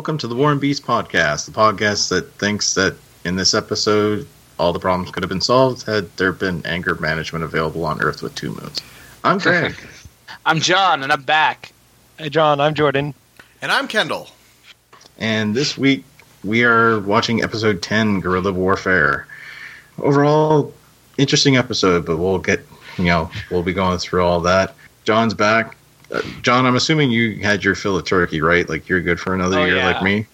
Welcome to the War and Beast podcast, the podcast that thinks that in this episode all the problems could have been solved had there been anger management available on Earth with two moons. I'm Greg. I'm John, and I'm back. Hey, John, I'm Jordan. And I'm Kendall. and this week we are watching episode 10, Guerrilla Warfare. Overall, interesting episode, but we'll get, you know, we'll be going through all that. John's back. Uh, John, I'm assuming you had your fill of turkey, right? Like you're good for another Oh, year yeah. like me?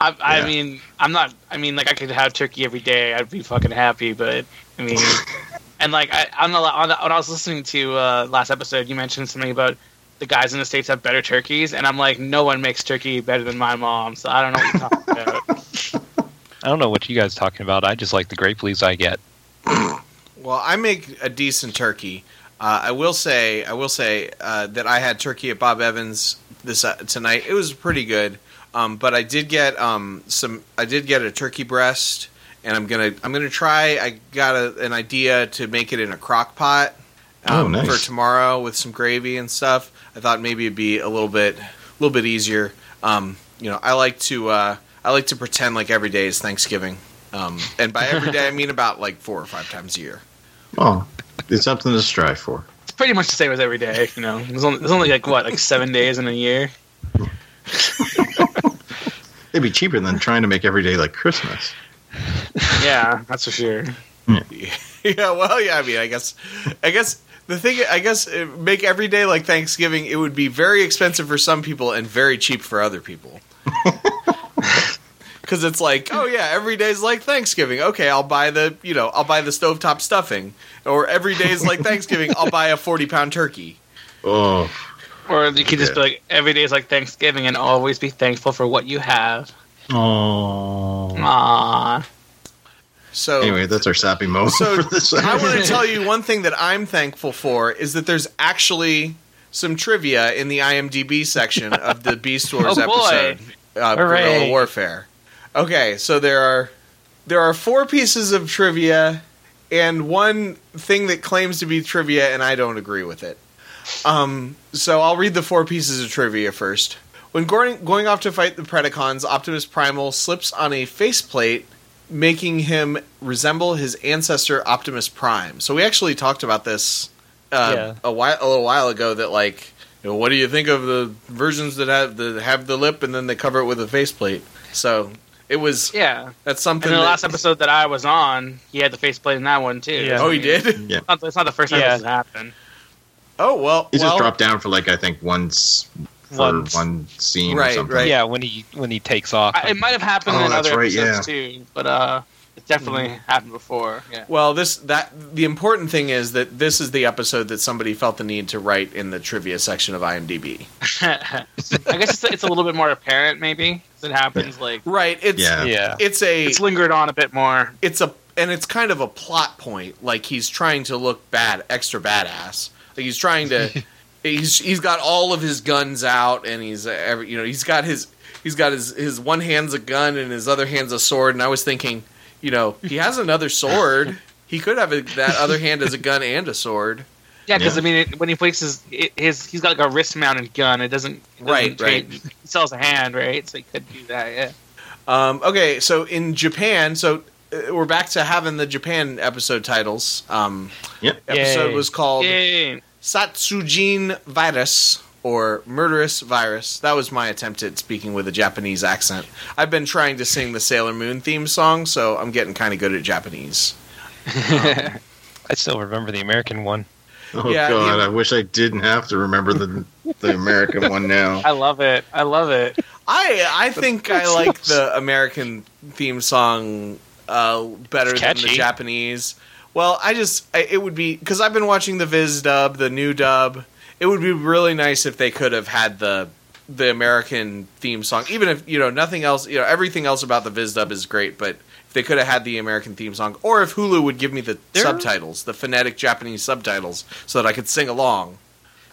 I, I Yeah. mean, I'm not. I mean, like I could have turkey every day. I'd be fucking happy. But I mean, and like I, on the, on the when I was listening to uh, last episode, you mentioned something about the guys in the states have better turkeys, and I'm like, no one makes turkey better than my mom. So I don't know what you're talking about. I don't know what you guys are talking about. I just like the grape leaves I get. Well, I make a decent turkey. Uh, I will say, I will say uh, that I had turkey at Bob Evans this uh, tonight. It was pretty good, um, but I did get um, some. I did get a turkey breast, and I'm gonna I'm gonna try. I got a, an idea to make it in a crock pot Oh, um, nice. for tomorrow with some gravy and stuff. I thought maybe it'd be a little bit a little bit easier. Um, you know, I like to uh, I like to pretend like every day is Thanksgiving. Um, and by every day, I mean about like four or five times a year. Oh, it's something to strive for. It's pretty much the same as every day. You know, there's only, there's only like what, like seven days in a year. It'd be cheaper than trying to make every day like Christmas. Yeah, that's for sure. Yeah, well, yeah. I mean, I guess, I guess the thing, I guess, uh, make every day like Thanksgiving. It would be very expensive for some people and very cheap for other people. Because it's like, oh yeah, every day's like Thanksgiving. Okay, I'll buy the, you know, I'll buy the stovetop stuffing. Or every day is like Thanksgiving. I'll buy a forty pound turkey. Oh, Or you could just be like, every day is like Thanksgiving, and always be thankful for what you have. oh. Aww. So Anyway, that's our sappy moment So for this. I want to tell you one thing that I'm thankful for is that there's actually some trivia in the IMDb section of the Beast Wars Oh, boy. episode, uh, Guerrilla Warfare. Okay, so there are there are four pieces of trivia and one thing that claims to be trivia, and I don't agree with it. Um, so I'll read the four pieces of trivia first. When going, going off to fight the Predacons, Optimus Primal slips on a faceplate, making him resemble his ancestor Optimus Prime. So we actually talked about this uh, Yeah. a while, a little while ago. That like, you know, what do you think of the versions that have the have the lip and then they cover it with a faceplate? So it was Yeah. that's something. And in the that- last episode that I was on, he had the faceplate in that one too. Yeah. Oh, he did. It's not, it's not the first time Yeah. this has happened. Oh well, He well, just dropped down for like I think once for Once. one scene Right, or something. right. Yeah, when he when he takes off. I, it might have happened Oh, in that's other right, episodes too, but uh, it definitely happened before. Yeah. Well, this that the important thing is that this is the episode that somebody felt the need to write in the trivia section of IMDb. I guess it's, it's a little bit more apparent, maybe. 'cause It happens like Right. It's Yeah. yeah. it's a it's lingered on a bit more. it's a and it's kind of a plot point. Like he's trying to look bad, extra badass. Like he's trying to. he's he's got all of his guns out, and he's uh, every, you know he's got his he's got his his one hand's a gun and his other hand's a sword. And I was thinking, you know, he has another sword. He could have a, that other hand as a gun and a sword. Yeah, because Yeah. I mean, it, when he places it, his, he's got like a wrist-mounted gun. It doesn't, it doesn't Right, right. change. He sells a hand, right? So he could do that. Yeah. Um, okay, so in Japan, so uh, we're back to having the Japan episode titles. Um, Yep. episode Yay. was called Yay. Satsujin Virus or Murderous Virus. That was my attempt at speaking with a Japanese accent. I've been trying to sing the Sailor Moon theme song, so I'm getting kind of good at Japanese. I still remember the American one. Oh Yeah, god, yeah. I wish I didn't have to remember the the American one now. I love it. I love it. I I think I like the American theme song uh, better than the. Japanese. Well, I just I, it would be because I've been watching the Viz dub, the new dub. It would be really nice if they could have had the the American theme song, even if you know nothing else. You know everything else about the Viz dub is great, but if they could have had the American theme song, or if Hulu would give me the There- subtitles, the phonetic Japanese subtitles, so that I could sing along.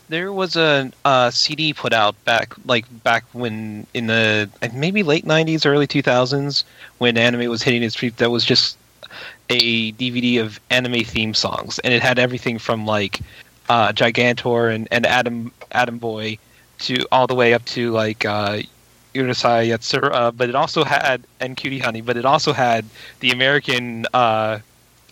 There was a, uh CD put out back, like back when in the maybe late '90s, early 2000s, when anime was hitting its peak. That was just a DVD of anime theme songs, and it had everything from like uh, Gigantor and, and Adam Adam Boy to all the way up to like uh, Urusei Yatsura, but it also had and Cutie Honey, but it also had the American uh,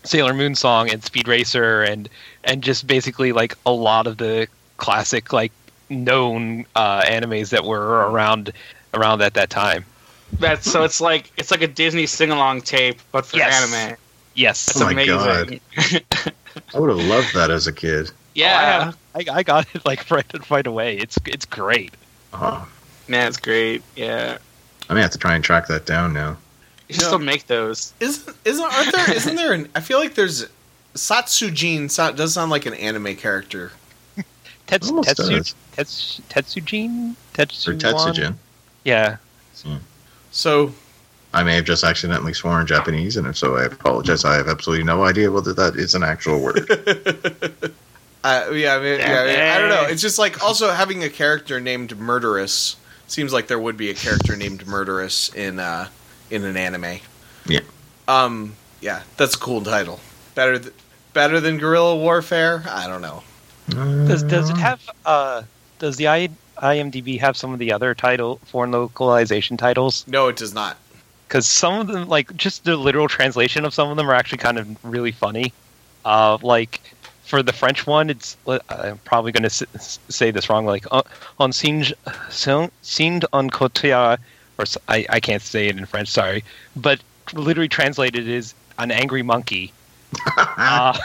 Sailor Moon song and Speed Racer and and just basically like a lot of the classic like known uh, animes that were around around at that time. That's so it's like it's like a Disney sing along tape, but for Yes. anime. Yes, That's Oh my amazing. I would have loved that as a kid. Oh, yeah, I, I got it like right right away. It's it's great. Oh, man, it's great. Yeah, I may have to try and track that down now. you should No. still make those. Isn't isn't aren't there isn't there an I feel like there's Satsujin so, does sound like an anime character. Tets, Almost Tetsu, does. Tets, Tetsujin? Or Tetsuwan? Tetsujin. Yeah. So I may have just accidentally sworn Japanese, and if so, I apologize. I have absolutely no idea whether that is an actual word. Uh, yeah, I mean, yeah, I, mean, I don't know. It's just like also having a character named Murderous seems like there would be a character named Murderous in uh, in an anime. Yeah. Um. Yeah, that's a cool title. Better, th- better than Guerrilla Warfare. I don't know. Does does it have uh does the I, IMDb have some of the other title foreign localization titles? No, it does not. Because some of them, like just the literal translation of some of them, are actually kind of really funny. Uh, like for the French one, it's I'm probably going to s- say this wrong. Like uh, on singe signed on côté, or I can't say it in French. Sorry, but literally translated is an angry monkey. uh,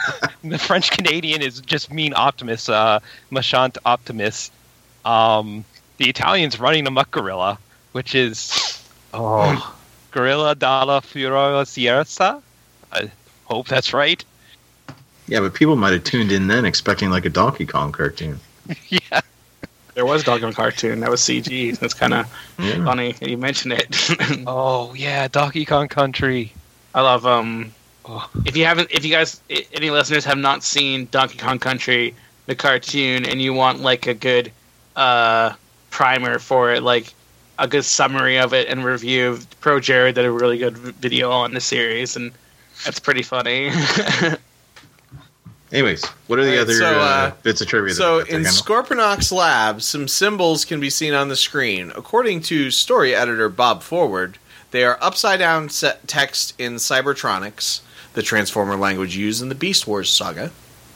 the French Canadian is just mean Optimus, uh, Machant Optimus. Um, the Italian's running amok gorilla, which is oh, Gorilla dalla Furiosa Sierra. I hope that's right. Yeah, but people might have tuned in then expecting like a Donkey Kong cartoon. yeah, There was Donkey Kong cartoon that was CG. That's kind of Yeah. funny. that You mentioned it. oh yeah, Donkey Kong Country. I love um. Oh. If you haven't, if you guys, any listeners have not seen Donkey Kong Country, the cartoon, and you want like a good uh primer for it, like a good summary of it and review, Pro Jared did a really good video on the series, and that's pretty funny. Anyways, what are the Alright, other so, uh, uh, bits of trivia? So in Scorponok's lab, some symbols can be seen on the screen. According to story editor Bob Forward, they are upside down set text in Cybertronics, the Transformer language used in the Beast Wars saga,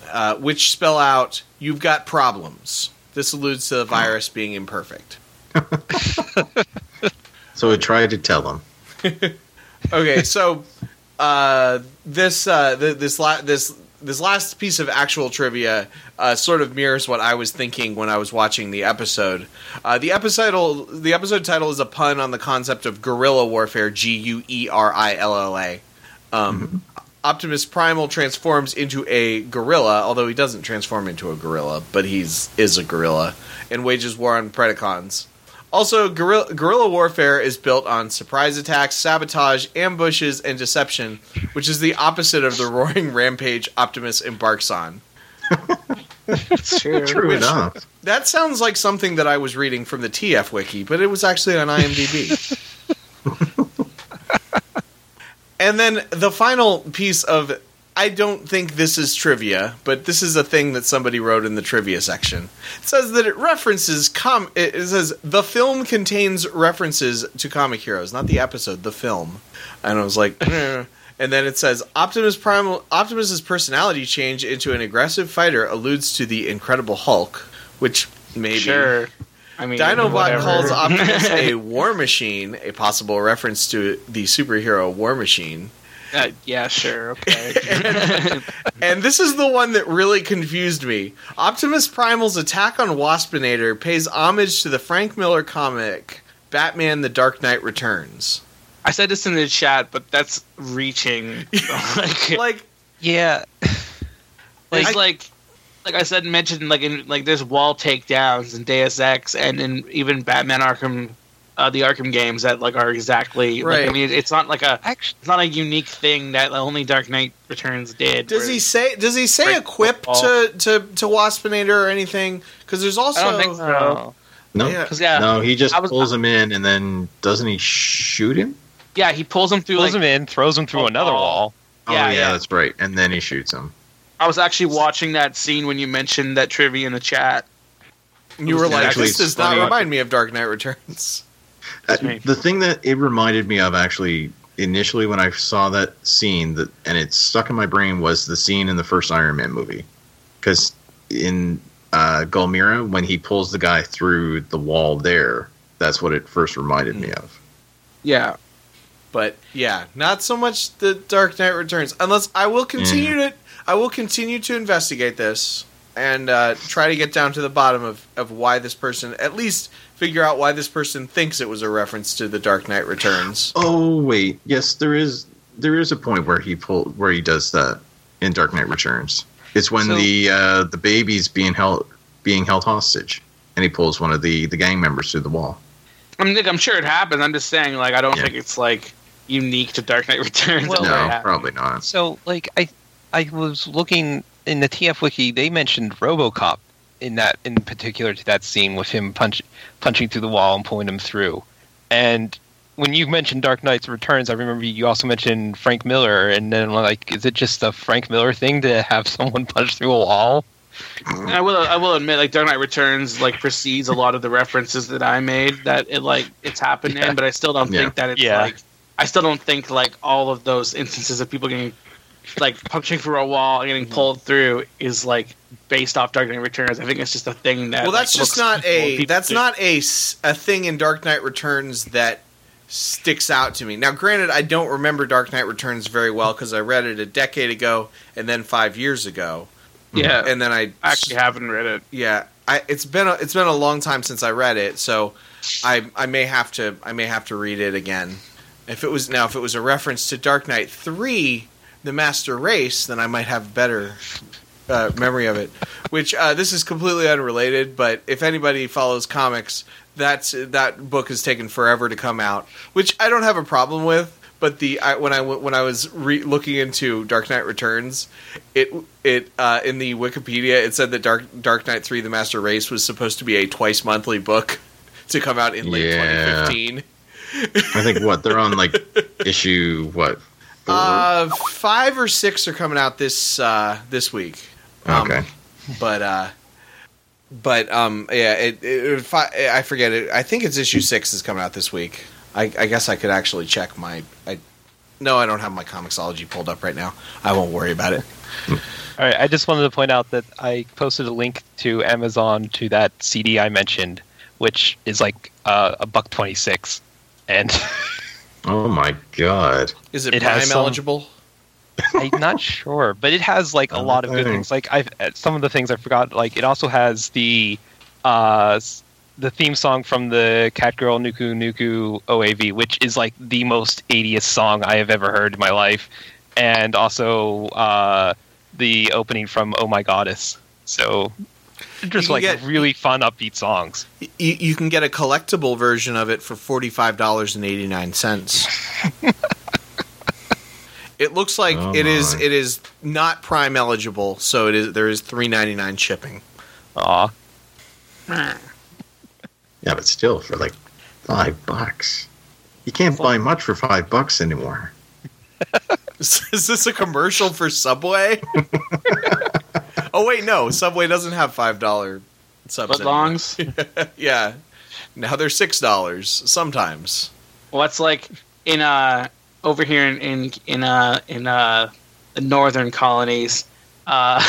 uh, which spell out "You've got problems." This alludes to the virus being imperfect. so I tried to tell them. Okay, so uh, this uh, this la- this this last piece of actual trivia uh, sort of mirrors what I was thinking when I was watching the episode. Uh, the episode the episode title is a pun on the concept of guerrilla warfare. G U E R I L L A. Um, Optimus Primal transforms into a gorilla, although he doesn't transform into a gorilla, but he's is a gorilla and wages war on Predacons. Also, guerrilla, guerrilla warfare is built on surprise attacks, sabotage, ambushes, and deception, which is the opposite of the roaring rampage Optimus embarks on. true. True Which- enough. That sounds like something that I was reading from the TF wiki, but it was actually on IMDb. and then the final piece of I don't think this is trivia, but this is a thing that somebody wrote in the trivia section. It says that it references com it says the film contains references to comic heroes, not the episode, the film. And I was like, "Eh." and then it says Optimus Primal Optimus's personality change into an aggressive fighter alludes to the Incredible Hulk, which maybe Sure. I mean, Dinobot whatever. calls Optimus a war machine, a possible reference to the superhero War Machine. Uh, yeah, sure, okay. And this is the one that really confused me. Optimus Primal's attack on Waspinator pays homage to the Frank Miller comic Batman the Dark Knight Returns. I said this in the chat, but that's reaching. like, Like, Yeah, There's I- like, like I said, mentioned like in like there's wall takedowns in Deus Ex and in even Batman Arkham, uh, the Arkham games that like are exactly Like, I mean, it's not like a actually, it's not a unique thing that only Dark Knight Returns did. does he say does he say Break equip football. to, to, to Waspinator or anything? Because there's also I don't think so. No, Yeah. 'Cause, yeah, no, he just was- pulls him in, and then doesn't he shoot him? yeah, he pulls him through. pulls Like, him in, throws him through Oh, another wall. Oh Yeah, yeah, yeah. that's right. And then he shoots him. I was actually watching that scene when you mentioned that trivia in the chat. you were like, this does not remind me of Dark Knight Returns. Uh, me. the thing that it reminded me of actually initially when I saw that scene that and it stuck in my brain was the scene in the first Iron Man movie because in uh, Gulmira when he pulls the guy through the wall there that's what it first reminded me of. Yeah. But yeah, not so much the Dark Knight Returns. Unless I will continue to I will continue to investigate this and uh, try to get down to the bottom of, of why this person at least figure out why this person thinks it was a reference to the Dark Knight Returns. Oh wait, yes, there is there is a point where he pull where he does that in Dark Knight Returns. It's when So- the uh, the baby's being held being held hostage, and he pulls one of the the gang members through the wall. I mean, I'm sure it happens. I'm just saying, like, I don't Yeah. think it's like unique to Dark Knight Returns. Well- no, probably not. So, like, I I was looking in the TF wiki. They mentioned RoboCop in that, in particular, to that scene with him punch, punching through the wall and pulling him through. And when you mentioned Dark Knight's Returns, I remember you also mentioned Frank Miller. And then, like, is it just a Frank Miller thing to have someone punch through a wall? I will I will admit, like Dark Knight Returns, like precedes a lot of the references that I made that it like it's happened in, but I still don't Yeah. think that it's Yeah. like I still don't think like all of those instances of people getting like punching through a wall and getting mm-hmm. pulled through is like based off Dark Knight Returns. I think it's just a thing that well, that's like, just not a that's do. not a thing in Dark Knight Returns that sticks out to me. Now, granted, I don't remember Dark Knight Returns very well because I read it a decade ago and then five years ago, yeah. and then I I actually haven't read it. yeah, I, it's been a, it's been a long time since I read it, so I I may have to I may have to read it again. If it was now if it was a reference to Dark Knight Three, The Master Race, then I might have better uh, memory of it. Which uh, this is completely unrelated, but if anybody follows comics, that's that book has taken forever to come out, which I don't have a problem with. But the I, when I when I was re- looking into Dark Knight Returns, it it uh, in the Wikipedia it said that Dark Dark Knight Three: The Master Race was supposed to be a twice monthly book to come out in late Yeah. 2015. I think what they're on like issue what? Uh, five or six are coming out this uh, this week. Um, okay, but uh, but um, yeah, it, it, fi- I forget it. I think it's issue six is coming out this week. I, I guess I could actually check my. I no, I don't have my Comixology pulled up right now. I won't worry about it. All right, I just wanted to point out that I posted a link to Amazon to that CD I mentioned, which is like uh, a buck twenty six, and oh my god, Is it, It has Prime some- eligible? I'm not sure, but it has like a lot of good things. Like I've uh, some of the things I forgot. Like it also has the uh the theme song from the Catgirl Nuku Nuku OAV, which is like the most 80s song I have ever heard in my life, and also uh the opening from Oh My Goddess. So just like get- really fun upbeat songs. You, you can get a collectible version of it for forty five dollars and eighty nine cents. it looks like Oh it is my. it is not Prime eligible, so it is there is three ninety nine shipping. Aw. yeah, but still for like five bucks, you can't buy much for five bucks anymore. Is this a commercial for Subway? oh wait, no. Subway doesn't have five dollar subs. Foot longs. yeah, now they're six dollars sometimes. What's like in uh over here in in in uh in uh the northern colonies, uh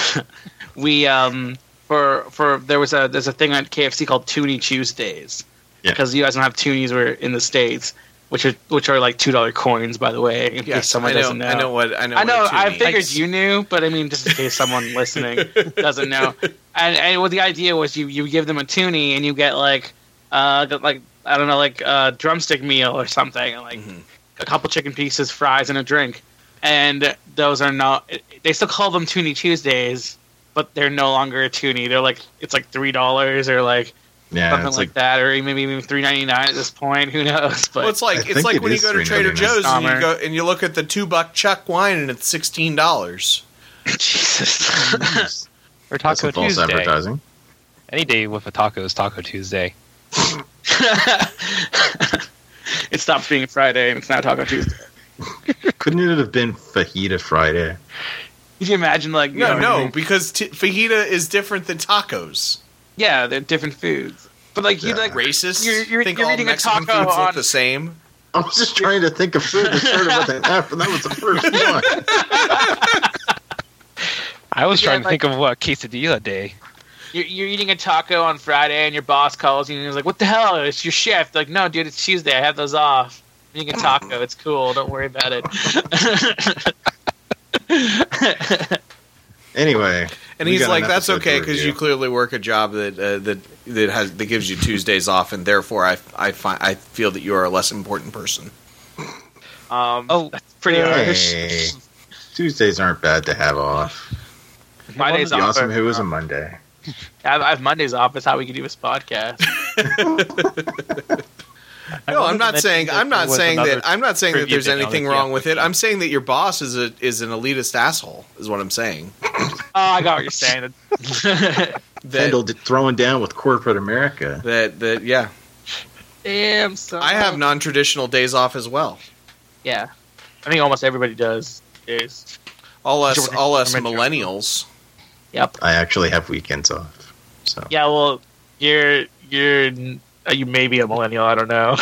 we um for for there was a there's a thing on KFC called Toonie Tuesdays. Yeah. Because you guys don't have toonies where in the states, which are which are like two dollar coins by the way. In case Yes, someone I know, doesn't know. I know what I know. I know. what a I toonie figured is. you knew, but I mean, just in case someone listening doesn't know. And and what the idea was, you you give them a toonie and you get like, uh, like I don't know, like a drumstick meal or something, and, like Mhm. A couple chicken pieces, fries, and a drink. And those are not. They still call them Toonie Tuesdays, but they're no longer a toonie. They're like it's like three dollars or like Yeah, something like, like, that, or maybe even three ninety nine at this point. Who knows? But Well, it's like I it's like it when you go to Trader Joe's and you go and you look at the two buck chuck wine and it's sixteen dollars. Jesus. Or that's Taco false Tuesday. advertising. Any day with a taco is Taco Tuesday. it stops being Friday and it's now Taco Tuesday. Couldn't it have been Fajita Friday? Could you imagine, like, you No, know, no, everything- because t- fajita is different than tacos. yeah, they're different foods. But like you Yeah. like Racist? You're- you're- think you're all eating a Mexican taco foods on- look the same? I was just trying to think of food that started with an F, and that was the first one. I was Yeah, trying to like- think of what quesadilla day. You're, you're eating a taco on Friday and your boss calls you and he's like, "What the hell? It's your shift." Like, no, dude, it's Tuesday. I have those off. I'm eating a taco. It's cool. Don't worry about it. Anyway, And he's he's an like, "That's okay because you clearly work a job that uh, that that has that gives you Tuesdays off, and therefore I I find I feel that you are a less important person." um, Oh, that's pretty Hey. harsh. Tuesdays aren't bad to have off. Mondays It'd off. awesome if it was a Monday. I have, I have Mondays off. That's how we can do this podcast. No, I'm not saying that I'm not saying that I'm not saying that there's thing on anything the wrong with it. I'm saying that your boss is a is an elitist asshole. Is what I'm saying. Oh, I got what you're saying. That Kendall throwing down with corporate America. that that yeah. Damn, son. I have non traditional days off as well. Yeah, I think almost everybody does. Is All us Jordan- all us Jordan- millennials. yep. I actually have weekends off. So Yeah, well, you're you're uh, you may be a millennial. I don't know.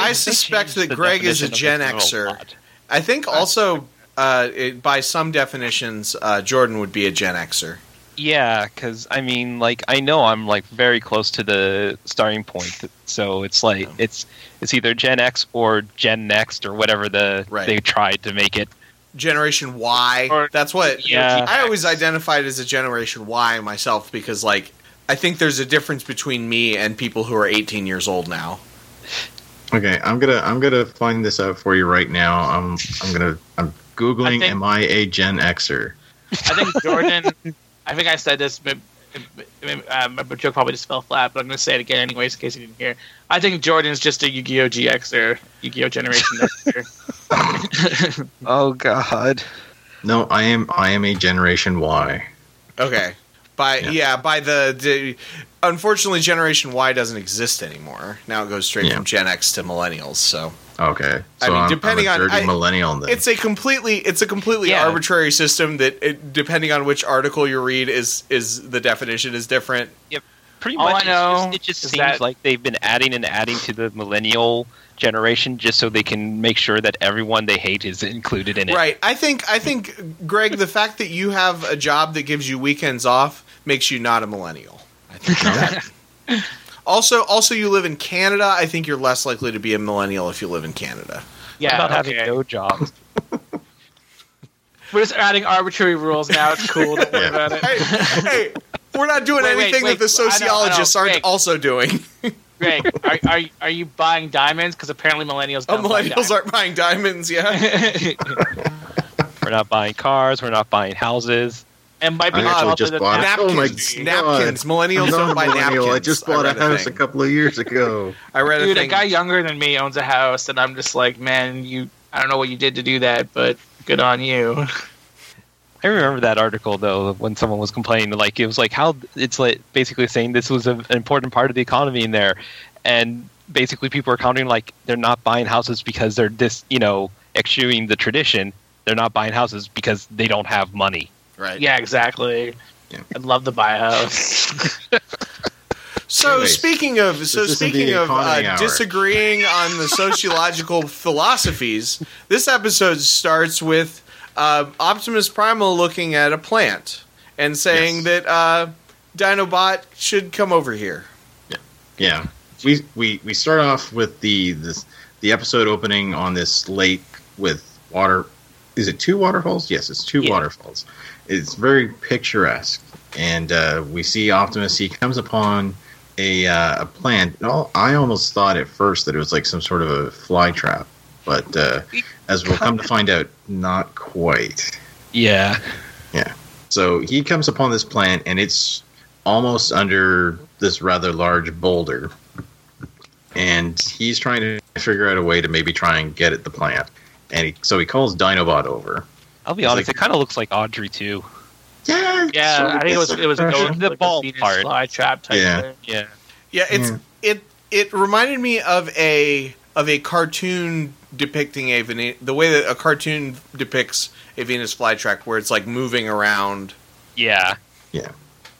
I suspect that Greg is a Gen Xer. robot. I think also uh, it, by some definitions, uh, Jordan would be a Gen Xer. Yeah, because I mean, like, I know I'm like very close to the starting point, so it's like it's it's either Gen X or Gen Next or whatever the Right. they tried to make it. Generation Y. Or- That's what Yeah. I always identified as a Generation Y myself because, like, I think there's a difference between me and people who are 18 years old now. okay, I'm gonna I'm gonna find this out for you right now. I'm I'm gonna I'm googling. I think- am I a Gen Xer? I think Jordan. I think I said this. But, um, but joke probably just fell flat, but I'm going to say it again anyways in case you didn't hear. I think Jordan's just a Yu-Gi-Oh GXer, Yu-Gi-Oh Generation Xer. Oh God! No, I am I am a Generation Y. Okay. By Yeah. yeah, by the, the unfortunately Generation Y doesn't exist anymore. Now it goes straight Yeah. from Gen X to millennials. So Okay, I so mean, I'm, depending I'm a on- dirty I- millennial then. it's a completely it's a completely Yeah. arbitrary system that it, depending on which article you read is is the definition is different. Pretty All much, I know it's just, it just seems that- like they've been adding and adding to the millennial generation just so they can make sure that everyone they hate is included in it. Right. I think I think Greg, the fact that you have a job that gives you weekends off makes you not a millennial. I think that. also, also you live in Canada. I think you're less likely to be a millennial if you live in Canada. yeah, about having no jobs. We're just adding arbitrary rules now. It's cool. Don't worry Yeah. about it. Hey, hey, we're not doing Wait, wait, anything wait, that the I know, I know, sociologists aren't Greg. also doing. Greg, are, are, are you buying diamonds? Because apparently millennials Oh, don't buy millennials aren't buying diamonds, yeah. We're not buying cars. We're not buying houses. and might be I actually just the bought it. Oh my napkins, God. napkins. Millennials I'm don't buy millennial. napkins. I just bought a house a thing. couple of years ago. I read a Dude, a thing. guy younger than me owns a house, and I'm just like, man, you. I don't know what you did to do that, but good on you. I remember that article though when someone was complaining like it was like how it's like basically saying this was a, an important part of the economy in there, and basically people are counting like they're not buying houses because they're this you know eschewing the tradition. They're not buying houses because they don't have money. right. Yeah, exactly. Yeah. I'd love to buy a house. So Anyways, speaking of so speaking of uh, disagreeing on the sociological philosophies, this episode starts with uh, Optimus Primal looking at a plant and saying Yes. that uh, Dinobot should come over here. Yeah, we we we start off with the this the episode opening on this lake with water. Is it two waterfalls? Yes, it's two Yeah. waterfalls. It's very picturesque, and uh, we see Optimus. He comes upon a uh, a plant. I almost thought at first that it was like some sort of a fly trap, but uh, as we'll come to find out, not quite. Yeah, Yeah. So he comes upon this plant, and it's almost under this rather large boulder. And he's trying to figure out a way to maybe try and get at the plant. And he, so he calls Dinobot over. I'll be It's honest. like- it kind of looks like Audrey II. Yeah, Yeah, sort of I think it was it was that. The like ball part. fly trap type Yeah. thing. Yeah, Yeah, it's Yeah. it it reminded me of a of a cartoon depicting a Vene- the way that a cartoon depicts a Venus flytrap, where it's like moving around. yeah. Yeah,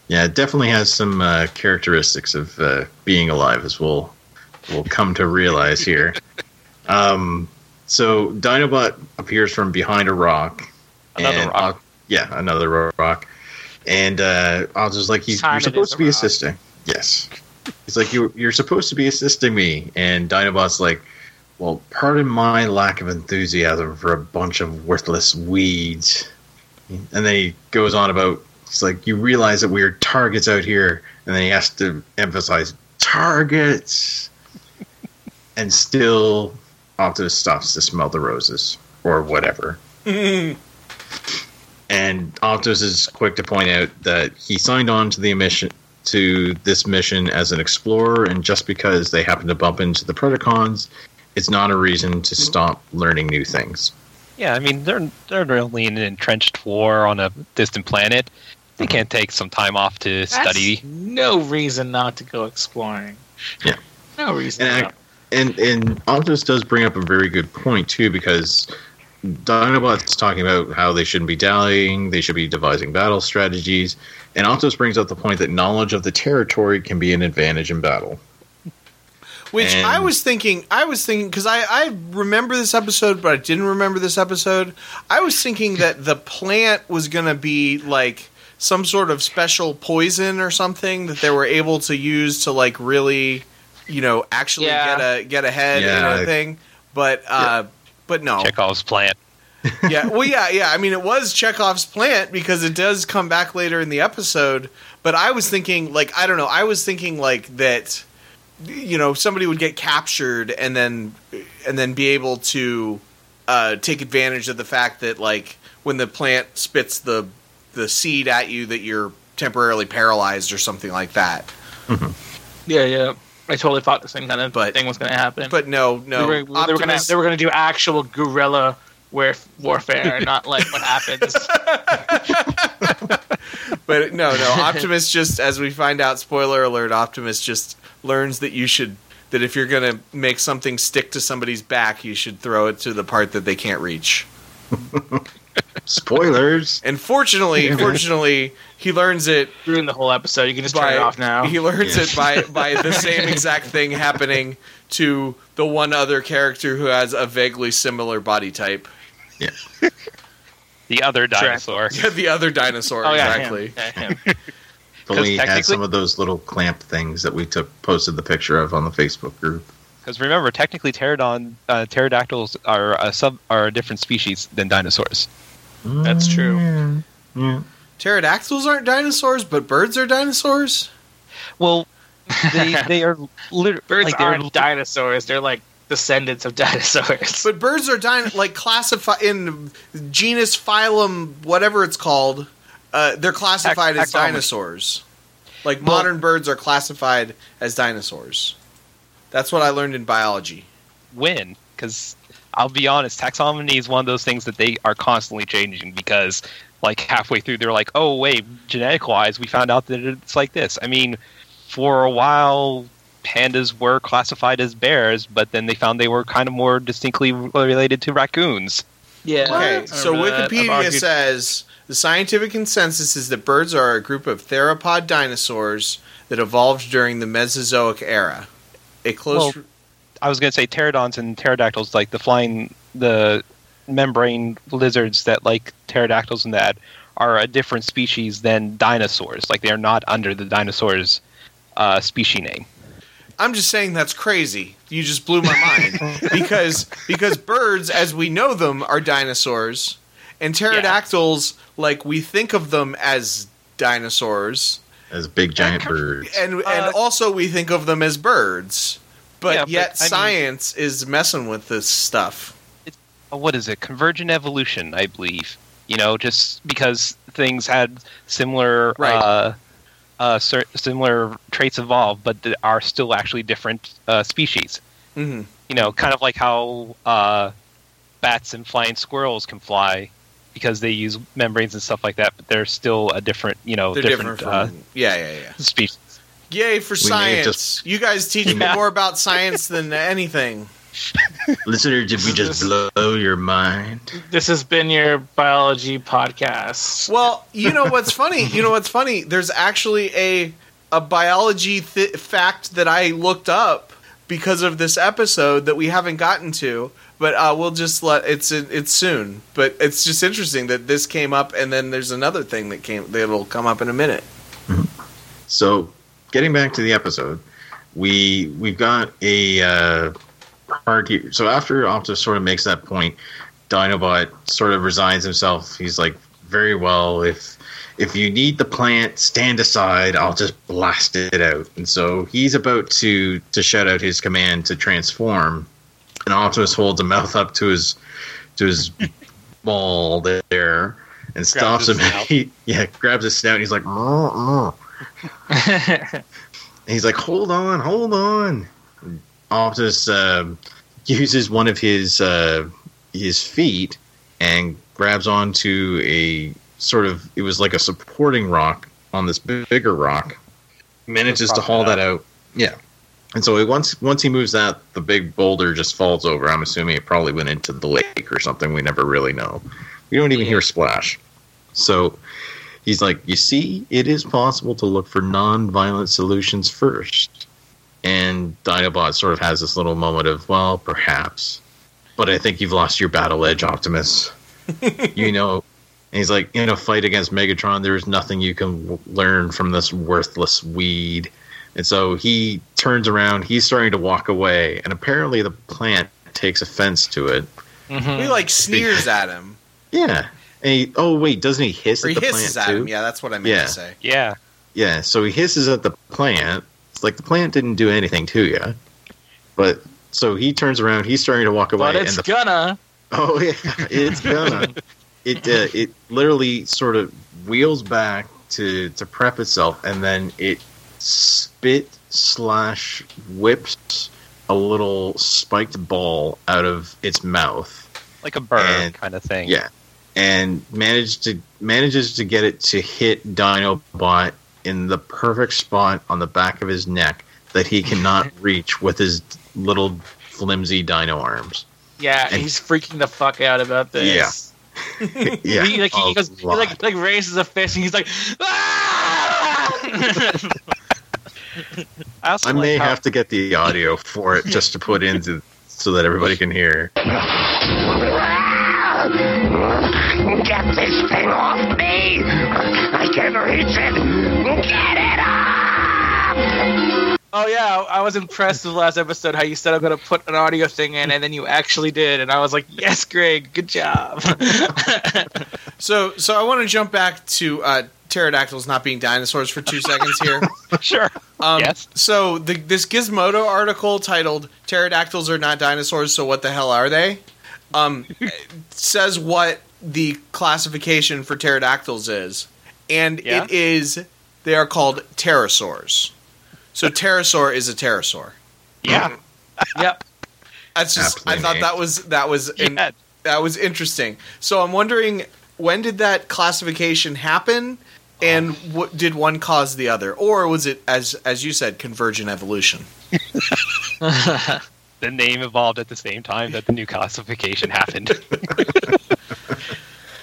Yeah, it definitely has some uh, characteristics of uh, being alive, as we'll we'll come to realize here. um, so Dinobot appears from behind a rock. Another and rock. Oct- yeah, another rock. And uh, Octo's like, he's, "You're supposed to be rock." assisting." Yes. He's like, you, "You're supposed to be assisting me," and Dinobot's like, "Well, pardon my lack of enthusiasm for a bunch of worthless weeds." And then he goes on about, it's like, "You realize that we're targets out here," and then he has to emphasize targets. and still, Optimus stops to smell the roses or whatever. And Optimus is quick to point out that he signed on to the mission to this mission as an explorer, and just because they happen to bump into the Predacons, it's not a reason to mm-hmm. stop learning new things. Yeah, I mean they're they're only in an entrenched war on a distant planet. They mm-hmm. can't take some time off to That's study. no reason not to go exploring. Yeah. No reason. And, not. and and Optimus does bring up a very good point too, because Dinobot's talking about how they shouldn't be dallying, they should be devising battle strategies, and Optimus brings up the point that knowledge of the territory can be an advantage in battle. Which And- I was thinking, I was thinking because I, I remember this episode, but I didn't remember this episode. I was thinking that the plant was going to be like some sort of special poison or something that they were able to use to like really, you know, actually Yeah. get a get ahead Yeah, and I- everything. But uh, but no, Chekhov's plant. yeah, well, yeah, yeah. I mean, it was Chekhov's plant because it does come back later in the episode. But I was thinking, like, I don't know. I was thinking like that. You know, somebody would get captured and then and then be able to uh, take advantage of the fact that, like, when the plant spits the the seed at you, that you're temporarily paralyzed or something like that. Yeah, yeah. I totally thought the same kind of But- thing was going to happen. But no, no. they were, gonna Optimus- they were gonna do actual guerrilla warfare, not like what happens. But no, no. Optimus just, as we find out, spoiler alert, Optimus just learns that you should, that if you're going to make something stick to somebody's back, you should throw it to the part that they can't reach. Spoilers. And fortunately, fortunately, he learns it Ruin the whole episode. You can just by, turn it off now. He learns Yeah. it by, by the same exact thing happening to the one other character who has a vaguely similar body type. The other dinosaur. yeah, the other dinosaur, oh yeah, exactly. him. Yeah, him. If had technically- some of those little clamp things that we took posted the picture of on the Facebook group. Because remember, technically, pterodon, uh, pterodactyls are a sub are a different species than dinosaurs. That's true. Mm, Yeah. Pterodactyls aren't dinosaurs, but birds are dinosaurs? Well, they they are literally Birds like, they're aren't dinosaurs. They're like descendants of dinosaurs. But birds are din- like classified in genus, phylum, whatever it's called. Uh, they're classified Tax- as dinosaurs. Like Well- modern birds are classified as dinosaurs. That's what I learned in biology. When? because I'll be honest, taxonomy is one of those things that they are constantly changing because like halfway through they're like, oh wait, genetic wise, we found out that it's like this. I mean, for a while pandas were classified as bears, but then they found they were kind of more distinctly related to raccoons. yeah. Okay, I so remember that. I've Wikipedia argued- says the scientific consensus is that birds are a group of theropod dinosaurs that evolved during the Mesozoic era. A close. Well, I was going to say pterodons and pterodactyls, like the flying, the membrane lizards that like pterodactyls and that are a different species than dinosaurs. Like they are not under the dinosaurs uh, species name. I'm just saying that's crazy. You just blew my mind because because birds, as we know them, are dinosaurs, and pterodactyls, like we think of them as dinosaurs, As big giant birds. and and Uh, also we think of them as birds. But Yeah, but, yet mean- science is messing with this stuff. Uh, What is it? Convergent evolution, I believe. You know, just because things had similar Right. uh, uh, cer- similar traits evolved, but they are still actually different uh, species. hmm you know, kind of like how uh, bats and flying squirrels can fly because they use membranes and stuff like that, but they're still a different, you know, They're different, different, from yeah, yeah, yeah. uh, species. Yay for We science! just- You guys teach me more about science than anything. Listener, did we just blow your mind? This has been your biology podcast. Well, you know what's funny? You know what's funny? There's actually a a biology th- fact that I looked up because of this episode that we haven't gotten to, but uh, we'll just let it's it's soon. But it's just interesting that this came up, and then there's another thing that came that'll come up in a minute. So, getting back to the episode, we we've got a uh, party. So after Optus sort of makes that point, Dinobot sort of resigns himself. He's like, "Very well, if if you need the plant, stand aside. I'll just blast it out." And so he's about to to shout out his command to transform, and Optimus holds a mouth up to his to his ball there and stops him. He, yeah, grabs his snout. And he's like, "Mrr, mrr." And he's like, hold on, hold on. Optus um uses one of his uh, his feet and grabs onto a sort of it was like a supporting rock on this bigger rock. Manages to haul that out. Yeah. And so it, once once he moves that, the big boulder just falls over. I'm assuming it probably went into the lake or something. We never really know. We don't even hear splash. So he's like, You see, it is possible to look for non violent solutions first. And Dinobot sort of has this little moment of, Well, perhaps. But I think you've lost your battle edge, Optimus. you know, and he's like, In a fight against Megatron, there is nothing you can w- learn from this worthless weed. And so he turns around, he's starting to walk away, and apparently the plant takes offense to it. Mhm. He like sneers at him, Yeah. And he, oh, wait, doesn't he hiss or at he the hisses plant at too? him. Yeah, that's what I meant Yeah. to say. Yeah. Yeah, so he hisses at the plant. It's like the plant didn't do anything to you. But so he turns around, he's starting to walk away, but it's the gonna. oh yeah, it's gonna it uh, it literally sort of wheels back to to prep itself, and then it spit slash whips a little spiked ball out of its mouth. Like a bird And- kind of thing. Yeah, and managed to manages to get it to hit Dinobot in the perfect spot on the back of his neck that he cannot reach with his little flimsy dino arms. Yeah, And- he's freaking the fuck out about this. Yeah, he, like, he, goes, he like, like raises a fist and he's like, ah! I I like may how- have to get the audio for it just to put into so that everybody can hear. Get this thing off me! I can reach it! Get it off! oh yeah, I was impressed with the last episode how you said I'm gonna put an audio thing in, and then you actually did, and I was like, yes, Greg, good job. So, so I want to jump back to uh, pterodactyls not being dinosaurs for two seconds here. sure. Um, Yes. So the, this Gizmodo article titled "Pterodactyls are not dinosaurs, so what the hell are they?" Um, says what the classification for pterodactyls is, and Yeah? it is they are called pterosaurs. So pterosaur is a pterosaur. Yeah. yep. That's just I thought that was that was in- Yeah. that was interesting. So I'm wondering when did that classification happen, and what did one cause the other, or was it as as you said convergent evolution? The name evolved at the same time that the new classification happened.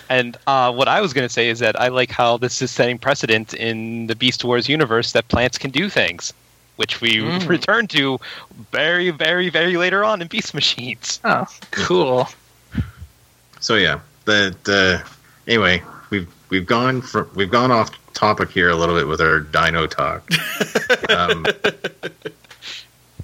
and uh, what I was going to say is that I like how this is setting precedent in the Beast Wars universe that plants can do things, which we Mm. return to very, very, very later on in Beast Machines. Oh, cool. So yeah, the the anyway, we've we've gone from we've gone off topic here a little bit with our dino talk. um,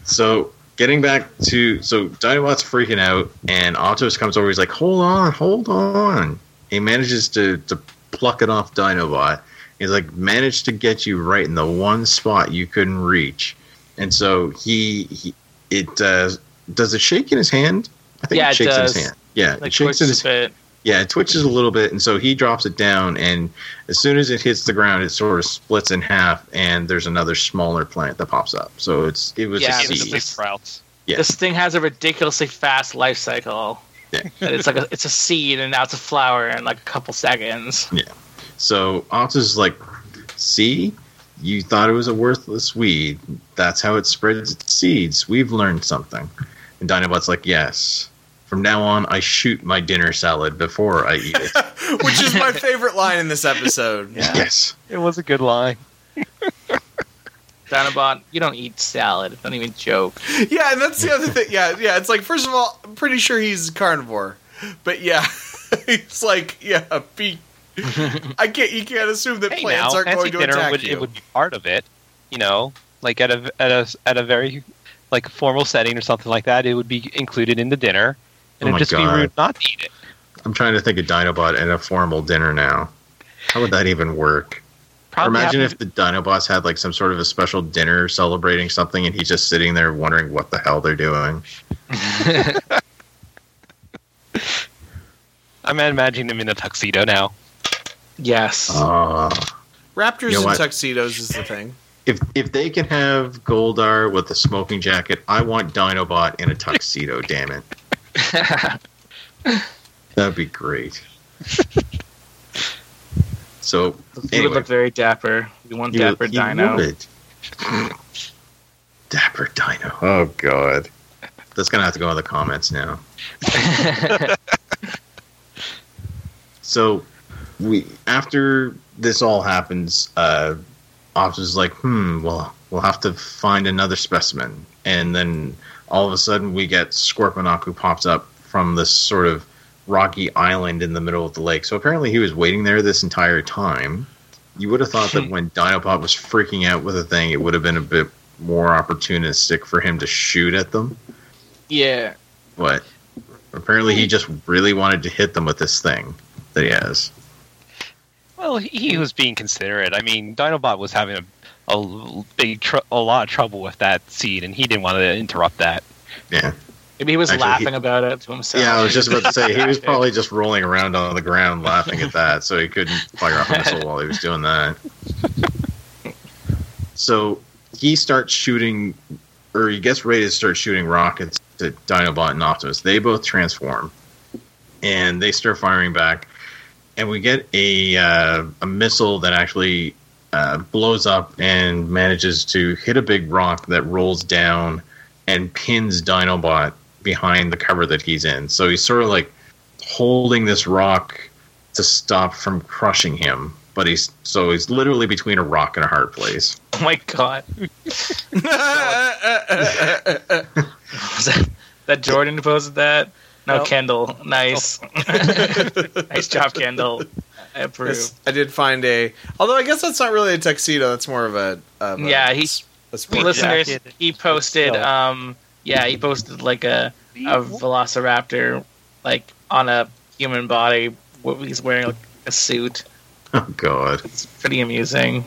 so getting back to so Dinobot's freaking out, and Optimus comes over. He's like, "Hold on, hold on." He manages to to pluck it off Dinobot. He's like, managed to get you right in the one spot you couldn't reach, and so he, he it uh, does it shake in his hand? I think Yeah, it it shakes in his hand. Yeah, Like it shakes in his bit. Yeah, it twitches a little bit, and so he drops it down, and as soon as it hits the ground, it sort of splits in half, and there's another smaller plant that pops up. So it's it was Yeah, a it was seed. It sprouts. Yeah. This thing has a ridiculously fast life cycle. Yeah. And it's like a, it's a seed, and now it's a flower in like a couple seconds. Yeah. So Optus is like, see, you thought it was a worthless weed. That's how it spreads its seeds. We've learned something. And Dinobot's like, yes. From now on, I shoot my dinner salad before I eat it. Which is my favorite line in this episode. Yeah. yes. It was a good line. Dinobot, you don't eat salad. Don't even joke. Yeah, and that's the other thing. Yeah, yeah. It's like first of all, I'm pretty sure he's carnivore, but yeah, it's like yeah, a be- I can't. You can't assume that Hey, plants now, aren't going to dinner attack would you. it would be part of it. You know, like at a at a at a very like formal setting or something like that, it would be included in the dinner, and Oh it'd just be rude not to eat it. I'm trying to think of Dinobot and a formal dinner now. How would that even work? Or Probably imagine have if the Dinobots had like some sort of a special dinner celebrating something and he's just sitting there wondering what the hell they're doing. I'm imagining him in a tuxedo now. Yes. Uh, Raptors You know and what? tuxedos is the thing. if if they can have Goldar with a smoking jacket, I want Dinobot in a tuxedo, damn it. That'd be great. So He would look very dapper. We want he dapper would- Dino. Dapper Dino. Oh god. That's gonna have to go in the comments now. So we after this all happens, uh Optimus is like, hmm, well we'll have to find another specimen. And then all of a sudden we get Scorponok who pops up from this sort of rocky island in the middle of the lake. So apparently he was waiting there this entire time. You would have thought that hmm. when Dinobot was freaking out with a thing, it would have been a bit more opportunistic for him to shoot at them. yeah. But apparently he just really wanted to hit them with this thing that he has. Well, he he was being considerate. I mean, Dinobot was having a, a big, tr- a lot of trouble with that seed, and he didn't want to interrupt that. Yeah. Maybe he was Actually, laughing he- about it to himself. Yeah, I was just about to say he was probably just rolling around on the ground laughing at that, so he couldn't fire off a missile while he was doing that. So he starts shooting, or he gets ready to start shooting rockets at Dinobot and Optimus. They both transform, and they start firing back, and we get a uh, a missile that actually uh, blows up and manages to hit a big rock that rolls down and pins Dinobot behind the cover that he's in. So he's sort of like holding this rock to stop from crushing him. But he's so he's literally between a rock and a hard place. Oh my god. Was that, that Jordan posted that? No, No. Kendall. Nice. nice job, Kendall. I approve. Yes, I did find a. Although I guess that's not really a tuxedo. That's more of a. Of a Yeah, he- a sport Listeners, jacket. he posted. Um, yeah, he posted like a a Velociraptor, like on a human body. What he's wearing like a suit. Oh god. It's pretty amusing.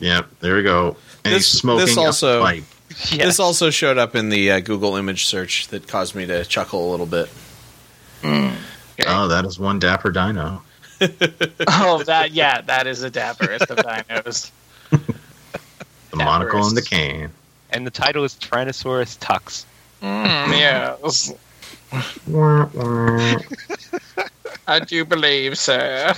Yeah, there we go. And This- he's smoking this also- a pipe. Yeah. This also showed up in the uh, Google image search that caused me to chuckle a little bit. Oh, that is one dapper dino. Oh, that yeah, that is the dapperest of dinos. The monocle and the cane. and the title is Tyrannosaurus Tux. Mm, yes, Wah, wah. I do believe, sir.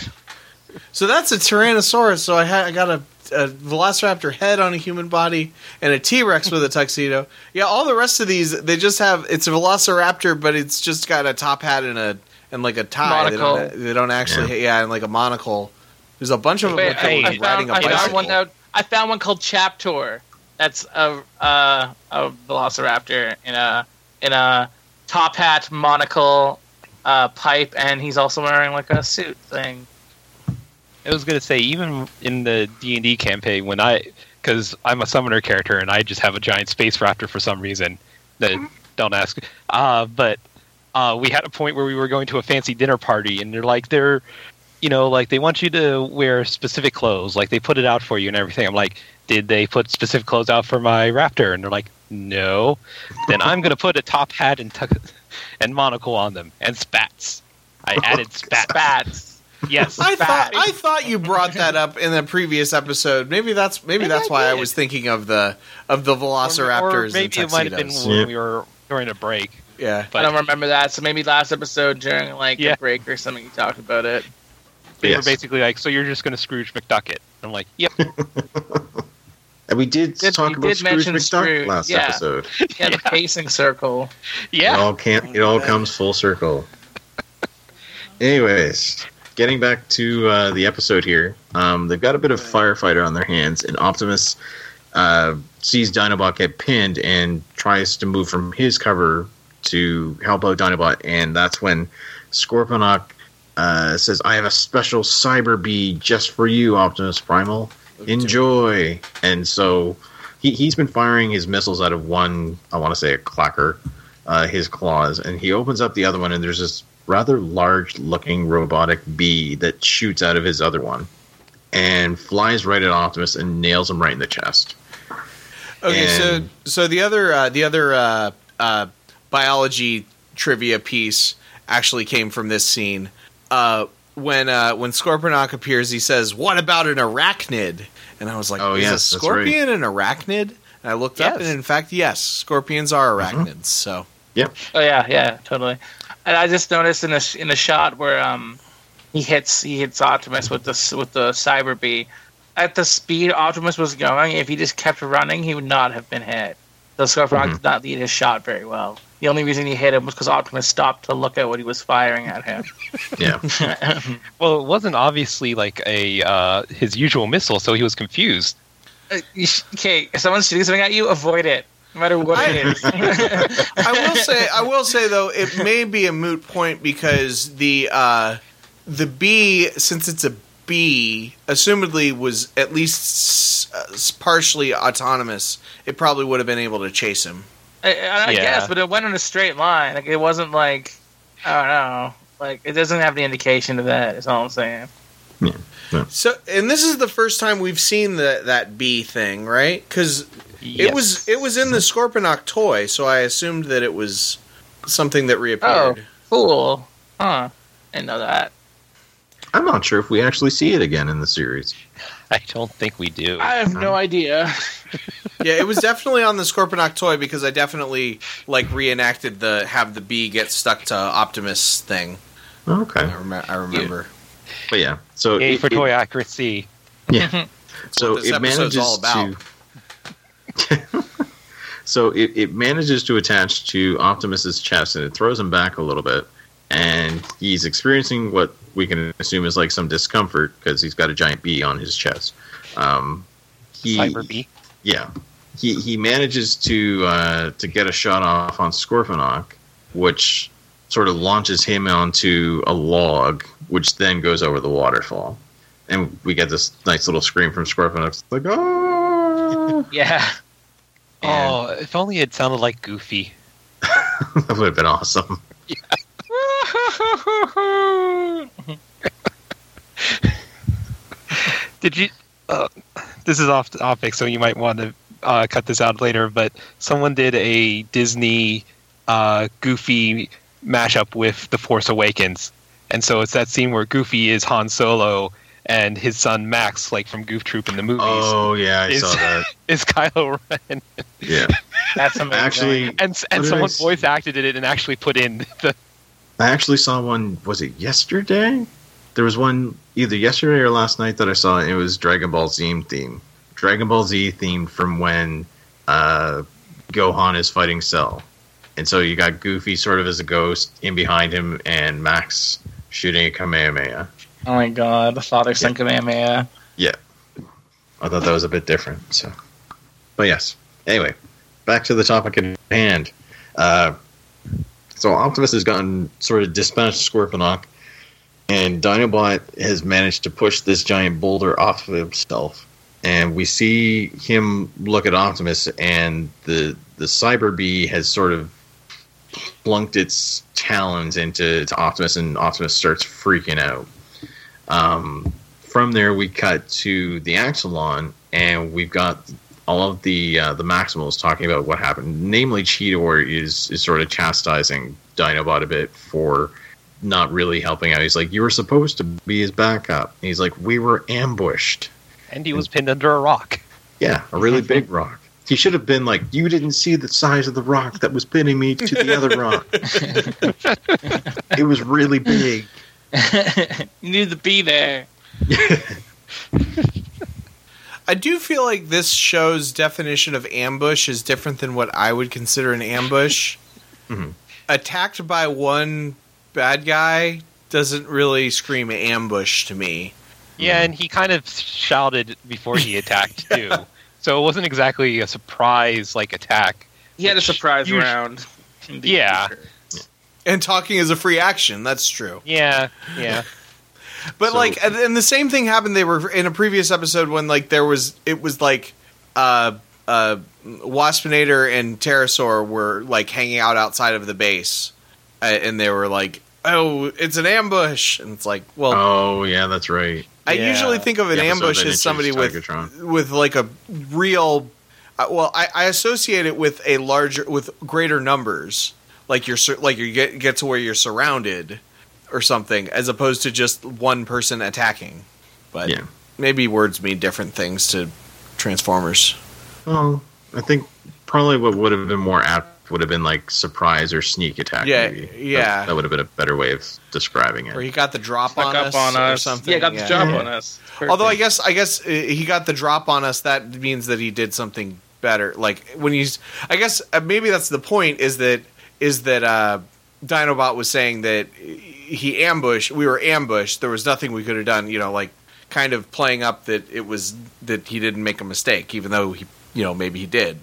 So that's a Tyrannosaurus. So I, ha- I got a, a Velociraptor head on a human body and a T Rex with a tuxedo. Yeah, all the rest of these they just have it's a Velociraptor, but it's just got a top hat and a and like a tie. They don't, they don't actually yeah. and like a monocle. There's a bunch of them Wait, with I, them I riding found, a I bicycle. found one out. I found one called Chaptor. That's a uh, a Velociraptor in a in a top hat, monocle, uh, pipe, and he's also wearing like a suit thing. I was gonna say even in the D and D campaign when I because I'm a summoner character and I just have a giant space raptor for some reason. That don't ask. Uh, but uh, we had a point where we were going to a fancy dinner party and they're like they're you know like they want you to wear specific clothes like they put it out for you and everything. I'm like, did they put specific clothes out for my raptor? And they're like, no. then I'm gonna put a top hat and tuck and monocle on them and spats. I added spats. Spats. Yes. I thought I thought you brought that up in the previous episode. Maybe that's maybe, Maybe that's I why I was thinking of the of the Or- Velociraptors or and maybe it might have been when Yeah. we were during a break. Yeah. I don't remember that. So maybe last episode during like Yeah. a break or something, you talked about it. They Yes. were basically like, "So you're just going to Scrooge McDuck it?" I'm like, "Yep." And we did, Did- talk we about did Scrooge McDuck Scrooge, last yeah. episode. Yeah, the pacing circle. Yeah, It Yeah. all can't. It all comes full circle. Anyways, getting back to uh, the episode here, um, they've got a bit of firefighter on their hands, and Optimus uh, sees Dinobot get pinned and tries to move from his cover to help out Dinobot, and that's when Scorponok uh, says, "I have a special cyber bee just for you, Optimus Primal. Enjoy." And so he, he's been firing his missiles out of one, I want to say a clacker, uh, his claws, and he opens up the other one, and there's this rather large looking robotic bee that shoots out of his other one and flies right at Optimus and nails him right in the chest. Okay, And- so so the other uh, the other uh, uh, biology trivia piece actually came from this scene. Uh, when uh, when Scorponok appears, he says, "What about an arachnid?" And I was like, Oh, "Is yes, a that's right. scorpion an arachnid?" And I looked up, and in fact, yes, scorpions are Mm-hmm. arachnids. So Yep. Oh yeah, yeah, totally. And I just noticed in a in a shot where um he hits he hits Optimus with the s- with the cyber bee. At the speed Optimus was going, if he just kept running, he would not have been hit. The Scorpion Mhm. did not lead his shot very well. The only reason he hit him was because Optimus stopped to look at what he was firing at him. Yeah. Well, it wasn't obviously like a uh, his usual missile, so he was confused. Uh, sh- okay, if someone's shooting something at you, avoid it, no matter what it is. I will say, I will say though, it may be a moot point because the uh, the bee, since it's a bee, assumedly was at least s- uh, partially autonomous. It probably would have been able to chase him. I, I Yeah. guess, but it went in a straight line. Like it wasn't like I don't know. Like it doesn't have any indication of that. Is all I'm saying. So, and this is the first time we've seen the, that bee thing, right? Because it was it was in the Scorponok toy, so I assumed that it was something that reappeared. Oh, Cool, huh? Didn't know that. I'm not sure if we actually see it again in the series. I don't think we do. I have no idea. Yeah, it was definitely on the Scorponok toy because I definitely like reenacted the have the bee get stuck to Optimus thing. Oh, okay. I, rem- I remember. But yeah. So Yay it- for it- toy accuracy. Yeah. so it manages all about. to. so it, it manages to attach to Optimus's chest, and it throws him back a little bit. And he's experiencing what we can assume is like some discomfort because he's got a giant bee on his chest. Um, he, Cyber bee. yeah, he he manages to uh, to get a shot off on Scorponok, which sort of launches him onto a log, which then goes over the waterfall, and we get this nice little scream from Scorponok, it's like oh, Yeah. And Oh, if only it sounded like Goofy. that would have been awesome. Did you? Uh, this is off topic, so you might want to uh, cut this out later. But someone did a Disney uh, Goofy mashup with The Force Awakens, and so it's that scene where Goofy is Han Solo and his son Max, like from Goof Troop in the movies, Oh yeah, I Is- saw that. is Kylo Ren, Yeah, That's amazing. actually, and and What did I someone voice acted it and actually put in the. I actually saw one. Was it yesterday? There was one either yesterday or last night that I saw. and It was Dragon Ball Z theme. Dragon Ball Z themed from when uh, Gohan is fighting Cell, and so you got Goofy sort of as a ghost in behind him, and Max shooting a Kamehameha. oh my god, the father son Kamehameha. Yeah, I thought that was a bit different. So, but yes. Anyway, back to the topic at hand. Uh, so Optimus has gotten sort of dispatched Scorponok, and Dinobot has managed to push this giant boulder off of himself. And we see him look at Optimus, and the the Cyber Bee has sort of plunked its talons into to Optimus, and Optimus starts freaking out. Um, from there, we cut to the Axalon, and we've got all of the uh, the Maximals talking about what happened. Namely, Cheetor is is sort of chastising Dinobot a bit for not really helping out. He's like, "You were supposed to be his backup." And he's like, "We were ambushed." And he was pinned under a rock. Yeah, a really big rock. He should have been like, "You didn't see the size of the rock that was pinning me to the other rock. it was really big." you need to be there. I do feel like this show's definition of ambush is different than what I would consider an ambush. Mhm. Attacked by one bad guy doesn't really scream ambush to me. Yeah, and he kind of shouted before he attacked too, so it wasn't exactly a surprise like attack. He had a surprise usu- round. Yeah. And talking is a free action, that's true. Yeah, yeah. But So- like, and, and the same thing happened. They were in a previous episode when like there was it was like uh uh Waspinator and Terrorsaur were like hanging out outside of the base, uh, and they were like, "Oh, it's an ambush," and it's like, well, Oh yeah, that's right. I Yeah. usually think of an ambush as somebody with Tigatron. with like a real. Uh, well, I, I associate it with a larger with greater numbers, like you're sur- like you get get to where you're surrounded or something, as opposed to just one person attacking. But Yeah. maybe words mean different things to Transformers. Well, I think probably what would have been more apt would have been like surprise or sneak attack. Yeah, maybe. yeah. That, that would have been a better way of describing it. Or he got the drop Snuck on up us, on or something. Yeah, got the drop on us. Although I guess I guess uh, he got the drop on us. That means that he did something better. Like when he's, I guess uh, maybe that's the point. Is that is that uh, Dinobot was saying that he ambushed. We were ambushed. There was nothing we could have done. You know, like kind of playing up that it was that he didn't make a mistake, even though he, you know, maybe he did.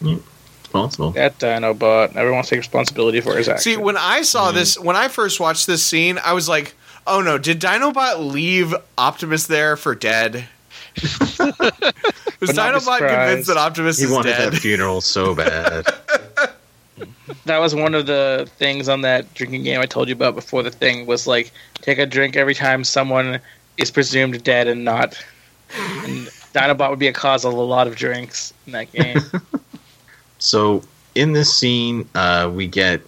It's possible. that Dinobot never wants to take responsibility for his actions. See, when I saw mm-hmm. this, when I first watched this scene, I was like, "Oh no! Did Dinobot leave Optimus there for dead?" was But Dinobot convinced that Optimus is dead? He wanted dead? that funeral so bad. that was one of the things on that drinking game I told you about before the thing was like take a drink every time someone is presumed dead and not. And Dinobot would be a cause of a lot of drinks in that game. So in this scene, uh, we get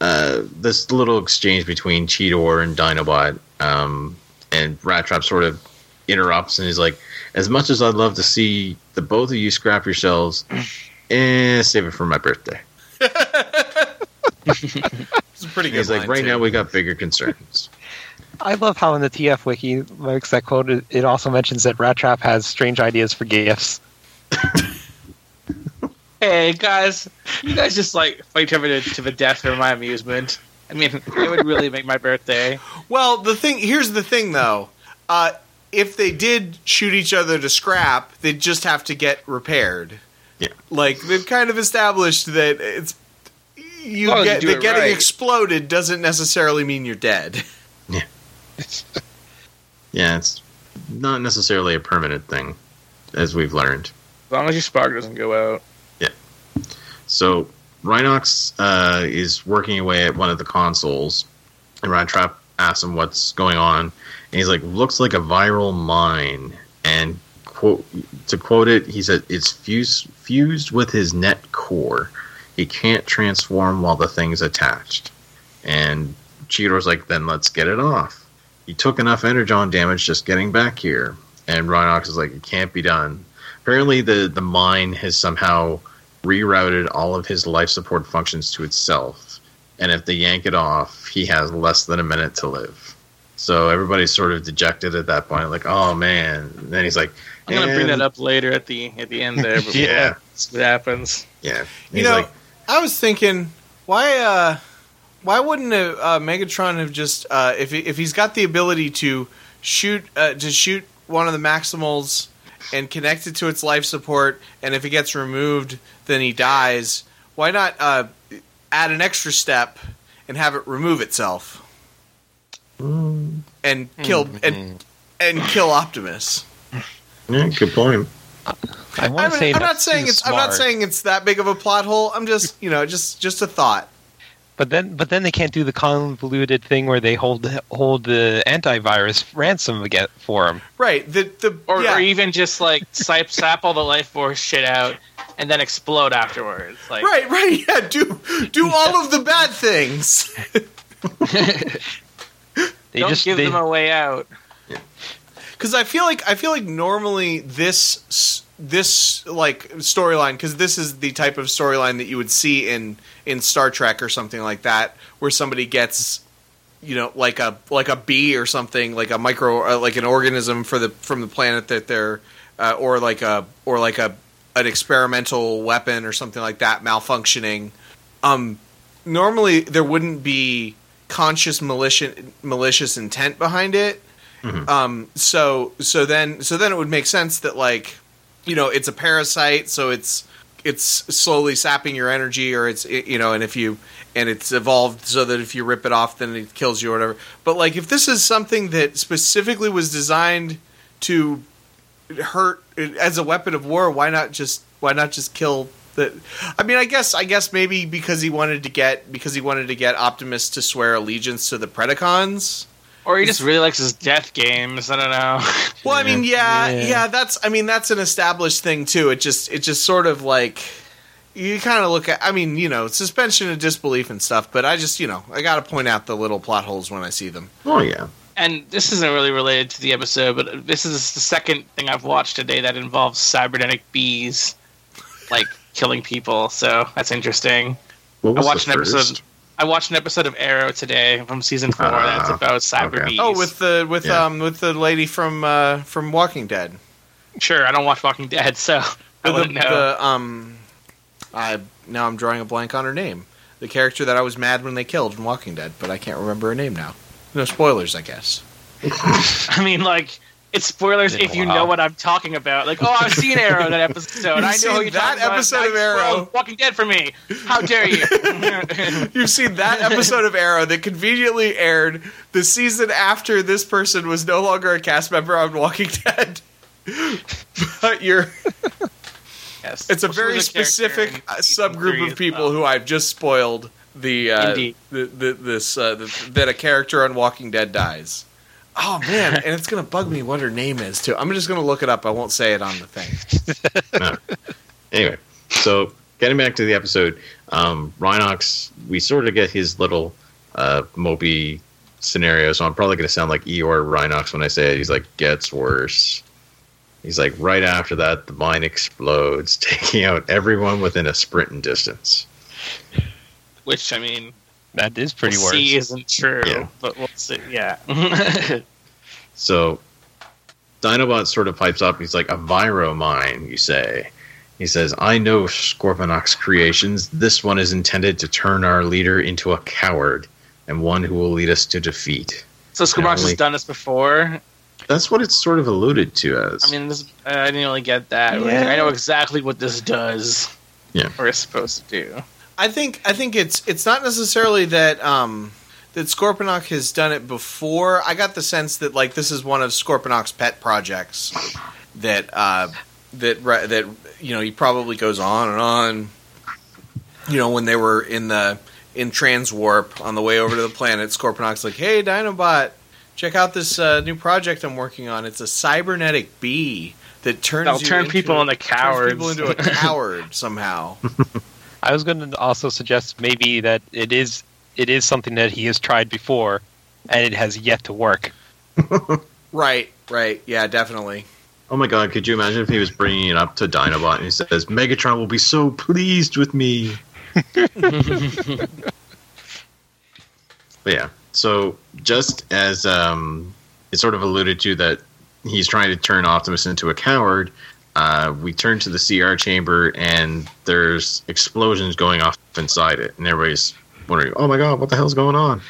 uh, this little exchange between Cheetor and Dinobot, um, and Rat Trap sort of interrupts and he's like, "As much as I'd love to see the both of you scrap yourselves, eh, save it for my birthday." It's a pretty good. He's like, "Right too. now we got bigger concerns." I love how in the TF wiki, makes that quote, it- it also mentions that Rat Trap has strange ideas for gifts. hey guys, you guys just like fight each other to, to the death for my amusement. I mean, it would really make my birthday. Well, the thing here's the thing though. Uh, if they did shoot each other to scrap, they'd just have to get repaired. Yeah. Like they've kind of established that it's you As long as get you do that it getting right. exploded doesn't necessarily mean you're dead. Yeah, yeah, it's not necessarily a permanent thing, as we've learned. As long as your spark doesn't go out. Yeah. So Rhinox uh, is working away at one of the consoles, and Rat Trap asks him what's going on, and he's like, "Looks like a viral mine." And quote to quote it, he said, "It's fused fused with his net core. He can't transform while the thing's attached." And Cheetor's like, "Then let's get it off." He took enough energon damage just getting back here, and Rhinox is like, "It can't be done." Apparently, the the mine has somehow rerouted all of his life support functions to itself. And if they yank it off, he has less than a minute to live. So everybody's sort of dejected at that point, like, oh man. And then he's like, I'm gonna bring that up later at the at the end there. Yeah. we'll what happens. Yeah. You He's know, like, I was thinking, why uh, why wouldn't uh, uh, Megatron have just uh, if he, if he's got the ability to shoot uh, to shoot one of the Maximals and connect it to its life support, and if it gets removed, then he dies. Why not uh, add an extra step and have it remove itself "Mm, and kill and and kill Optimus? yeah, good point. I I want to mean, say I'm not saying too it's I'm not saying it's that big of a plot hole. I'm just you know just just a thought. But then, but then they can't do the convoluted thing where they hold hold the antivirus ransom again for him. Right. The the Or, yeah. or even just like sap, sap all the life force shit out and then explode afterwards. Like Right, right, yeah. Do do all of the bad things. They don't just give they, them a way out. Because I feel like I feel like normally this this like storyline because this is the type of storyline that you would see in in Star Trek or something like that, where somebody gets you know like a like a bee or something like a micro uh, like an organism for the from the planet that they're uh, or like a or like a an experimental weapon or something like that malfunctioning, um, normally there wouldn't be conscious malicious malicious intent behind it. Mhm. Um, so so then so then it would make sense that like you know it's a parasite, so it's it's slowly sapping your energy, or it's it- you know, and if you and it's evolved so that if you rip it off, then it kills you or whatever. But like if this is something that specifically was designed to hurt as a weapon of war, why not just why not just kill the? I mean, I guess I guess maybe because he wanted to get because he wanted to get Optimus to swear allegiance to the Predacons. Or he just really likes his death games. I don't know. Well, I mean, yeah, yeah, Yeah. that's I mean that's an established thing too. It just it just sort of like you kind of look at I mean, you know, suspension of disbelief and stuff, but I just, you know, I got to point out the little plot holes when I see them. Oh yeah. And this isn't really related to the episode, but this is the second thing I've watched today that involves cybernetic bees, like killing people. So that's interesting. What I watched the an first? episode. I watched an episode of Arrow today from season four. Ah, that's about cyber okay. bees. Oh, with the with Yeah. um with the lady from uh from Walking Dead. sure. I don't watch Walking Dead, so I The, wouldn't know. the, um I now I'm drawing a blank on her name. The character that I was mad when they killed in Walking Dead, but I can't remember her name now. No spoilers, I guess. I mean, like. It's spoilers if you know what I'm talking about. Like, oh, I've seen Arrow that episode. I know you're that about. episode of Arrow. Walking Dead for me. How dare you? You've seen that episode of Arrow that conveniently aired the season after this person was no longer a cast member on Walking Dead. but you're yes. it's a Which very specific uh, subgroup of people well. who I've just spoiled the uh, the, the, this uh, the, that a character on Walking Dead dies. Oh man, and it's gonna bug me what her name is too. I'm just gonna look it up. I won't say it on the thing. Anyway, so getting back to the episode, um, Rhinox, we sort of get his little uh, mopey scenario. So I'm probably going to sound like Eeyore Rhinox when I say it. He's like, gets worse. He's like, right after that, the mine explodes, taking out everyone within a sprinting distance. Which I mean, That is pretty we'll worse. see isn't true, Yeah. but we'll see. Yeah. So Dinobot sort of pipes up. He's like, a Viro mine, you say. He says, I know Scorponok's creations. This one is intended to turn our leader into a coward and one who will lead us to defeat. so Scorbox Only- has done this before. That's what it's sort of alluded to as. I mean, this, I didn't really get that. Like, Yeah. I know exactly what this does. Yeah. Or is supposed to do. I think I think it's it's not necessarily that um, that Scorponok has done it before. I got the sense that like this is one of Scorponok's pet projects that uh, that that you know he probably goes on and on. You know when they were in the in Transwarp on the way over to the planet, Scorponok's like, "Hey, Dinobot, check out this uh, new project I'm working on. It's a cybernetic bee." That turns turn into- people into cowards. people into a coward somehow. I was going to also suggest maybe that it is it is something that he has tried before, and it has yet to work. Right, right, yeah, definitely. oh my god, could you imagine if he was bringing it up to Dinobot and he says, Megatron will be so pleased with me? but yeah, so just as um, it sort of alluded to that he's trying to turn Optimus into a coward, uh, we turn to the CR chamber and there's explosions going off inside it, and everybody's wondering, "Oh my god, what the hell's going on?"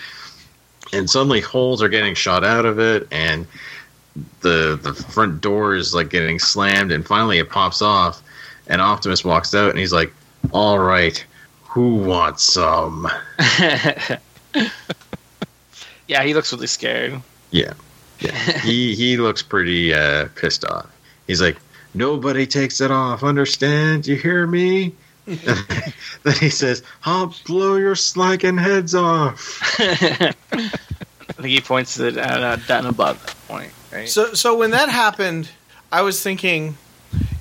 And suddenly, holes are getting shot out of it, and the the front door is like getting slammed, and finally it pops off, and Optimus walks out, and he's like, "All right, who wants some?" yeah, he looks really scared. Yeah, yeah. he he looks pretty uh, pissed off. He's like, "Nobody takes it off. Understand? You hear me?" then he says, "I'll blow your slacking heads off." I think he points it at uh, Dinobot at that point, right? So, so when that happened, I was thinking,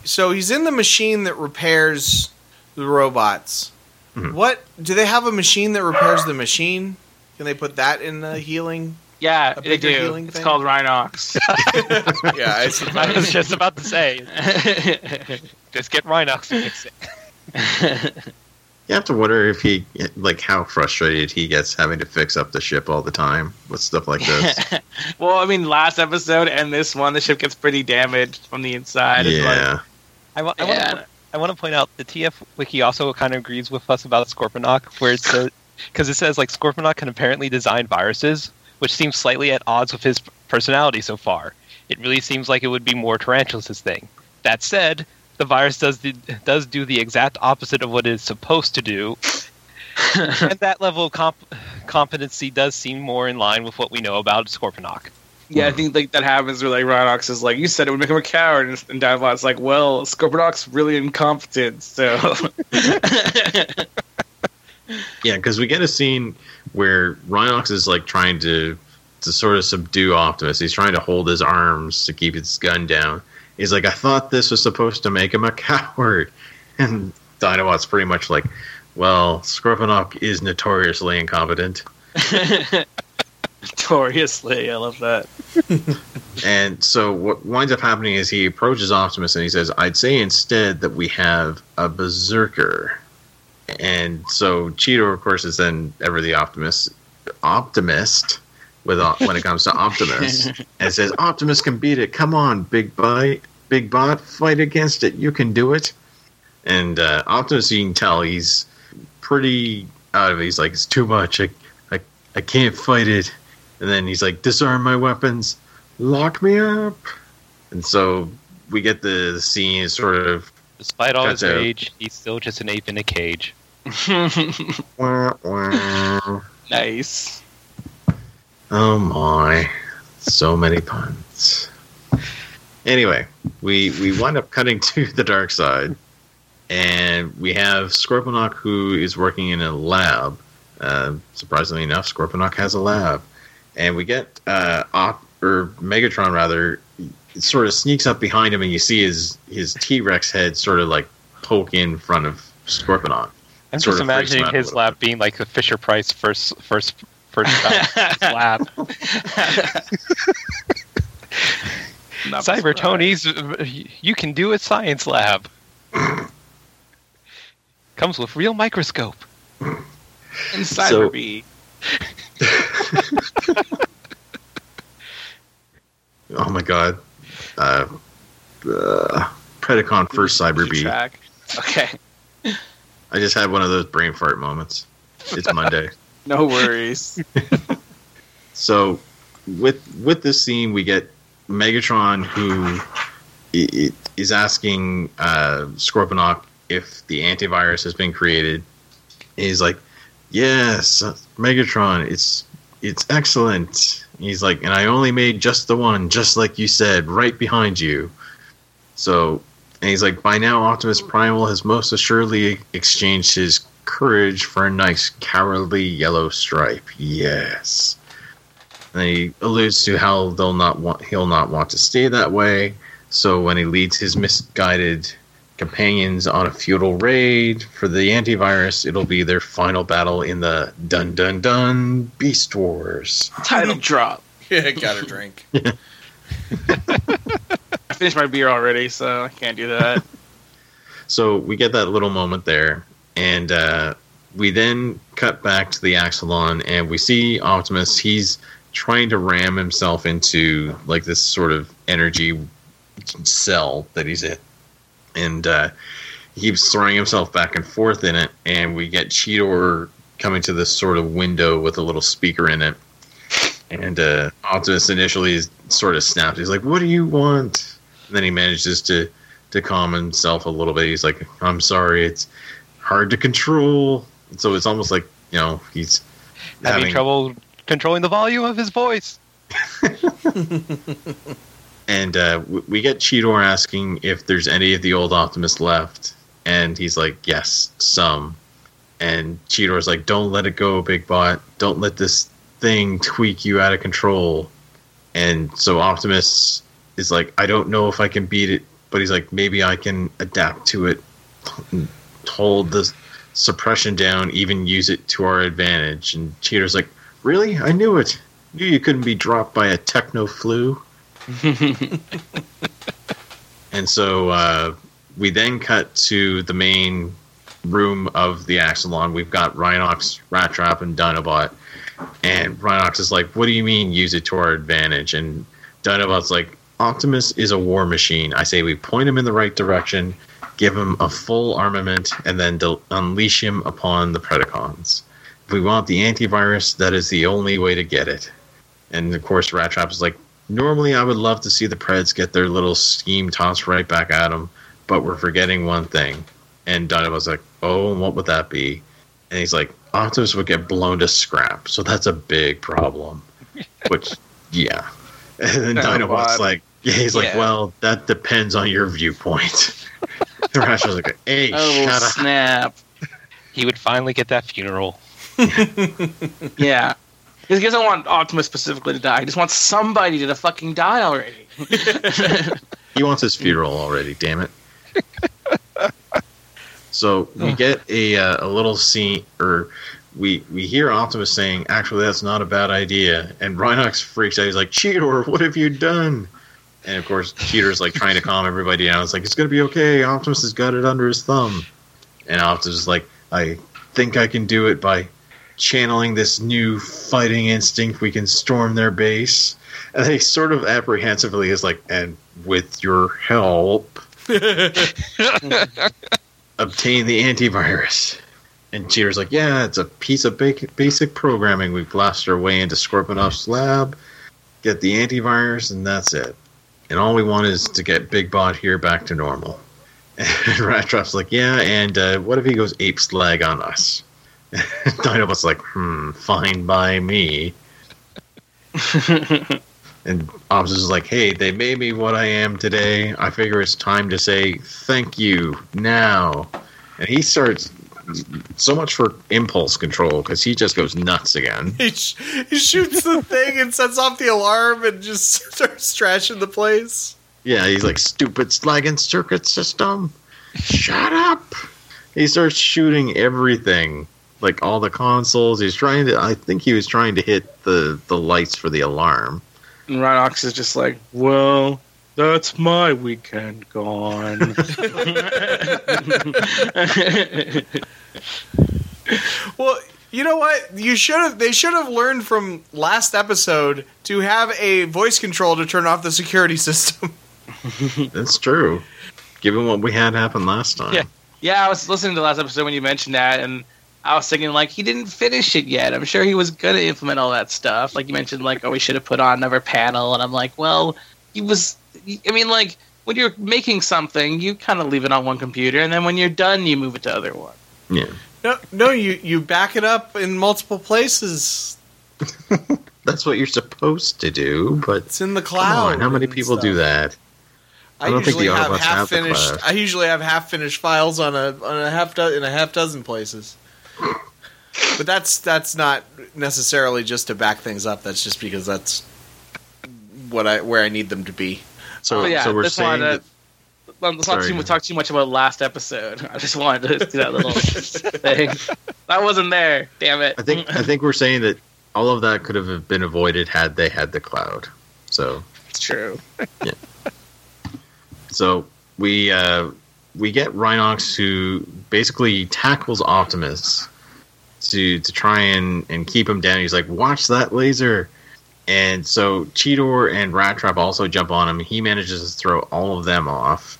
so he's in the machine that repairs the robots. Mhm. What do they have a machine that repairs the machine? Can they put that in the healing? Yeah, a they do. healing It's thing? called Rhinox. yeah, I I was just about to say, just get Rhinox to fix it. You have to wonder if he, like, how frustrated he gets having to fix up the ship all the time with stuff like this. well, I mean, last episode and this one, the ship gets pretty damaged from the inside. It's like- yeah. I, I Yeah. want to I want to point out the TF wiki also kind of agrees with us about Scorponok, where it says because it says like Scorponok can apparently design viruses, which seems slightly at odds with his personality so far. It really seems like it would be more Tarantulas' thing. That said, the virus does the, does do the exact opposite of what it is supposed to do, and that level of comp- competency does seem more in line with what we know about Scorponok. Yeah, I think like that happens where like Rhinox is like, you said it would make him a coward, and, and Dinobot's like, well, Scorponok's really incompetent, so Yeah, because we get a scene where Rhinox is like trying to to sort of subdue Optimus. He's trying to hold his arms to keep his gun down. He's like, I thought this was supposed to make him a coward. And Dinobot's pretty much like, well, Scorponok is notoriously incompetent. notoriously, I love that. And so what winds up happening is he approaches Optimus and he says, I'd say instead that we have a berserker. And so Cheetor, of course, is then ever the optimist optimist with when it comes to Optimus. and says, Optimus can beat it. Come on, big bite, big bot, fight against it. You can do it. And uh, Optimus, you can tell he's pretty out of it. He's like, it's too much. I, I, I can't fight it. And then he's like, disarm my weapons lock me up. And so we get the, the scene is sort of Despite all his age, he's still just an ape in a cage. wah, wah. nice. oh my, so many puns. Anyway, we we wind up cutting to the dark side, and we have Scorponok who is working in a lab. Uh, surprisingly enough, Scorponok has a lab, and we get uh, Op- or Megatron rather sort of sneaks up behind him, and you see his his T Rex head sort of like poke in front of Scorponok. I'm Sort just of freaks him imagining his little lab being like the Fisher Price first first first time lab. Cyber. Tony's you can do a science lab. Comes with real microscope. and So- Cyber Bee. Oh my god, uh, uh, Predacon first Cyber Keep Bee. track. Okay, I just had one of those brain fart moments. It's Monday. no worries. So with with this scene, we get Megatron who is asking uh, Scorponok if the antivirus has been created. He's like, "Yes, Megatron, it's it's excellent." He's like, "And I only made just the one, just like you said, right behind you." So, and he's like, "By now, Optimus Primal has most assuredly exchanged his courage for a nice cowardly yellow stripe." Yes. And he alludes to how they'll not want he'll not want to stay that way. So when he leads his misguided companions on a futile raid for the antivirus, it'll be their final battle in the dun dun dun Beast Wars. Title drop. Yeah, got a drink. I finished my beer already, so I can't do that. So we get that little moment there, and uh, we then cut back to the Axalon, and we see Optimus. He's trying to ram himself into like this sort of energy cell that he's in, and uh, he keeps throwing himself back and forth in it. And we get Cheetor coming to this sort of window with a little speaker in it. And uh, Optimus initially is sort of snapped. He's like, "What do you want?" And then he manages to to calm himself a little bit. He's like, "I'm sorry, it's hard to control." So it's almost like you know he's Having having trouble controlling the volume of his voice. And uh, we get Cheetor asking if there's any of the old Optimus left, and he's like, "Yes, some." And Cheetor's like, "Don't let it go, Big Bot. Don't let this thing tweak you out of control." And so Optimus is like, "I don't know if I can beat it, but he's like, maybe I can adapt to it, hold the suppression down, even use it to our advantage." And Cheetor's like, "Really? I knew it. Knew you couldn't be dropped by a techno flu." And so uh, we then cut to the main room of the Axalon, we've got Rhinox, Rat Trap, and Dinobot. And Rhinox is like, "What do you mean use it to our advantage?" And Dinobot's like, "Optimus is a war machine. I say we point him in the right direction, give him a full armament, and then unleash him upon the Predacons. If we want the antivirus, that is the only way to get it." And of course, Rat Trap is like, "Normally, I would love to see the Preds get their little scheme tossed right back at them, but we're forgetting one thing." And Dinobot's like, "Oh, and what would that be?" And he's like, Optimus would get blown to scrap, so that's a big problem. Which, yeah. And then Dinobot's like, yeah, he's like, well, that depends on your viewpoint. Thrasher's like, hey, Oh shut up. snap! He would finally get that funeral. Yeah, he doesn't want Optimus specifically to die. He just wants somebody to fucking die already. He wants his funeral already, damn it. So we get a uh, a little scene, or we we hear Optimus saying, "Actually, that's not a bad idea." And Rhinox freaks out. He's like, "Cheetor, what have you done?" And of course, Cheetor's like trying to calm everybody down. It's like it's gonna be okay. Optimus has got it under his thumb. And Optimus is like, "I think I can do it by channeling this new fighting instinct. We can storm their base." And he sort of apprehensively is like, "And with your help." obtain the antivirus. And Cheetor's like, yeah, it's a piece of basic programming. We blast our way into Scorponok's lab, get the antivirus, and that's it. And all we want is to get Big Bot here back to normal. And Rat Trap's like, yeah, and uh, what if he goes ape slag on us? Dinobot's like, hmm, fine by me. And Optimus is like, hey, they made me what I am today. I figure it's time to say thank you now. And he starts so much for impulse control because he just goes nuts again. he, sh- he shoots the thing and sets off the alarm and just starts trashing the place. Yeah, he's like, stupid slagging circuit system. Shut up. He starts shooting everything, like all the consoles. He's trying to, I think he was trying to hit the, the lights for the alarm. And Rhinox is just like, well, that's my weekend gone. Well, you know what? You should have. They should have learned from last episode to have a voice control to turn off the security system. That's true. Given what we had happen last time. Yeah. yeah, I was listening to the last episode when you mentioned that, and I was thinking like he didn't finish it yet. I'm sure he was gonna implement all that stuff. Like you mentioned, like oh we should have put on another panel, and I'm like, well, he was. I mean, like when you're making something, you kind of leave it on one computer, and then when you're done, you move it to other one. Yeah. No, no, you you back it up in multiple places. That's what you're supposed to do, but It's in the come cloud. on, how many and people do that? I, I don't think usually the have half have finished. cloud. I usually have half finished files on a on a half do- in a half dozen places. But that's that's not necessarily just to back things up. That's just because that's what I where I need them to be. So, But yeah, so we're just saying that, Let's not too, talk too much about last episode. I just wanted to do that little thing. That wasn't there. Damn it. I think I think we're saying that all of that could have been avoided had they had the cloud. So it's true. Yeah. so we uh, we get Rhinox who basically tackles Optimus to to try and, and keep him down. He's like, "Watch that laser!" And so Cheetor and Rat Trap also jump on him. He manages to throw all of them off,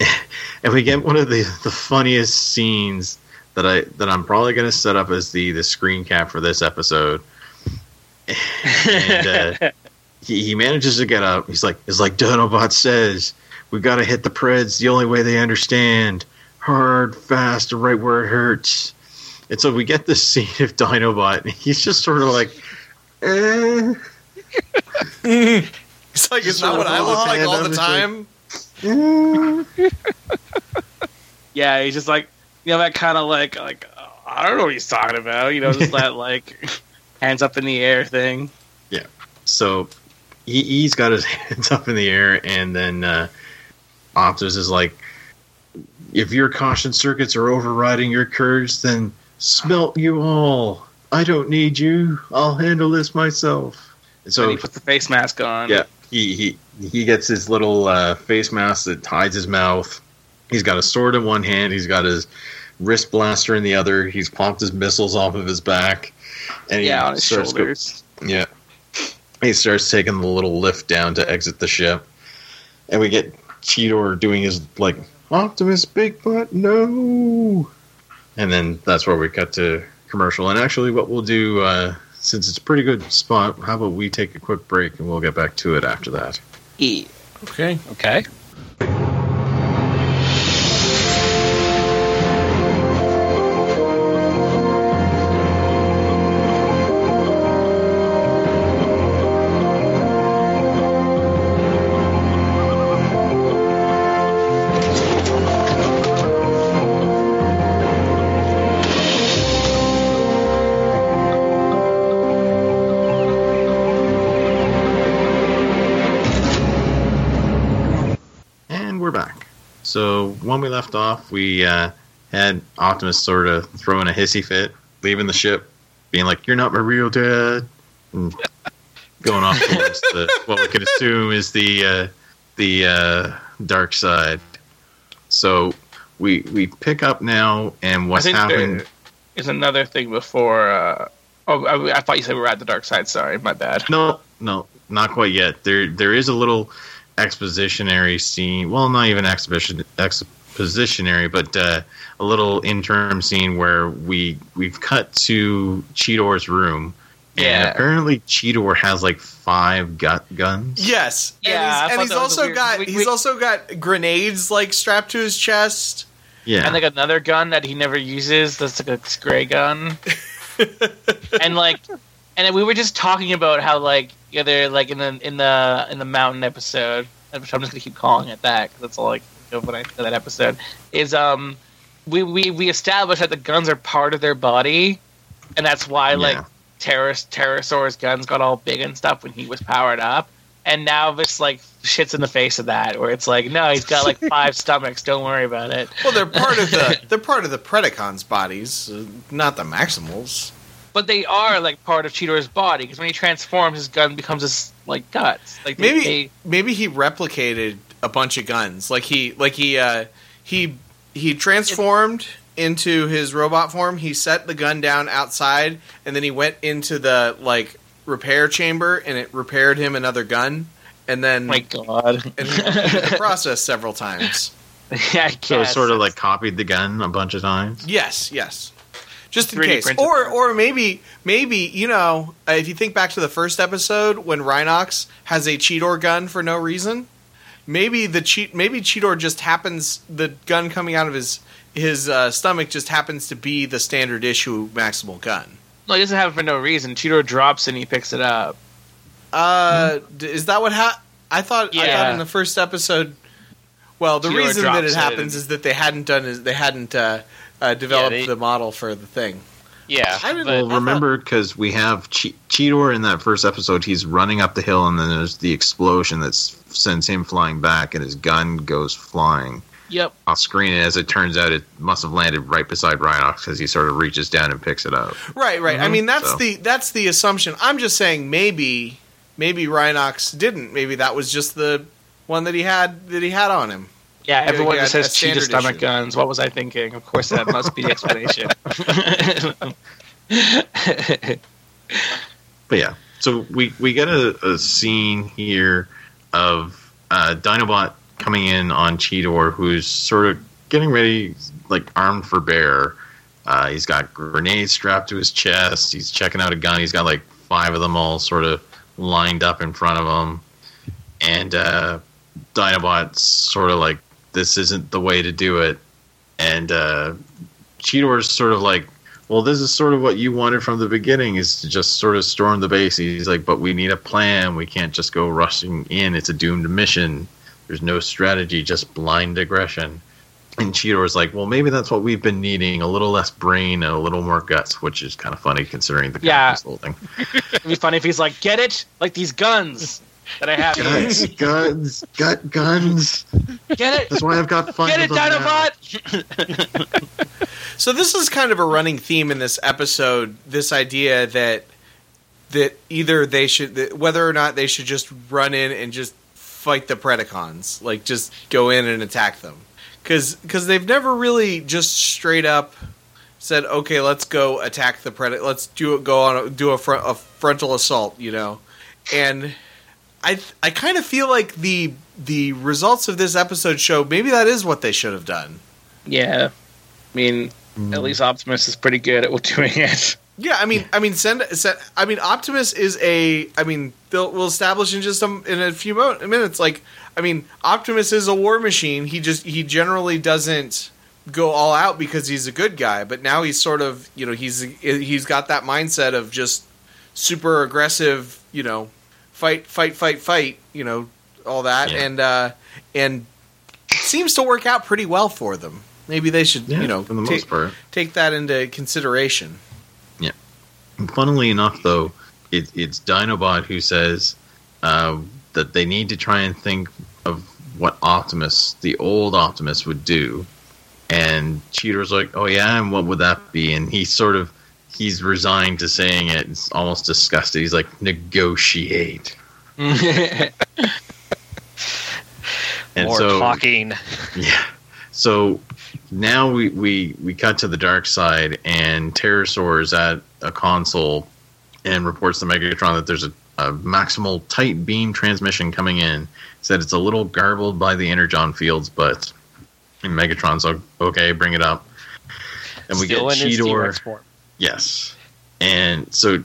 and we get one of the, the funniest scenes that I that I'm probably going to set up as the the screen cap for this episode. and uh, he, he manages to get up. He's like, it's like Dinobot says, we got to hit the Preds the only way they understand. Hard, fast, right where it hurts. And so we get this scene of Dinobot, and he's just sort of like, eh, It's like it's Just not what I look like all the time. eh. Yeah, he's just like you know that kind of like like I don't know what he's talking about. You know, just that like hands up in the air thing. Yeah. So he, he's got his hands up in the air, and then uh, Optimus is like, if your caution circuits are overriding your courage, then smelt you all. I don't need you. I'll handle this myself. And So so he puts the face mask on. Yeah, he he he gets his little uh, face mask that hides his mouth. He's got a sword in one hand. He's got his wrist blaster in the other. He's popped his missiles off of his back, and Yeah, on his starts go- shoulders. yeah, he starts taking the little lift down to exit the ship, and we get Cheetor doing his like Optimus Big Butt no, and then that's where we cut to commercial. And actually, what we'll do. Uh, since it's a pretty good spot, how about we take a quick break and we'll get back to it after that. E. Okay. Okay. When we left off, we uh, had Optimus sort of throwing a hissy fit, leaving the ship, being like, "You're not my real dad," and going off towards the what we could assume is the uh, the uh, dark side. So we we pick up now, and what's happening? is another thing before. Uh, oh, I, I thought you said we were at the dark side. Sorry, my bad. No, no, not quite yet. There, there is a little expositionary scene. Well, not even exposition, expositionary, but uh, a little interim scene where we we've cut to Cheetor's room. And apparently Cheetor has like five gut guns. Yes. Yeah, and he's, and he's that was a also weird- got we- he's we- also got grenades like strapped to his chest. Yeah. And like another gun that he never uses. That's like a gray gun. and like, and we were just talking about how like yeah, they're like in the in the in the mountain episode, which I'm just gonna keep calling it that because that's all I know when I say that episode is um we we we established that the guns are part of their body, and that's why like Yeah. Terror Terrorsaur's guns got all big and stuff when he was powered up. And now this like shits in the face of that, where it's like, no, he's got like five stomachs. Don't worry about it. Well, they're part of the they're part of the Predacons' bodies, uh, not the Maximals. But they are like part of Cheetor's body because when he transforms, his gun becomes his like guts. Like they, Maybe they- maybe he replicated a bunch of guns. Like he like he uh, he he transformed into his robot form. He set the gun down outside, and then he went into the like repair chamber, and it repaired him another gun. And then my God. and the process several times. yeah, I so it sort of like copied the gun a bunch of times. Yes, yes. Just in case, or or maybe maybe you know uh, if you think back to the first episode when Rhinox has a Cheetor gun for no reason, maybe the cheat maybe Cheetor just happens the gun coming out of his his uh, stomach just happens to be the standard issue maximal gun. No, he doesn't have it for no reason. Cheetor drops and he picks it up. Uh, d- is that what happened? I thought? I thought Yeah. in the first episode. Well, the Cheetor reason that it it happens is that they hadn't done is they hadn't uh, uh, developed they- the model for the thing. Yeah. I didn't- Well, remember because we have che- Cheetor in that first episode. He's running up the hill, and then there's the explosion that sends him flying back, and his gun goes flying Yep. off screen. And as it turns out, it must have landed right beside Rhinox because he sort of reaches down and picks it up. Right, right. I Mhm. mean, that's So- the that's the assumption. I'm just saying maybe maybe Rhinox didn't. Maybe that was just the one that he had that he had on him. Yeah, everyone yeah, just says cheetah stomach issue. guns. What was I thinking? Of course, that must be the explanation. But yeah, so we we get a, a scene here of uh, Dinobot coming in on Cheetor, who's sort of getting ready, like armed for bear. Uh, he's got grenades strapped to his chest. He's checking out a gun. He's got like five of them all sort of lined up in front of him. And uh, Dinobot's sort of like, this isn't the way to do it. And uh, Cheetor's sort of like, well, this is sort of what you wanted from the beginning is to just sort of storm the base. He's like, but we need a plan. We can't just go rushing in. It's a doomed mission. There's no strategy, just blind aggression. And Cheetor's like, well, maybe that's what we've been needing a little less brain and a little more guts, which is kind of funny considering the Yeah. thing. It'd be funny if he's like, "Get it? Like these guns that I have. Guns, guns, gut guns. Get it? That's why I've got five Get it, of them now. Dinobot!" So this is kind of a running theme in this episode. This idea that that either they should that whether or not they should just run in and just fight the Predacons, like just go in and attack them. because because they've never really just straight up said, okay, let's go attack the predator. Let's do it. Go on. Do a, front, a frontal assault. You know, and I I kind of feel like the the results of this episode show maybe that is what they should have done. Yeah, I mean, hmm. at least Optimus is pretty good at doing it. Yeah, I mean, I mean, send, send. I mean, Optimus is a. I mean, they'll, we'll establish in just some in a few mo- minutes. Like, I mean, Optimus is a war machine. He just he generally doesn't go all out because he's a good guy. But now he's sort of you know he's he's got that mindset of just super aggressive. You know, fight, fight, fight, fight. You know, all that, Yeah. and uh and it seems to work out pretty well for them. Maybe they should Yeah, you know the take, that into consideration. Yeah. Funnily enough, though, it, it's Dinobot who says uh, that they need to try and think of what Optimus, the old Optimus, would do. And Cheetor's like, "Oh yeah, and what would that be?" And he sort of he's resigned to saying it. It's almost disgusted. He's like, "Negotiate." And More so, talking. Yeah. So now we, we, we cut to the dark side, and Terrorsaur is at a console and reports to Megatron that there's a, a maximal tight beam transmission coming in. Said it's a little garbled by the energon fields, but and Megatron's like, okay, bring it up. And we Still get Cheetor. T-Rex form. Yes. And so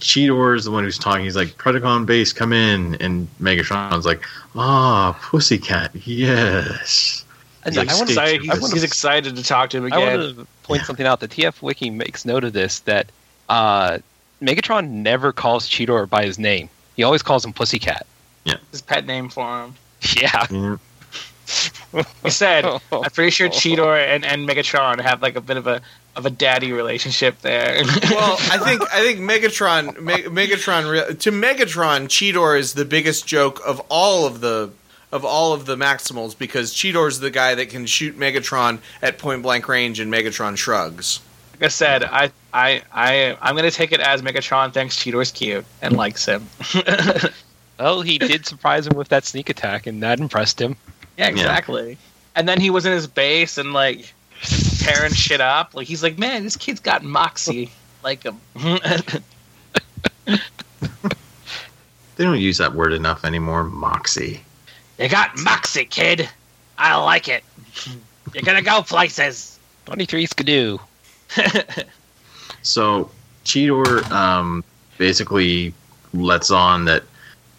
Cheetor is the one who's talking. He's like, Predacon base, come in. And Megatron's like, ah, Pussycat, yes. And He's like, I want to "Stay Excited- tuned." he's, he's excited to talk to him again. I want to point something out. The TF Wiki makes note of this that uh, Megatron never calls Cheetor by his name. He always calls him Pussycat. Yeah. His pet name for him. Yeah. Yeah. He said, "I'm pretty sure Cheetor and, and Megatron have like a bit of a of a daddy relationship there." well, I think I think Megatron, Me- Megatron to Megatron, Cheetor is the biggest joke of all of the of all of the Maximals because Cheetor's the guy that can shoot Megatron at point blank range, and Megatron shrugs. like I said, I I I I'm gonna take it as Megatron thinks Cheetor's cute and likes him. Well, he did surprise him with that sneak attack, and that impressed him. Yeah, exactly. And then he was in his base and like tearing shit up. Like he's like, man, this kid's got moxie. Like him. They don't use that word enough anymore. Moxie. you got moxie, kid. I like it. You're gonna go places. 23 Skidoo. So Cheetor um, basically lets on that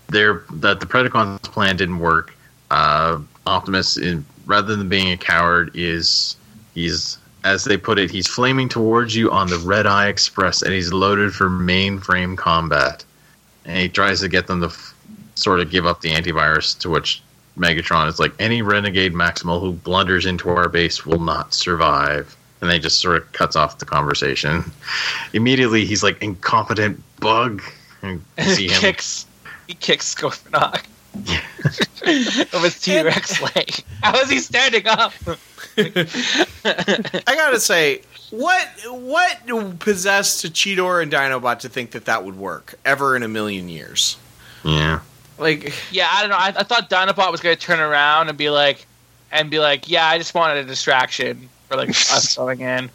their that the Predacon's plan didn't work. Uh, Optimus, in, rather than being a coward, is he's as they put it, he's flaming towards you on the Red Eye Express, and he's loaded for mainframe combat. And he tries to get them to f- sort of give up the antivirus. To which Megatron is like, any renegade Maximal who blunders into our base will not survive. And they just sort of cuts off the conversation. Immediately, he's like, incompetent bug. And he kicks. He kicks Scorponok. of his T Rex leg. How is he standing up? I gotta say, what what possessed Cheetor and Dinobot to think that that would work ever in a million years? Yeah. Like, Yeah, I don't know. I, I thought Dinobot was going to turn around and be like, and be like, yeah, I just wanted a distraction for like us going in.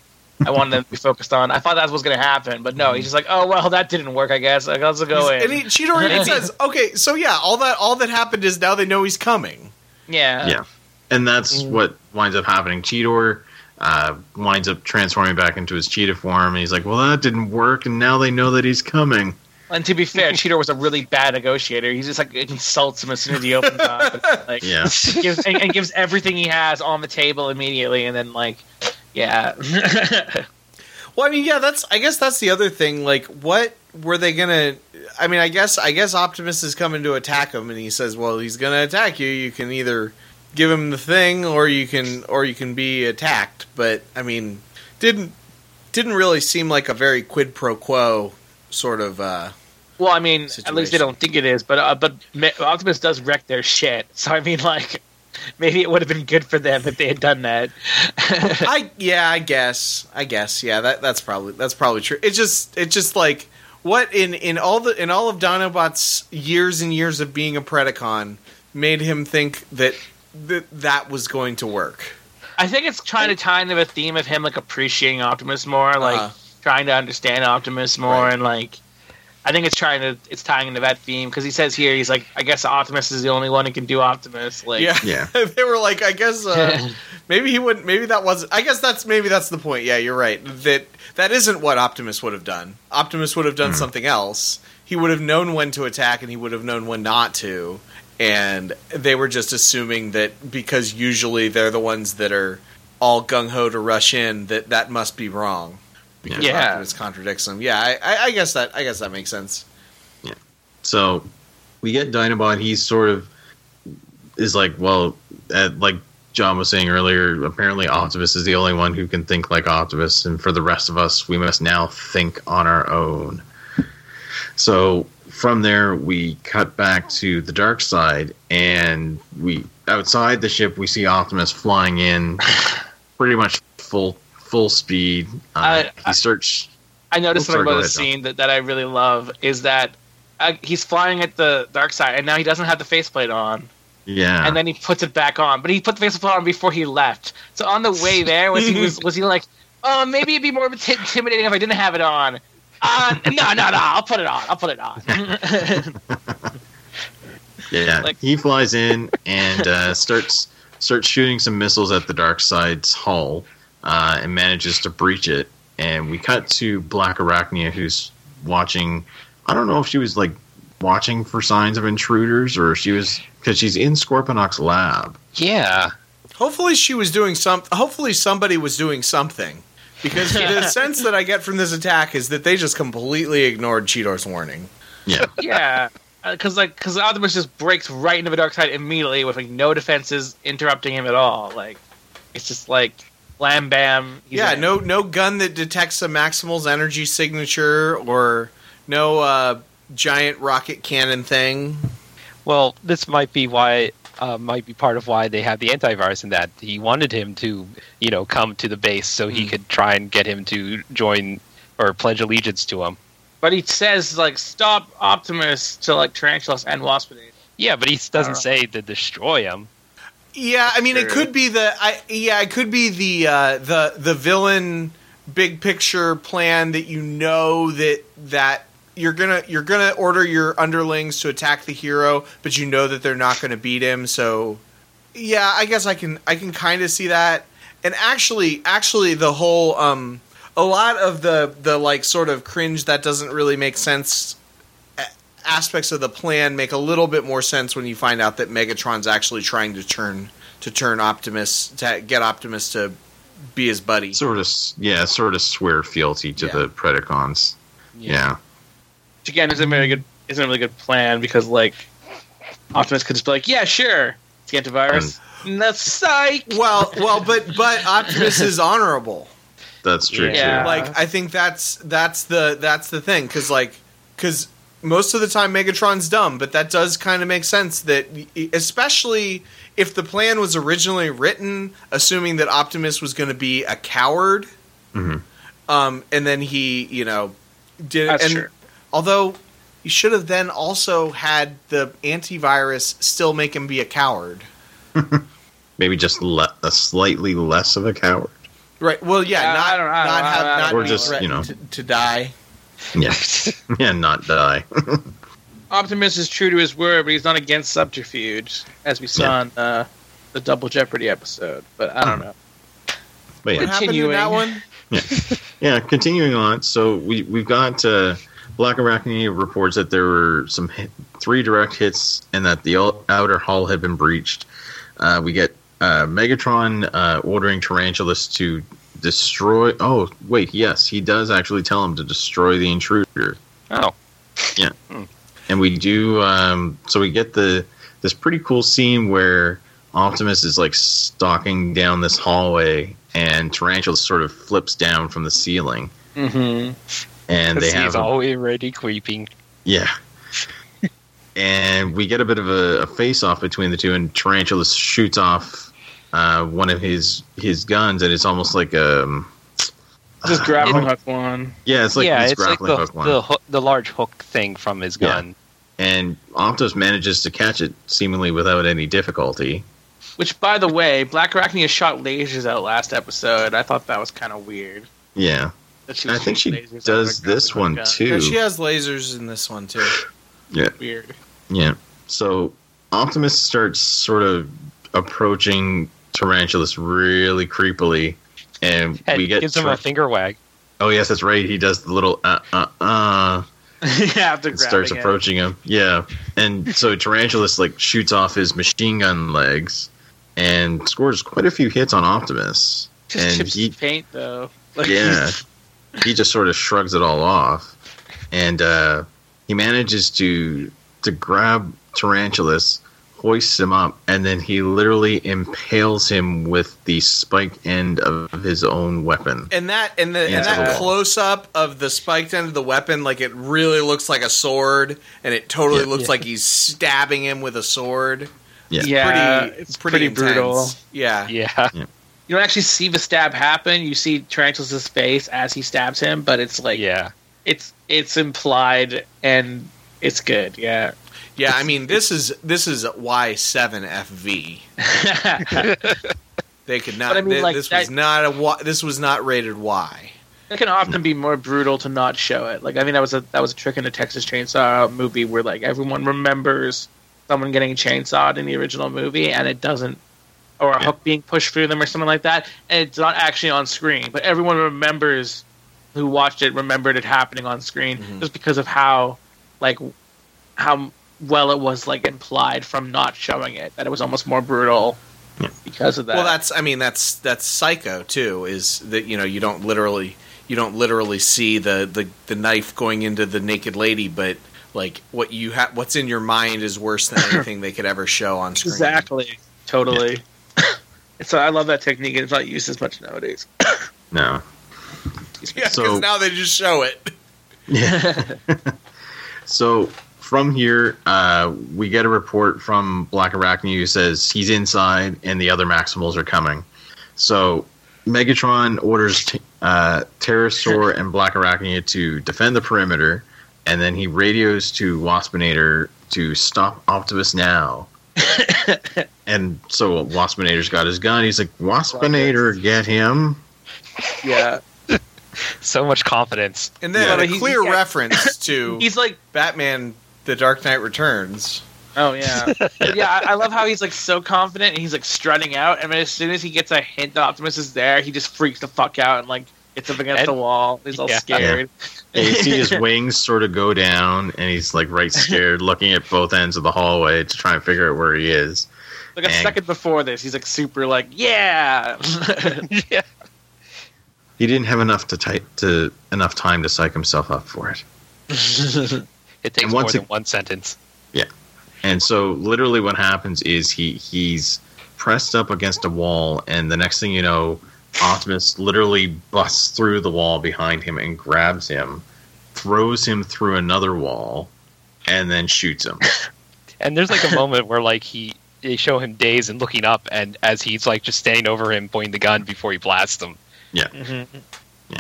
I wanted them to be focused on. I thought that was going to happen, but no. He's just like, oh well, that didn't work. I guess. Like, let's go in. and he, Cheetor even says, "Okay, so yeah, all that all that happened is now they know he's coming." yeah. Yeah. And that's Mm. what winds up happening. Cheetor uh, winds up transforming back into his cheetah form, and he's like, "Well, that didn't work, and now they know that he's coming." And to be fair, Cheetor was a really bad negotiator. He just like insults him as soon as he opens up. Like, Yeah. gives and, and gives everything he has on the table immediately, and then like, yeah. Well, I mean, yeah, that's I guess that's the other thing. Like, what were they gonna? I mean, I guess I guess Optimus is coming to attack him, and he says, "Well, he's gonna attack you. You can either give him the thing, or you can or you can be attacked." But I mean, didn't didn't really seem like a very quid pro quo sort of. uh Well, I mean, at least they don't think it is, but uh, but Optimus does wreck their shit. So I mean, like, maybe it would have been good for them if they had done that. I yeah, I guess. I guess. Yeah, that that's probably that's probably true. It's just it's just like what in in all the in all of Dinobot's years and years of being a Predacon made him think that that that was going to work. I think it's trying to tie into a theme of him like appreciating Optimus more, like Uh-huh. trying to understand Optimus more, Right. and like I think it's trying to it's tying into that theme because he says here he's like I guess Optimus is the only one who can do Optimus. Like yeah, Yeah. they were like, I guess uh, maybe he wouldn't. Maybe that wasn't. I guess that's maybe that's the point. Yeah, you're right. That that isn't what Optimus would have done. Optimus would have done something else. He would have known when to attack, and he would have known when not to. And they were just assuming that because usually they're the ones that are all gung ho to rush in, that that must be wrong. Because Yeah. Optimus contradicts them. Yeah, I, I, I guess that I guess that makes sense. Yeah. So we get Dinobot. He's sort of is like, well, uh, like John was saying earlier. Apparently, Optimus is the only one who can think like Optimus, and for the rest of us, we must now think on our own. So from there, we cut back to the dark side, and we outside the ship we see Optimus flying in, pretty much full full speed. Uh, I- he starts. I noticed Oh, something sorry, about the scene that, that I really love is that uh, he's flying at the dark side and now he doesn't have the faceplate on. Yeah, and then he puts it back on. But he put the faceplate on before he left. So on the way there, was he was, was he like, oh, maybe it'd be more inti- intimidating if I didn't have it on. Uh, no, no, no. I'll put it on. I'll put it on. Yeah, Like- he flies in and uh, starts starts shooting some missiles at the dark side's hull uh, and manages to breach it. And we cut to Black Arachnia, who's watching. I don't know if she was like watching for signs of intruders or if she was because she's in Scorponok's lab. Yeah. Hopefully, she was doing some. Hopefully, somebody was doing something. Because the sense that I get from this attack is that they just completely ignored Cheetor's warning. Yeah, yeah. Because like, because Optimus just breaks right into the dark side immediately with like no defenses interrupting him at all. Like, it's just like blam bam. he's yeah, in. no, no gun that detects a Maximal's energy signature, or no uh, giant rocket cannon thing. Well, this might be why uh, might be part of why they have the antivirus in that he wanted him to, you know, come to the base so he Hmm. could try and get him to join or pledge allegiance to him. But he says like, stop Optimus to like Tarantulas and Waspinator. Yeah, but he doesn't say to destroy him. Yeah, I mean, it could be the. I yeah, it could be the uh, the the villain big picture plan that you know that that you're gonna you're gonna order your underlings to attack the hero, but you know that they're not gonna beat him. So yeah, I guess I can I can kind of see that. And actually, actually, the whole um, a lot of the the like sort of cringe that doesn't really make sense aspects of the plan make a little bit more sense when you find out that Megatron's actually trying to turn to turn Optimus to get Optimus to be his buddy. sort of. Yeah, sort of swear fealty to Yeah. the Predacons. Yeah. Which again isn't a very good isn't a really good plan because like Optimus could just be like, yeah, sure, it's the antivirus. And that's psych. Well, well, but but Optimus is honorable. that's true Yeah. too. Like I think that's that's the that's the thing because like because most of the time Megatron's dumb, but that does kind of make sense that especially if the plan was originally written assuming that Optimus was going to be a coward, Mhm. um, and then he you know did That's and true. Although you should have then also had the antivirus still make him be a coward. Maybe just le- a slightly less of a coward. Right. Well, yeah, Yeah, not I don't- I don't- not I have don't- not Or just, you know. to, to die. Yeah, yeah, not die. Optimus is true to his word, but he's not against subterfuge, as we saw Yeah. in uh, the Double Jeopardy episode. But I don't know. But What yeah, happened in that Continuing. one? yeah. Continuing on, so we we've got uh, Black Arachnia reports that there were some hit, three direct hits and that the outer hull had been breached. Uh, we get uh, Megatron uh, ordering Tarantulas to destroy. Oh, wait, yes, he does actually tell him to destroy the intruder. Oh, Yeah. and we do um, so we get the this pretty cool scene where optimus is like stalking down this hallway and tarantula sort of flips down from the ceiling Mm-hmm. And they he's a, already creeping. yeah and we get a bit of a, a face off between the two and tarantula shoots off uh, one of his his guns and it's almost like um Just uh, grappling it- hook one. yeah it's like yeah, this it's like the hook one the, hook, the large hook thing from his Yeah. gun. and Optimus manages to catch it seemingly without any difficulty. Which, by the way, Black Arachnia shot lasers out last episode. I thought that was kind of weird. Yeah, That she I was think she shooting lasers out does of this one gun. too. Yeah, she has lasers in this one too. Yeah. Weird. Yeah. So Optimus starts sort of approaching Tarantulas really creepily, and And we get gives him a finger wag. oh yes, that's right. He does the little uh uh uh. yeah, after and starts grabbing it. approaching him. Yeah, and so Tarantulas like shoots off his machine gun legs and scores quite a few hits on Optimus. Just and chips he- paint though. Like, Yeah, he just sort of shrugs it all off, and uh, he manages to to grab Tarantulas, hoists him up, and then he literally impales him with the spike end of his own weapon. And that and the and that close up of the spiked end of the weapon, like it really looks like a sword, and it totally Yeah. looks like he's stabbing him with a sword. Yeah. Yeah, pretty, it's pretty, pretty intense. brutal. Yeah. Yeah. You don't actually see the stab happen. You see Tarantulas' face as he stabs him, but it's like yeah. it's it's implied and it's good. Yeah. Yeah, I mean this is this is Y seven FV. They could not. I mean, thi- like, this was that- not a Y, this was not rated Y. it can often be more brutal to not show it. Like I mean that was a that was a trick in the Texas Chainsaw movie where like everyone remembers someone getting chainsawed in the original movie and it doesn't or a Yeah. hook being pushed through them or something like that and it's not actually on screen but everyone remembers who watched it remembered it happening on screen Mhm. just because of how like how well it was like implied from not showing it that it was almost more brutal Yeah. because of that Well, that's I mean that's that's Psycho too. Is that you know you don't literally you don't literally see the the, the knife going into the naked lady, but like what you have what's in your mind is worse than anything they could ever show on screen. Exactly. Totally. So I love that technique. and It's not used as much nowadays. No. Yeah, because So- now they just show it. Yeah. so from here, uh, we get a report from Black Arachnia who says he's inside and the other Maximals are coming. So Megatron orders t- uh, Terrorsaur and Black Arachnia to defend the perimeter, and then he radios to Waspinator to stop Optimus now. and so Waspinator's got his gun. He's like, Waspinator, get him. Yeah. So much confidence. And then Yeah, a clear yeah. reference to He's like, Batman: The Dark Knight Returns. oh yeah, yeah. I, I love how he's like so confident and he's like strutting out, and then as soon as he gets a hint that Optimus is there, he just freaks the fuck out and like gets up against And- the wall. He's all Yeah. scared. And you see his wings sort of go down, and he's like right scared, looking at both ends of the hallway to try and figure out where he is. like a And- second before this, he's like super like, yeah. yeah. He didn't have enough to type to enough time to psych himself up for it. It takes And more than it- one sentence. Yeah, and so, literally, what happens is he he's pressed up against a wall, and the next thing you know, Optimus literally busts through the wall behind him and grabs him, throws him through another wall, and then shoots him. And there's like a moment where like he they show him dazed and looking up, and as he's like just standing over him, pointing the gun before he blasts him, Mhm. Yeah.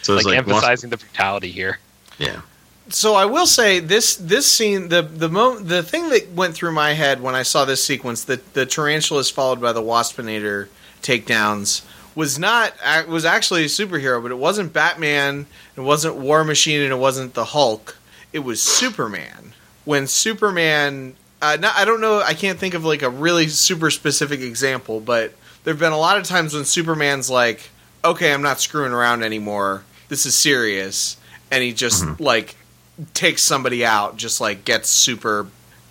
So it's like, like, emphasizing the brutality here. yeah, So I will say this this scene the the mo- the thing that went through my head when I saw this sequence the the tarantula is followed by the waspinator takedowns was not was actually a superhero but it wasn't Batman it wasn't War Machine and it wasn't the Hulk. It was Superman. When Superman uh, not, I don't know I can't think of like a really super specific example but there've been a lot of times when Superman's like okay I'm not screwing around anymore. This is serious. And he just like takes somebody out just like gets super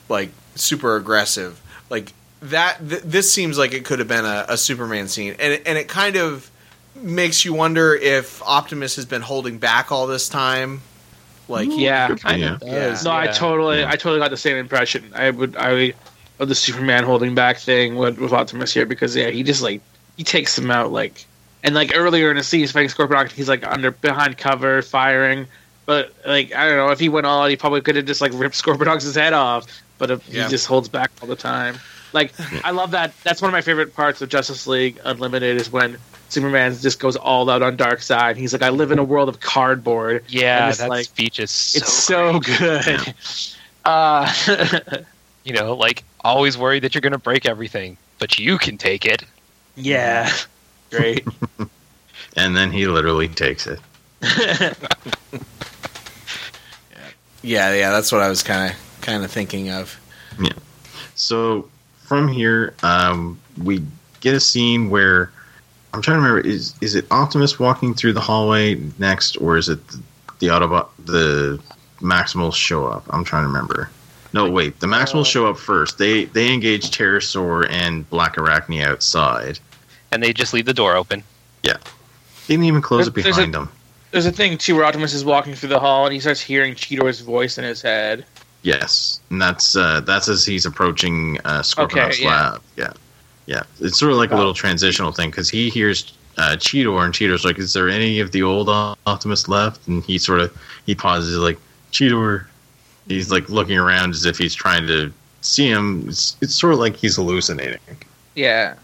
like super aggressive. Like that th- this seems like it could have been a, a superman scene and it, and it kind of makes you wonder if optimus has been holding back all this time like Yeah. Kind Kind of of Yeah. does. No, I totally, Yeah. I totally got the same impression. I would, I, of the Superman holding back thing with, with Optimus here because yeah, he just like he takes him out like, and like earlier in the scene, he's fighting Scorpion, he's like under behind cover firing, but like I don't know if he went all, out, he probably could have just like ripped Scorpion's head off, but if Yeah. he just holds back all the time. Like I love that. That's one of my favorite parts of Justice League Unlimited is when Superman just goes all out on Darkseid. He's like, I live in a world of cardboard. Yeah, And that like- speech is so it's so good. Uh, you know, like always worried that you're going to break everything, but you can take it. Yeah. Great. And then he literally takes it. Yeah, yeah, that's what I was kind of kind of thinking of. Yeah. So from here, um, we get a scene where I'm trying to remember is is it Optimus walking through the hallway next, or is it the, the Autobot the Maximals show up? I'm trying to remember. No, wait, the Maximals show up first. They they engage Terrorsaur and Black Arachnia outside. And they just leave the door open. Yeah, they didn't even close it There's- there's behind a- them. There's a thing too where Optimus is walking through the hall and he starts hearing Cheetor's voice in his head. Yes, and that's uh, that's as he's approaching uh, Scorponok's Okay, yeah. lab. Yeah, yeah. It's sort of like a little transitional thing because he hears uh, Cheetor, and Cheetor's like, "Is there any of the old Optimus left?" And he sort of he pauses, like, "Cheetor." He's like looking around as if he's trying to see him. It's, it's sort of like he's hallucinating. Yeah.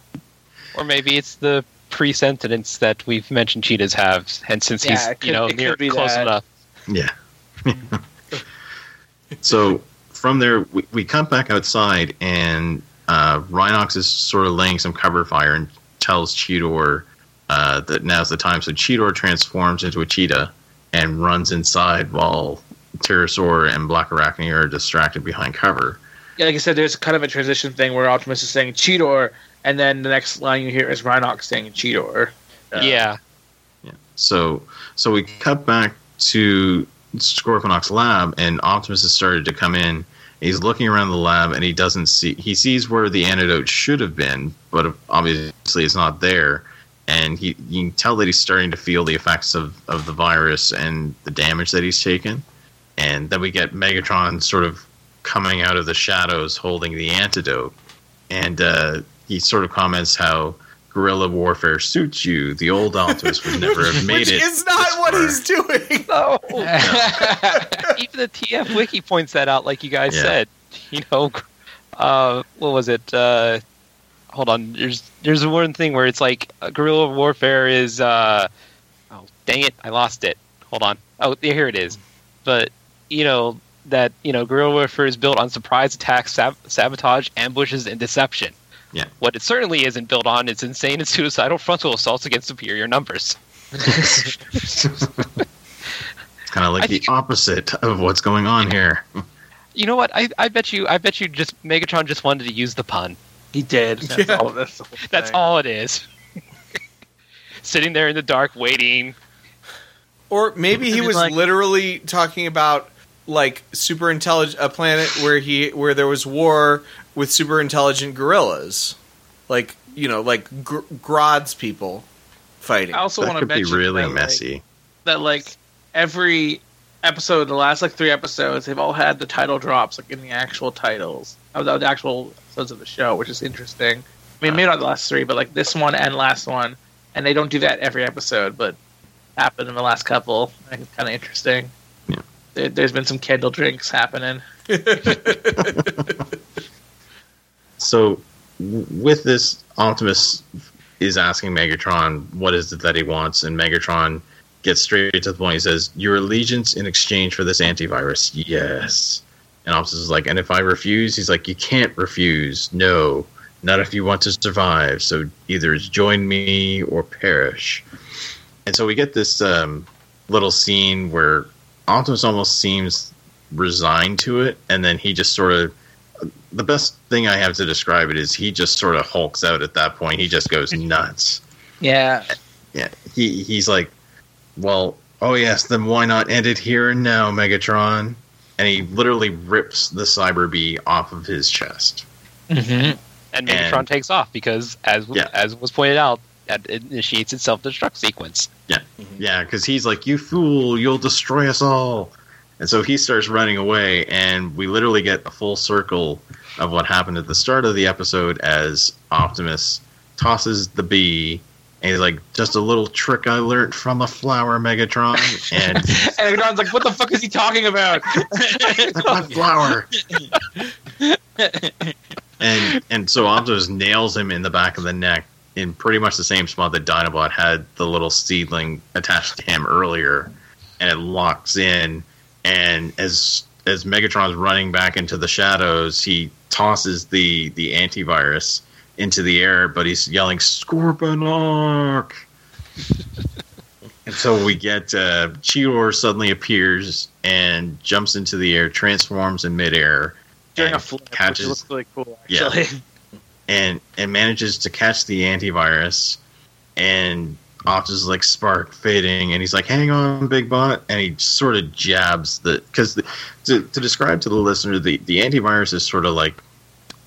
Or maybe it's the pre-sentence that we've mentioned cheetahs have, and since Yeah, he's could- you know near close that. enough. Yeah. So from there, we, we cut back outside, and uh, Rhinox is sort of laying some cover fire and tells Cheetor uh, that now's the time. So Cheetor transforms into a cheetah and runs inside while Terrorsaur and Black Arachnia are distracted behind cover. Yeah, like I said, there's kind of a transition thing where Optimus is saying Cheetor, and then the next line you hear is Rhinox saying Cheetor. Uh, yeah, So so we cut back to Scorponok's lab, and Optimus has started to come in. He's looking around the lab, and he doesn't see. He sees where the antidote should have been, but obviously it's not there. And he, you can tell that he's starting to feel the effects of, of the virus and the damage that he's taken. And then we get Megatron sort of coming out of the shadows holding the antidote. And uh, he sort of comments how guerrilla warfare suits you. The old Optimus would never have made Which it. is not what far. he's doing. no. Even the TF wiki points that out, like you guys Yeah. said. You know, uh, what was it? Uh, hold on. There's there's one thing where it's like uh, guerrilla warfare is. Uh, oh, dang it! I lost it. Hold on. Oh, yeah, here it is. But you know that you know guerrilla warfare is built on surprise attacks, sab- sabotage, ambushes, and deception. Yeah. What it certainly isn't built on is insane and suicidal frontal assaults against superior numbers. It's kind of like I the think- opposite of what's going on here. You know what? I, I bet you I bet you just Megatron just wanted to use the pun. He did. That's Yeah. all. That's, That's all it is. Sitting there in the dark waiting. Or maybe he was like- literally talking about like super intelligent a planet where he where there was war with super intelligent gorillas, like you know like gr- Grodd's people fighting. I also want to could be really that, like, messy. that like every episode, the last like three episodes, they've all had the title drops like in the actual titles of the, the actual episodes of the show, which is interesting. I mean, maybe not the last three, but like this one and last one, and they don't do that every episode, but happened in the last couple. I think it's kind of interesting. Yeah. There, there's been some candle drinks happening. So, with this, Optimus is asking Megatron what is it that he wants, and Megatron gets straight to the point. He says, "Your allegiance in exchange for this antivirus." Yes. And Optimus is like, "And if I refuse?" He's like, "You can't refuse. No, not if you want to survive. So either join me or perish." And so we get this um, little scene where Optimus almost seems resigned to it, and then he just sort of the best thing I have to describe it is he just sort of hulks out at that point. He just goes nuts. Yeah, Yeah, he he's like, well, oh yes, then why not end it here and now, Megatron? And he literally rips the Cyber Bee off of his chest. mm-hmm. And Megatron And- takes off because as Yeah. as was pointed out, that initiates its self destruct sequence. Yeah, mm-hmm. Yeah, because he's like, you fool, you'll destroy us all. And so he starts running away, and we literally get a full circle of what happened at the start of the episode as Optimus tosses the bee. And he's like, just a little trick I learned from a flower, Megatron. And and Megatron's like, "What the fuck is he talking about?" my flower. and and so Optimus nails him in the back of the neck in pretty much the same spot that Dinobot had the little seedling attached to him earlier, and it locks in. And as as Megatron's running back into the shadows, he tosses the the antivirus, into the air, but he's yelling Scorponok. and so we get uh, Cheetor suddenly appears and jumps into the air, transforms in midair, During a flip, which catches looks really cool. Yeah. And and manages to catch the antivirus and Optimus is like spark fading and he's like hang on big bot and he sort of jabs the because to, to describe to the listener the, the antivirus is sort of like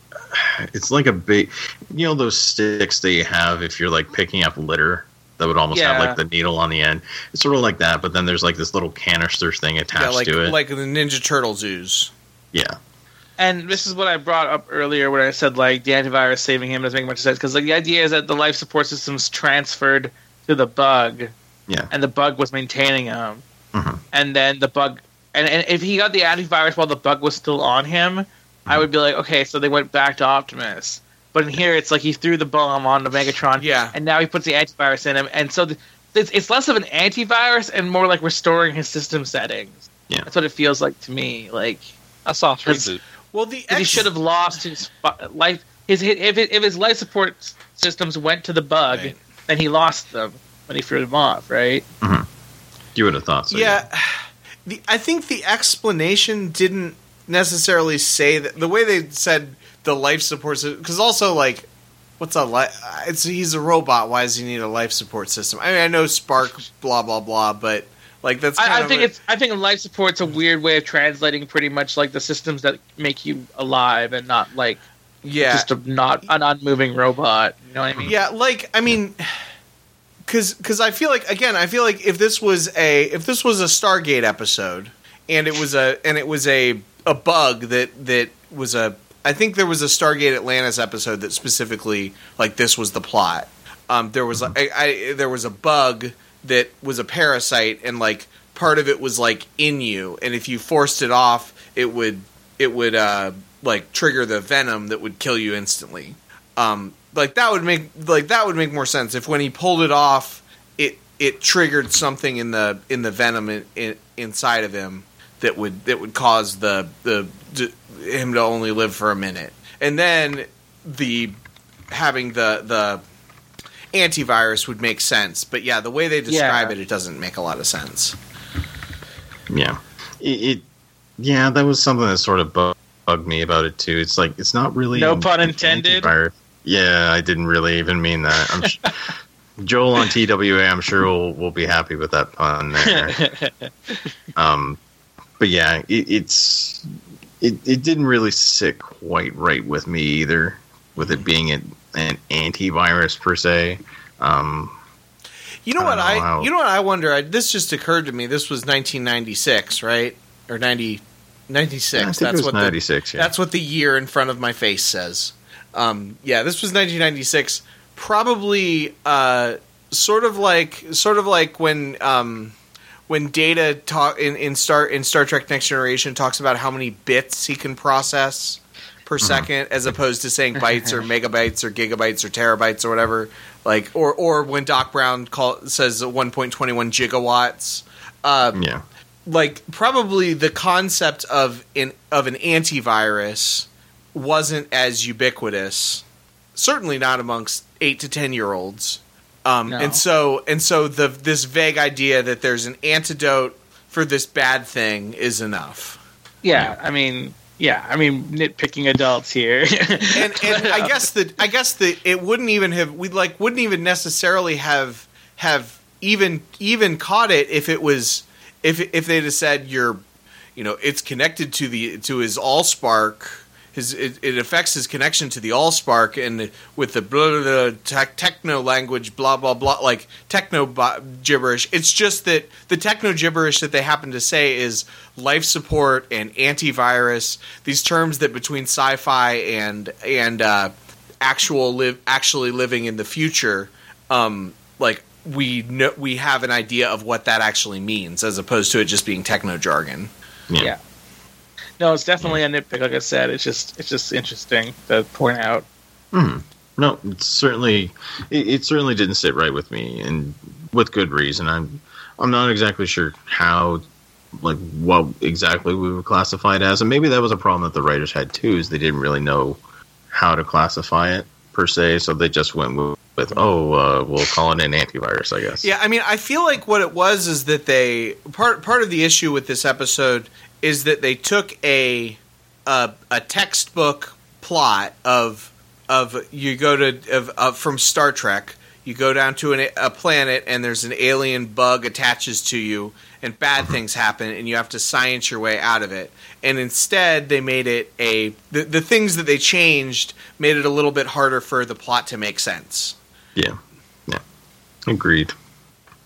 it's like a big you know those sticks that you have if you're like picking up litter that would almost have like the needle on the end? It's sort of like that but then there's like this little canister thing attached Yeah, like to it. like the Ninja Turtles ooze. yeah and this is what I brought up earlier when I said like the antivirus saving him doesn't make much sense because like the idea is that the life support system's transferred to the bug, Yeah. and the bug was maintaining him, Mhm. and then the bug, and, and if he got the antivirus while the bug was still on him, I would be like, okay, so they went back to Optimus. But in here, it's like he threw the bomb on the Megatron, Yeah. and now he puts the antivirus in him, and so the, it's, it's less of an antivirus and more like restoring his system settings. Yeah. that's what it feels like to me. Like A soft reboot. Well, the he should have lost his life. His if if his life support systems went to the bug, Right. then he lost them when he threw them off. Right? Mm-hmm. you would have thought so yeah, the I think the explanation didn't necessarily say that the way they said the life support because also like what's a life? It's he's a robot. Why does he need a life support system? I mean, I know Spark, blah blah blah, but like that's kind I, I think a- it's I think life support's a weird way of translating pretty much like the systems that make you alive and not like yeah just a not an unmoving robot. You know what I mean? Yeah, like I mean, because because I feel like again, I feel like if this was a if this was a Stargate episode and it was a and it was a a bug that that was a I think there was a Stargate Atlantis episode that specifically like this was the plot. Um, there was a, I, I, there was a bug that was a parasite and like part of it was like in you and if you forced it off it would it would uh like trigger the venom that would kill you instantly. Um like that would make like that would make more sense. If when he pulled it off it it triggered something in the in the venom in, in, inside of him that would that would cause the the d- him to only live for a minute. And then the having the the antivirus would make sense but yeah the way they describe Yeah. it it doesn't make a lot of sense Yeah, it, it. Yeah, that was something that sort of bu- bugged me about it too. It's like it's not really No an- pun an antented. antivirus. Yeah, I didn't really even mean that. I'm sh- Joel on TWA. I'm sure will will be happy with that pun there. um, but yeah, it, it's it, it didn't really sit quite right with me either, with it being an, an antivirus per se. Um, You know I what don't I, how- you know what I wonder. I, this just occurred to me. This was 1996, right? Or 90, 96. I think that's what the, 96. yeah. that's what the year in front of my face says. Um, yeah, this was 1996. Probably uh, sort of like sort of like when um, when Data talk in, in Star in Star Trek Next Generation talks about how many bits he can process per Mm-hmm. second, as opposed to saying bytes or megabytes or gigabytes or terabytes or whatever. Like or or when Doc Brown call, says 1.21 gigawatts. Uh, yeah. like probably the concept of an of an antivirus wasn't as ubiquitous. Certainly not amongst eight to ten year olds. Um, No. And so and so the this vague idea that there's an antidote for this bad thing is enough. yeah, I mean, yeah, I mean, nitpicking adults here. and and I uh, guess that I guess that it wouldn't even have we like wouldn't even necessarily have have even even caught it if it was if if they'd have said you're you know it's connected to the to his allspark his it, it affects his connection to the allspark and with the blah, blah, blah, tech, techno language blah blah blah like techno bo- gibberish it's just that the techno gibberish that they happen to say is life support and antivirus these terms that between sci-fi and and uh, actual live actually living in the future um like we know we have an idea of what that actually means as opposed to it just being techno jargon Yeah. Yeah. No, it's definitely a nitpick. Like I said, it's just it's just interesting to point out. Mhm. No, it's certainly it, it certainly didn't sit right with me, and with good reason. I'm I'm not exactly sure how like what exactly we were classified as, and maybe that was a problem that the writers had too, is they didn't really know how to classify it. per se, so they just went with, with oh, uh, we'll call it an antivirus, I guess. Yeah, I mean, I feel like what it was is that they part part of the issue with this episode is that they took a a, a textbook plot of of you go to of, of from Star Trek. You go down to an, a planet and there's an alien bug attaches to you, and bad uh-huh. things happen, and you have to science your way out of it. And instead, they made it a the, the things that they changed made it a little bit harder for the plot to make sense. Yeah. Yeah. Agreed.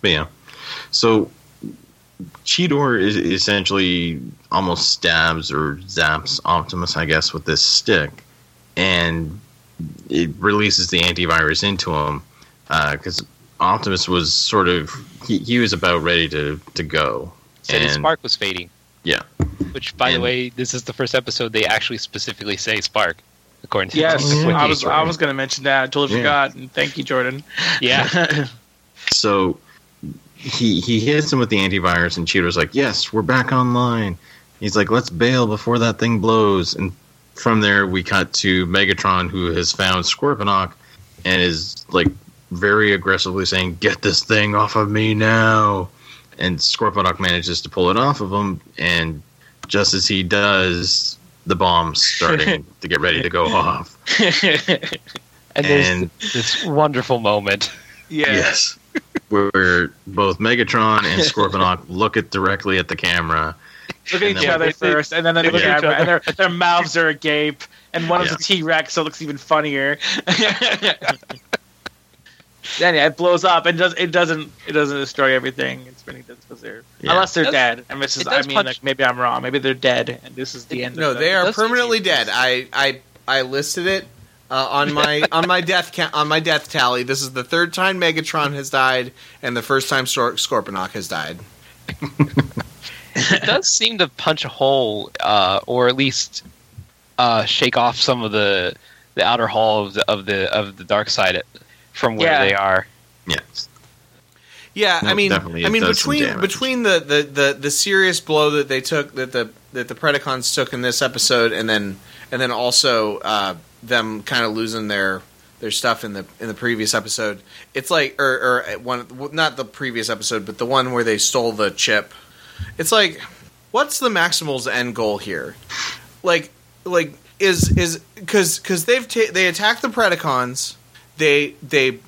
But yeah. So Cheetor is essentially almost stabs or zaps Optimus, I guess, with this stick, and it releases the antivirus into him uh, because Optimus was sort of he, he was about ready to to go. Said his And- spark was fading. Yeah. Which, by the way, this is the first episode they actually specifically say spark, according to Yes, the I wiki. was I was going to mention that. I totally Yeah. forgot. And thank you, Jordan. yeah. So he he hits him with the antivirus, and Cheetor's like, "Yes, we're back online." He's like, "Let's bail before that thing blows." And from there, we cut to Megatron, who has found Scorponok and is like very aggressively saying, "Get this thing off of me now!" And Scorponok manages to pull it off of him, and just as he does, the bomb's starting to get ready to go off. And there's this wonderful moment. yeah. Yes. Where both Megatron and Scorponok look at directly at the camera. Look at each then- other first, and then they look look at at each camera, and their, their mouths are agape, and one of Yeah. the T Rex, so it looks even funnier. then yeah, it blows up, and does it doesn't it doesn't destroy everything. It's pretty because they're Yeah. unless they're does- dead. And this is I mean punch- like maybe I'm wrong. Maybe they're dead, and this is the end. No, of they are permanently dead. I I I listed it uh, on my on my death ca- on my death tally. This is the third time Megatron has died, and the first time Sor- Scorponok has died. it does seem to punch a hole, uh, or at least uh, shake off some of the the outer hull of the of the of the dark side from where Yeah. they are. Yes. Yeah, No, I mean, I mean between between the, the, the, the serious blow that they took that the that the Predacons took in this episode, and then and then also uh, them kind of losing their their stuff in the in the previous episode. It's like or, or one not the previous episode, but the one where they stole the chip. It's like, what's the Maximal's end goal here? Like like is is because because they've ta- they attack the Predacons. They they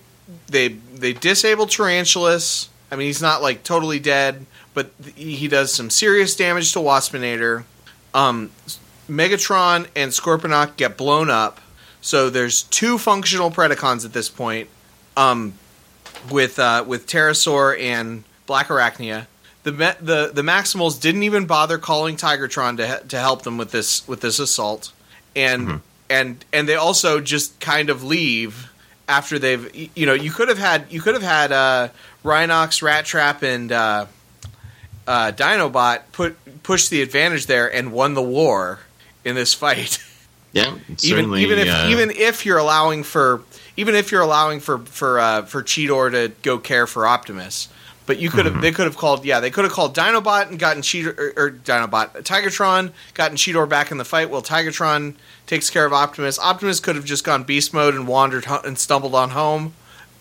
they they disable Tarantulas. I mean, he's not like totally dead, but he does some serious damage to Waspinator. Um, Megatron and Scorponok get blown up, so there's two functional Predacons at this point. Um, with uh, with Terrorsaur and Black Arachnia. The the the Maximals didn't even bother calling Tigertron to he- to help them with this with this assault, and and and they also just kind of leave after they've you know you could have had you could have had uh, Rhinox, Rat Trap, and uh, uh, Dinobot put push the advantage there and won the war in this fight. Yeah. even even if uh, even if you're allowing for even if you're allowing for for uh, for Cheetor to go care for Optimus, but you could have they could have called yeah they could have called Dinobot and gotten Cheetor or, or Dinobot Tigertron gotten Cheetor back in the fight while Tigertron takes care of Optimus. Optimus could have just gone beast mode and wandered and stumbled on home.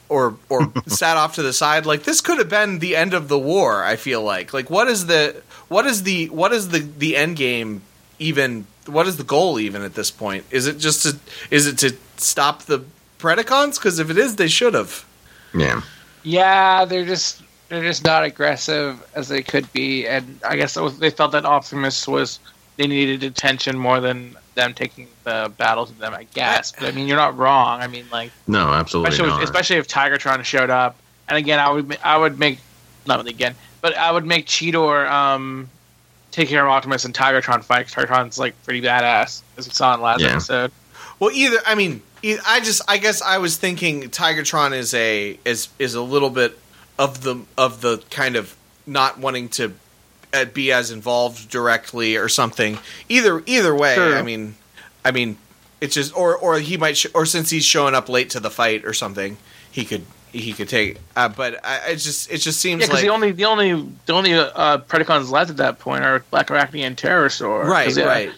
Or, or sat off to the side. Like this could have been the end of the war. I feel like. Like what is the what is the what is the the end game even what is the goal even at this point? Is it just to is it to stop the Predacons? Because if it is, they should have. yeah. Yeah, they're just they're just not aggressive as they could be, and I guess was, they felt that Optimus was they needed attention more than them taking the battle to them. I guess, but I mean, you're not wrong. I mean, like No, absolutely especially not. especially if Tigertron showed up, and again, I would I would make not really again, but I would make Cheetor um take care of Optimus and Tigertron fight. Tigertron's like pretty badass, as we saw in last Yeah. episode. Well, either I mean, I just I guess I was thinking Tigertron is a is is a little bit of the of the kind of not wanting to uh, be as involved directly or something. Either either way, Sure. I mean, I mean, it's just or or he might sh- or since he's showing up late to the fight or something, he could he could take. Uh, but I, it just it just seems Yeah, because like the only the only the only uh, Predacons left at that point are Black Arachnia and Terrorsaur. right 'Cause, right.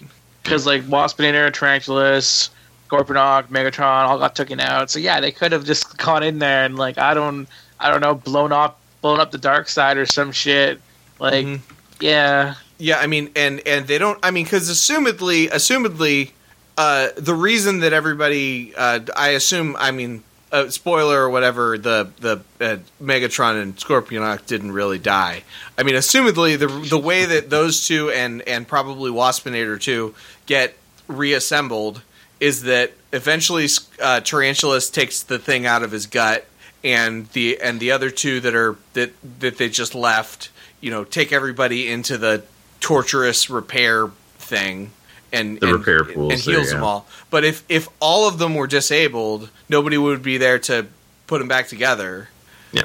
because like Waspinator, Tarantulas, Scorponok, Megatron all got taken out. So yeah, they could have just gone in there and like I don't I don't know blown up blown up the dark side or some shit. Like Mhm. yeah, Yeah, I mean, and and they don't. I mean, because assumedly, assumedly, uh, the reason that everybody, uh, I assume, I mean, uh, spoiler or whatever, the the uh, Megatron and Scorponok didn't really die. I mean, assumedly, the the way that those two and and probably Waspinator too get reassembled is that eventually uh, Tarantulas takes the thing out of his gut, and the and the other two that are that that they just left, you know, take everybody into the torturous repair thing and The and, repair pools and there, heals them yeah. all. But if if all of them were disabled, nobody would be there to put them back together. yeah.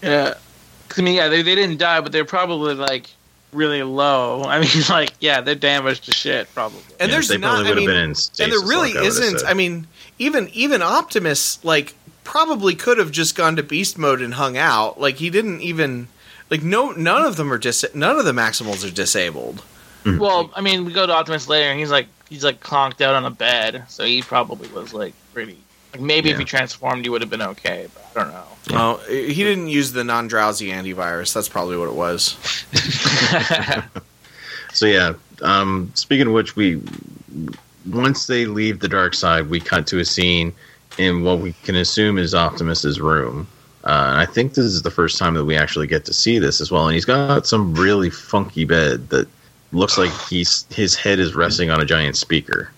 'Cause, I mean, yeah, they they didn't die, but they're probably like really low. I mean, like yeah, they're damaged to shit probably. And Yeah, there's they not. probably I would have mean, been in and there really like I isn't. said. I mean, even even Optimus like probably could have just gone to beast mode and hung out. Like he didn't even like no none of them are dis none of the Maximals are disabled. Well, I mean, we go to Optimus later, and he's like he's like conked out on a bed, so he probably was like pretty. Like maybe if he transformed, he would have been okay, but I don't know. Oh, he didn't use the non drowsy antivirus. That's probably what it was. So yeah, um, speaking of which, we once they leave the dark side, we cut to a scene in what we can assume is Optimus's room. Uh, and I think this is the first time that we actually get to see this as well. And he's got some really funky bed that looks like he's his head is resting on a giant speaker.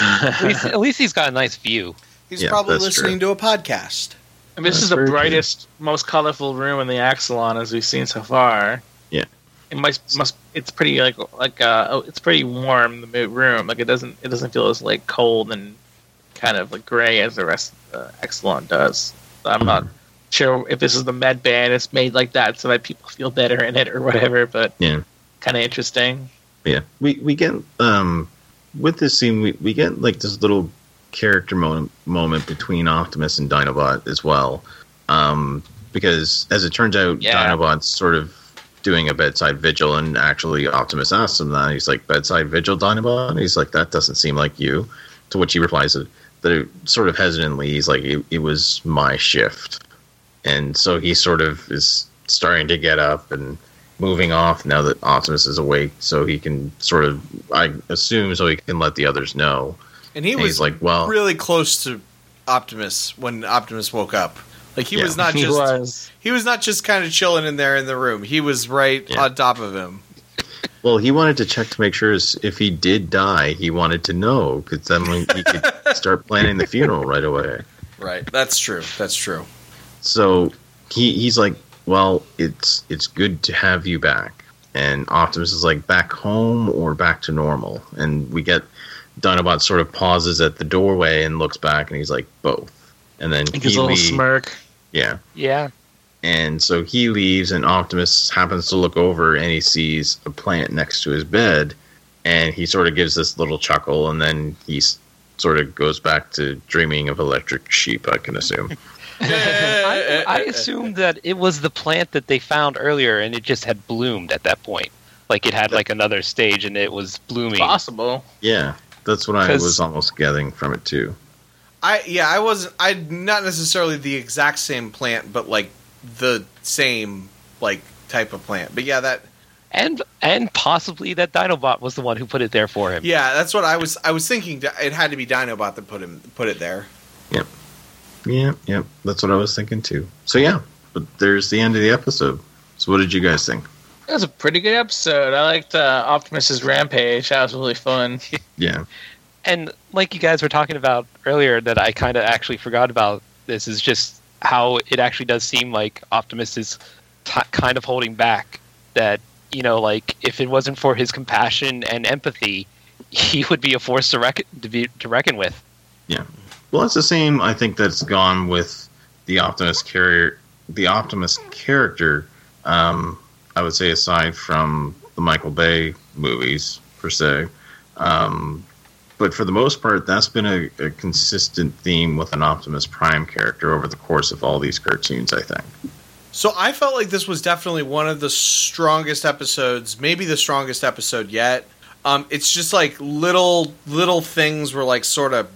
At least, at least he's got a nice view. He's Yeah, probably that's listening to a podcast. I mean, this That's is the very true. brightest, most colorful room in the Axalon as we've seen so far. Yeah. It must must it's pretty like like uh oh, it's pretty warm the room like it doesn't it doesn't feel as like cold and kind of like gray as the rest of the Axalon does. So I'm not sure if this is the med band it's made like that so that people feel better in it or whatever, but Yeah. Kind of interesting. Yeah, we we get um with this scene we, we get like this little character moment moment between Optimus and Dinobot as well, um because as it turns out Yeah. Dinobot's sort of doing a bedside vigil and actually Optimus asks him that. He's like bedside vigil Dinobot? And he's like that doesn't seem like you. To which he replies that, that it, sort of hesitantly he's like it, it was my shift. And so he sort of is starting to get up and moving off now that Optimus is awake, so he can sort of, I assume, so he can let the others know. And he And was he's like, well, really close to Optimus when Optimus woke up. Like he Yeah. was not he just was. he was not just kind of chilling in there in the room. He was right Yeah. on top of him. well, he wanted to check to make sure if he did die, he wanted to know because then we- he could start planning the funeral right away. Right. That's true. That's true. So he he's like, well, it's it's good to have you back. And Optimus is like, back home or back to normal? And we get Dinobot sort of pauses at the doorway and looks back, and he's like, both. And then He gives a little smirk. Yeah. Yeah. And so he leaves, and Optimus happens to look over and he sees a plant next to his bed. And he sort of gives this little chuckle, and then he sort of goes back to dreaming of electric sheep, I can assume. I, I assumed that it was the plant that they found earlier, and it just had bloomed at that point. Like it had like another stage, and it was blooming. Possible. yeah, that's what I was almost getting from it, too. I yeah, I wasn't I not necessarily the exact same plant, but like the same like type of plant. But yeah, that and and possibly that Dinobot was the one who put it there for him. yeah, that's what I was I was thinking it had to be Dinobot that put him put it there. Yeah, yeah, yeah, that's what I was thinking, too. So, yeah, but there's the end of the episode. So, what did you guys think? It was a pretty good episode. I liked uh, Optimus's rampage. That was really fun. Yeah. And like you guys were talking about earlier, that I kind of actually forgot about this is just how it actually does seem like Optimus is t- kind of holding back. That you know, like if it wasn't for his compassion and empathy, he would be a force to reckon to, be, to reckon with. Well, it's the same. I think that's gone with the Optimus carrier, the Optimus character. Um, I would say aside from the Michael Bay movies per se, um, but for the most part, that's been a, a consistent theme with an Optimus Prime character over the course of all these cartoons. I think. So I felt like this was definitely one of the strongest episodes, maybe the strongest episode yet. Um, it's just like little little things were like sort of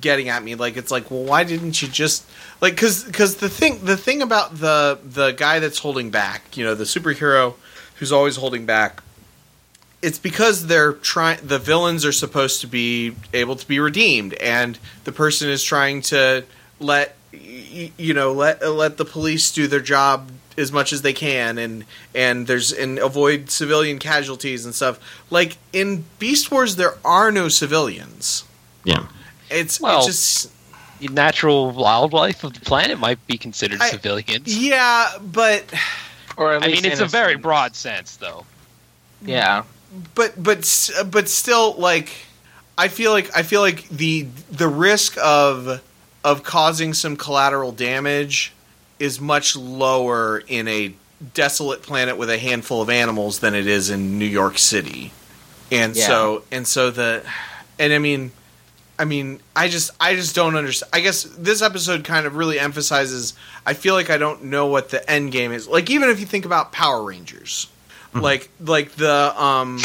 getting at me. Like it's like, well, why didn't you just like because because the thing the thing about the the guy that's holding back, you know, the superhero who's always holding back. It's because they're trying. The villains are supposed to be able to be redeemed, and the person is trying to let you know let let the police do their job as much as they can and and there's and avoid civilian casualties and stuff like in beast wars there are no civilians Yeah. It's, Well, it's just The natural wildlife of the planet might be considered I- civilians. yeah but Or at I mean, it's a very innocent. broad sense, though. Yeah. but but but still like i feel like i feel like the the risk of of causing some collateral damage is much lower in a desolate planet with a handful of animals than it is in new york city and Yeah. so and so the and i mean i mean i just i just don't understand i guess this episode kind of really emphasizes i feel like i don't know what the end game is. Like even if you think about power rangers like like the um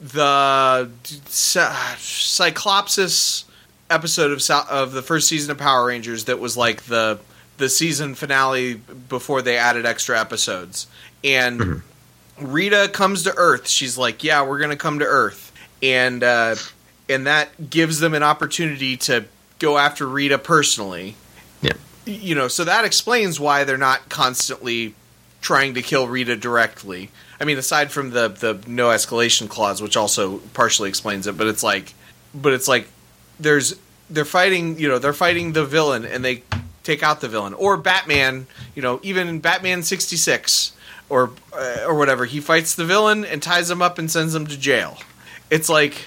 the Cy- Cyclopsis episode of of the first season of Power Rangers that was like the the season finale before they added extra episodes. And Rita comes to Earth. She's like yeah we're gonna come to Earth. And uh, and that gives them an opportunity to go after Rita personally Yeah. you know so that explains why they're not constantly trying to kill Rita directly. I mean, aside from the the no escalation clause, which also partially explains it, but it's like, but it's like there's they're fighting, you know, they're fighting the villain and they take out the villain, or Batman, you know, even Batman sixty six or uh, or whatever, he fights the villain and ties him up and sends him to jail. It's like.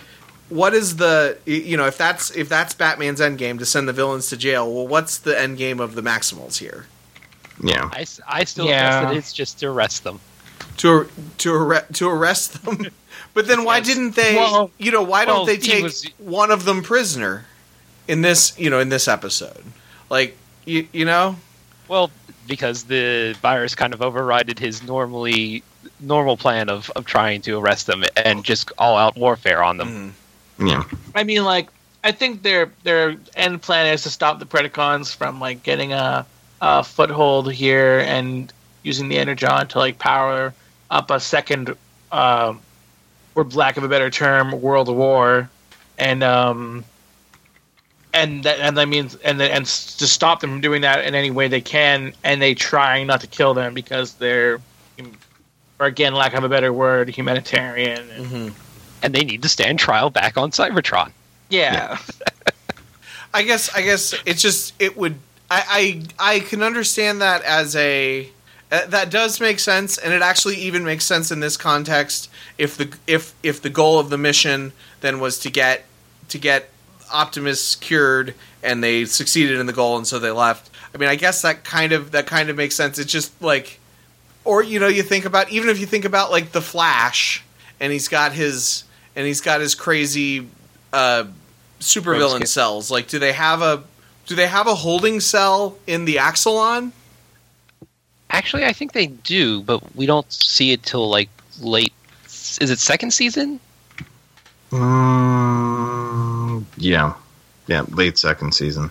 What is the you know if that's if that's Batman's end game to send the villains to jail? Well, what's the end game of the Maximals here? Yeah. I still Yeah. guess that it's just to arrest them. to to arre- to arrest them. but then why Yes. didn't they? Well- you know, why don't well, they take was- one of them prisoner in this? You know, in this episode, like you you know, Well, because the virus kind of overrided his normally normal plan of, of trying to arrest them and just all out warfare on them. Mm-hmm. Yeah. I mean, like, I think their their end plan is to stop the Predacons from like getting a, a foothold here and using the Energon to like power up a second, uh, for lack of a better term, world war, and um, and that and that means and the, and to stop them from doing that in any way they can, and they trying not to kill them because they're, or again, lack of a better word, humanitarian. And, And they need to stand trial back on Cybertron. yeah. I guess I guess it's just it would I I, I can understand that as a uh, that does make sense, and it actually even makes sense in this context. If the if if the goal of the mission then was to get to get Optimus cured, and they succeeded in the goal, and so they left. I mean, I guess that kind of that kind of makes sense. It's just like, or you know, you think about even if you think about like the Flash, and he's got his and he's got his crazy uh, supervillain cells. Like, do they have a do they have a holding cell in the Axalon? Actually, I think they do, but we don't see it till like late. Is it second season? Mm, yeah. Yeah. Late second season.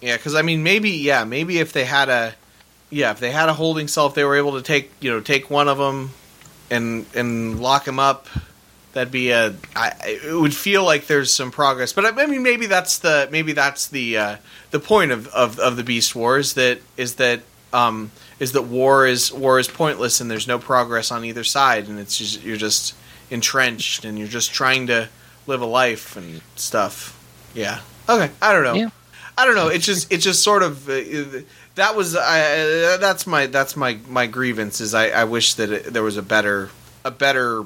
Yeah, because I mean, maybe yeah, maybe if they had a yeah, if they had a holding cell, if they were able to take you know take one of them and and lock him up, that'd be a. I, it would feel like there's some progress, but I, I mean, maybe that's the maybe that's the uh, the point of, of of the Beast Wars that is that um is that war is war is pointless and there's no progress on either side, and it's just you're just entrenched and you're just trying to live a life and stuff. Yeah. Okay. I don't know. Yeah. I don't know. It's just it's just sort of uh, that was I, that's my that's my my grievance is I, I wish that it, there was a better a better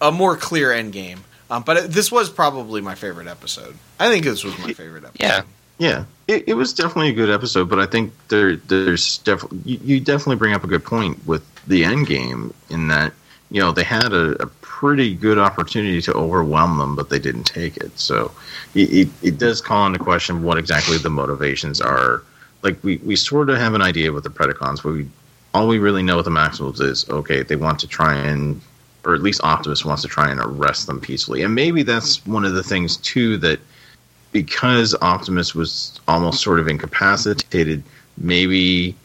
a more clear end game. Um, but it, this was probably my favorite episode. I think this was my favorite episode. Yeah. Yeah, it, it was definitely a good episode, but I think there there's definitely you, you definitely bring up a good point with the end game in that you know they had a, a pretty good opportunity to overwhelm them, but they didn't take it. So it, it, it does call into question what exactly the motivations are. Like we, we sort of have an idea with the Predacons, but we all we really know with the Maximals is okay, they want to try and or at least Optimus wants to try and arrest them peacefully. And maybe that's hmm. one of the things too that because Optimus was almost sort of incapacitated, maybe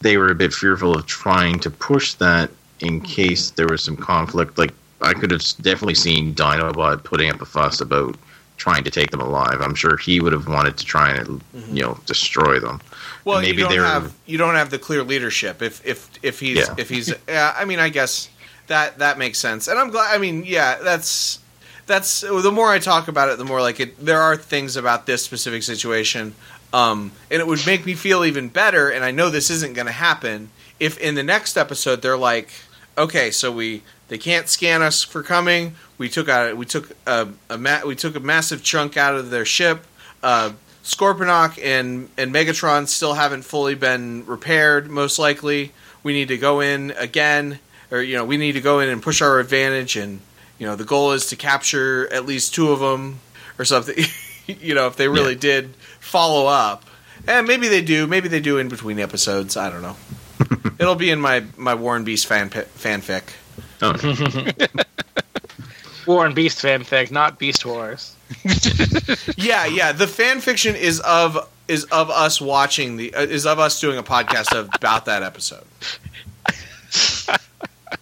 they were a bit fearful of trying to push that in hmm. case there was some conflict. Like I could have definitely seen Dinobot putting up a fuss about trying to take them alive. I'm sure he would have wanted to try and mm-hmm. you know destroy them. Well, maybe you don't have you don't have the clear leadership. If if if he's Yeah. if he's yeah, I mean, I guess that that makes sense. And I'm glad. I mean, yeah, that's that's the more I talk about it, the more like it. There are things about this specific situation, um, and it would make me feel even better. And I know this isn't going to happen if in the next episode they're like, okay, so we they can't scan us for coming. We took out we took a, a ma- we took a massive chunk out of their ship. Uh, Scorponok and and Megatron still haven't fully been repaired. Most likely, we need to go in again, or you know, we need to go in and push our advantage. And you know, the goal is to capture at least two of them or something. you know, if they really Yeah. did follow up, and maybe they do. Maybe they do in between episodes. I don't know. It'll be in my my Warren Beast fan fanfic. Oh, War and Beast fanfic, not Beast Wars. Yeah, yeah. The fan fiction is of is of us watching the uh, is of us doing a podcast about that episode.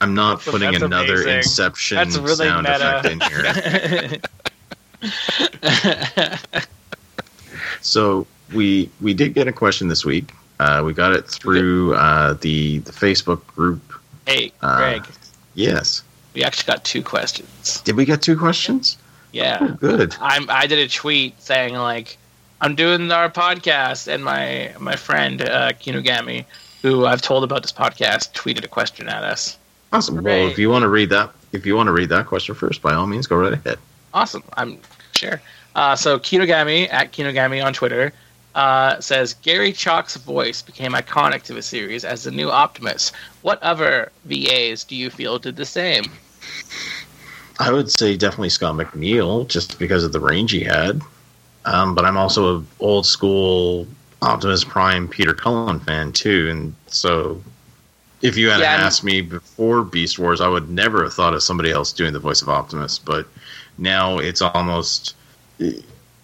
I'm not putting That's another amazing. Inception That's really sound meta. effect in here. So we we did get a question this week. Uh, we got it through uh, the the Facebook group. Hey, Uh, Greg, Yes. we actually got two questions. Did we get two questions? Yeah. Oh, good. I'm I did a tweet saying like I'm doing our podcast and my my friend uh, Kinugami, who I've told about this podcast, tweeted a question at us. Awesome. Well, if you want to read that, if you want to read that question first, by all means, go right ahead. Awesome. I'm sure. Uh, so Kinogami at Kinogami on Twitter uh, says Gary Chalk's voice became iconic to the series as the new Optimus. What other VAs do you feel did the same? I would say definitely Scott McNeil, just because of the range he had. Um, but I'm also a old school Optimus Prime Peter Cullen fan too, and so if you had Yeah, asked me before Beast Wars, I would never have thought of somebody else doing the voice of Optimus. But now it's almost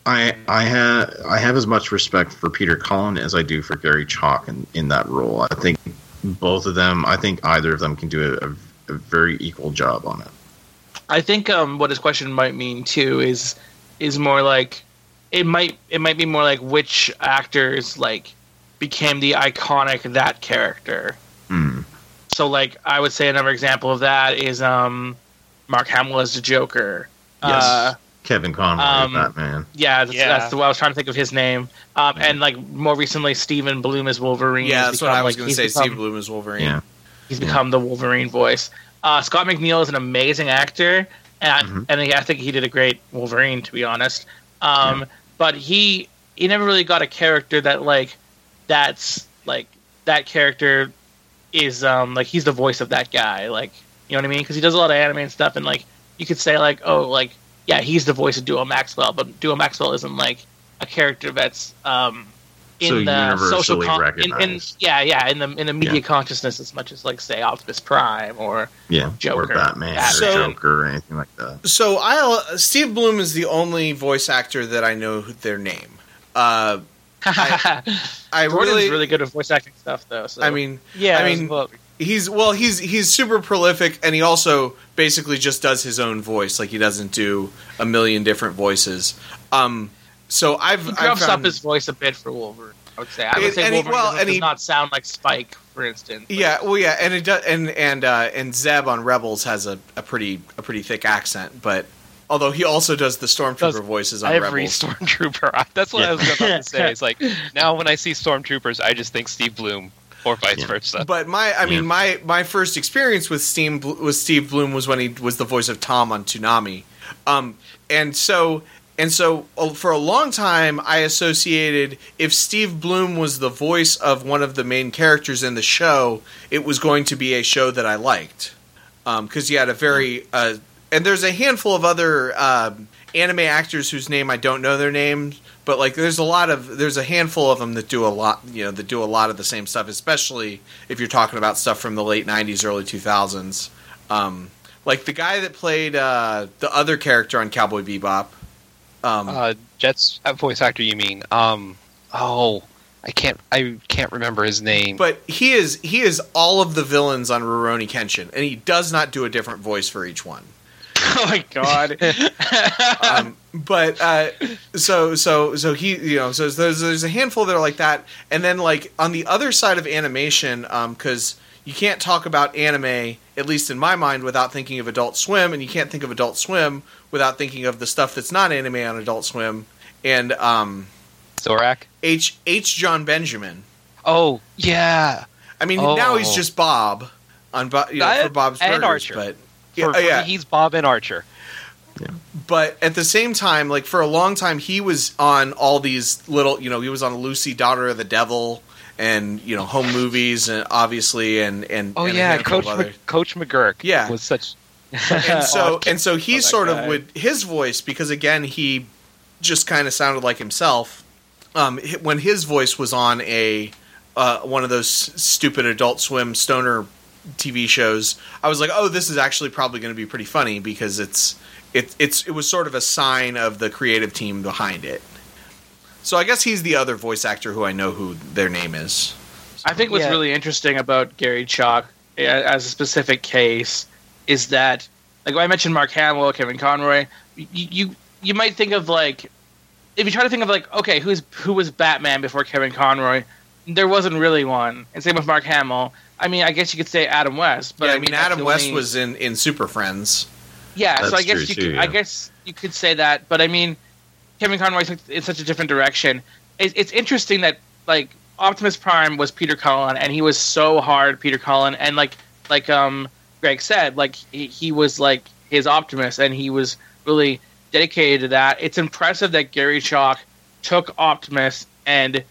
I I have I have as much respect for Peter Cullen as I do for Gary Chalk in, in that role. I think both of them. I think either of them can do a, a, a very equal job on it. I think um, what his question might mean too is is more like it might it might be more like which actors like became the iconic that character. So like I would say another example of that is um, Mark Hamill as the Joker. Yes. Uh, Kevin Conroy, Um, Batman. Yeah, that's, Yeah. that's the way I was trying to think of his name. Um, and like more recently, Stephen Blum as Wolverine. Yeah, has that's what I was like, going to say. become- Steve Blum is Wolverine. Yeah. He's become the Wolverine voice. Uh, Scott McNeil is an amazing actor, and Mhm. and I think he did a great Wolverine, to be honest. Um, But he he never really got a character that like that's like that character is um like he's the voice of that guy. Like you know what I mean? Because he does a lot of anime and stuff, and like you could say like oh like yeah he's the voice of Duo Maxwell, but Duo Maxwell isn't like a character that's um in So the social universally con- in, in recognized. yeah yeah in the in the media Yeah. consciousness as much as like say Optimus Prime or Yeah, Joker. or Batman, Batman. or So- Joker, or anything like that. So I'll Steve Blum is the only voice actor that I know their name. Uh, I Jordan's really, really, good at voice acting stuff though. So I mean, yeah, I mean, he's well, he's he's super prolific, and he also basically just does his own voice. Like he doesn't do a million different voices. Um, so I've he I've grubs found, up his voice a bit for Wolverine. I would say. I would And- say and he- Wolverine well, doesn't- and does he- not sound like Spike, for instance. but- Yeah, well, yeah, and it does, and and uh, and Zeb on Rebels has a, a pretty a pretty thick accent, but although he also does the stormtrooper Does voices on Every Rebels. stormtrooper. That's what I was about to say. It's like now when I see stormtroopers, I just think Steve Blum, or vice Yeah. versa. But my, I mean, Yeah. my my first experience with Steve with Steve Blum was when he was the voice of Tom on Toonami, um, and so and so uh, for a long time I associated if Steve Blum was the voice of one of the main characters in the show, it was going to be a show that I liked because he had a very uh, and there's a handful of other um anime actors whose name I don't know their names, but like there's a lot of there's a handful of them that do a lot you know that do a lot of the same stuff, especially if you're talking about stuff from the late '90s, early 2000s. Um, like the guy that played uh, the other character on Cowboy Bebop. Um, Uh, Jet's uh, voice actor, you mean? Um, oh, I can't. I can't remember his name. but he is he is all of the villains on Rurouni Kenshin, and he does not do a different voice for each one. oh my god. um, but uh, so so so he you know so there's there's a handful that are like that, and then like on the other side of animation, because you can't talk about anime at least in my mind without thinking of Adult Swim, and you can't think of Adult Swim without thinking of the stuff that's not anime on Adult Swim, and um, Zorak. H H Jon Benjamin. Oh yeah, I mean Oh. now he's just Bob on Bo- you know, for And- Bob's and Burgers, Archer. but For- yeah, yeah. he's Bob and Archer. but at the same time, like for a long time, he was on all these little, you know, he was on Lucy, Daughter of the Devil, and you know, home movies, and obviously, and and Oh and yeah, Coach other- Coach McGuirk. Yeah. was such. and so and so he that sort of would his voice because again he just kind of sounded like himself. Um, when his voice was on a uh, one of those stupid Adult Swim stoner TV shows, I was like, oh, this is actually probably going to be pretty funny because it's it it's it was sort of a sign of the creative team behind it. So I guess he's the other voice actor who I know who their name is. I think what's Yeah. really interesting about Gary Chalk as a specific case is that, like I mentioned Mark Hamill, Kevin Conroy, you, you you might think of like, if you try to think of like, okay, who's who was Batman before Kevin Conroy? There wasn't really one, and same with Mark Hamill. I mean, I guess you could say Adam West, but yeah, I, I mean Adam West only- was in in Super Friends. yeah, so I guess you too, could, I guess you could say that, but I mean, Kevin Conroy took in such a different direction. It, it's interesting that like Optimus Prime was Peter Cullen, and he was so hard Peter Cullen, and like like um Greg said, like he, he was like his Optimus, and he was really dedicated to that. It's impressive that Gary Chalk took Optimus and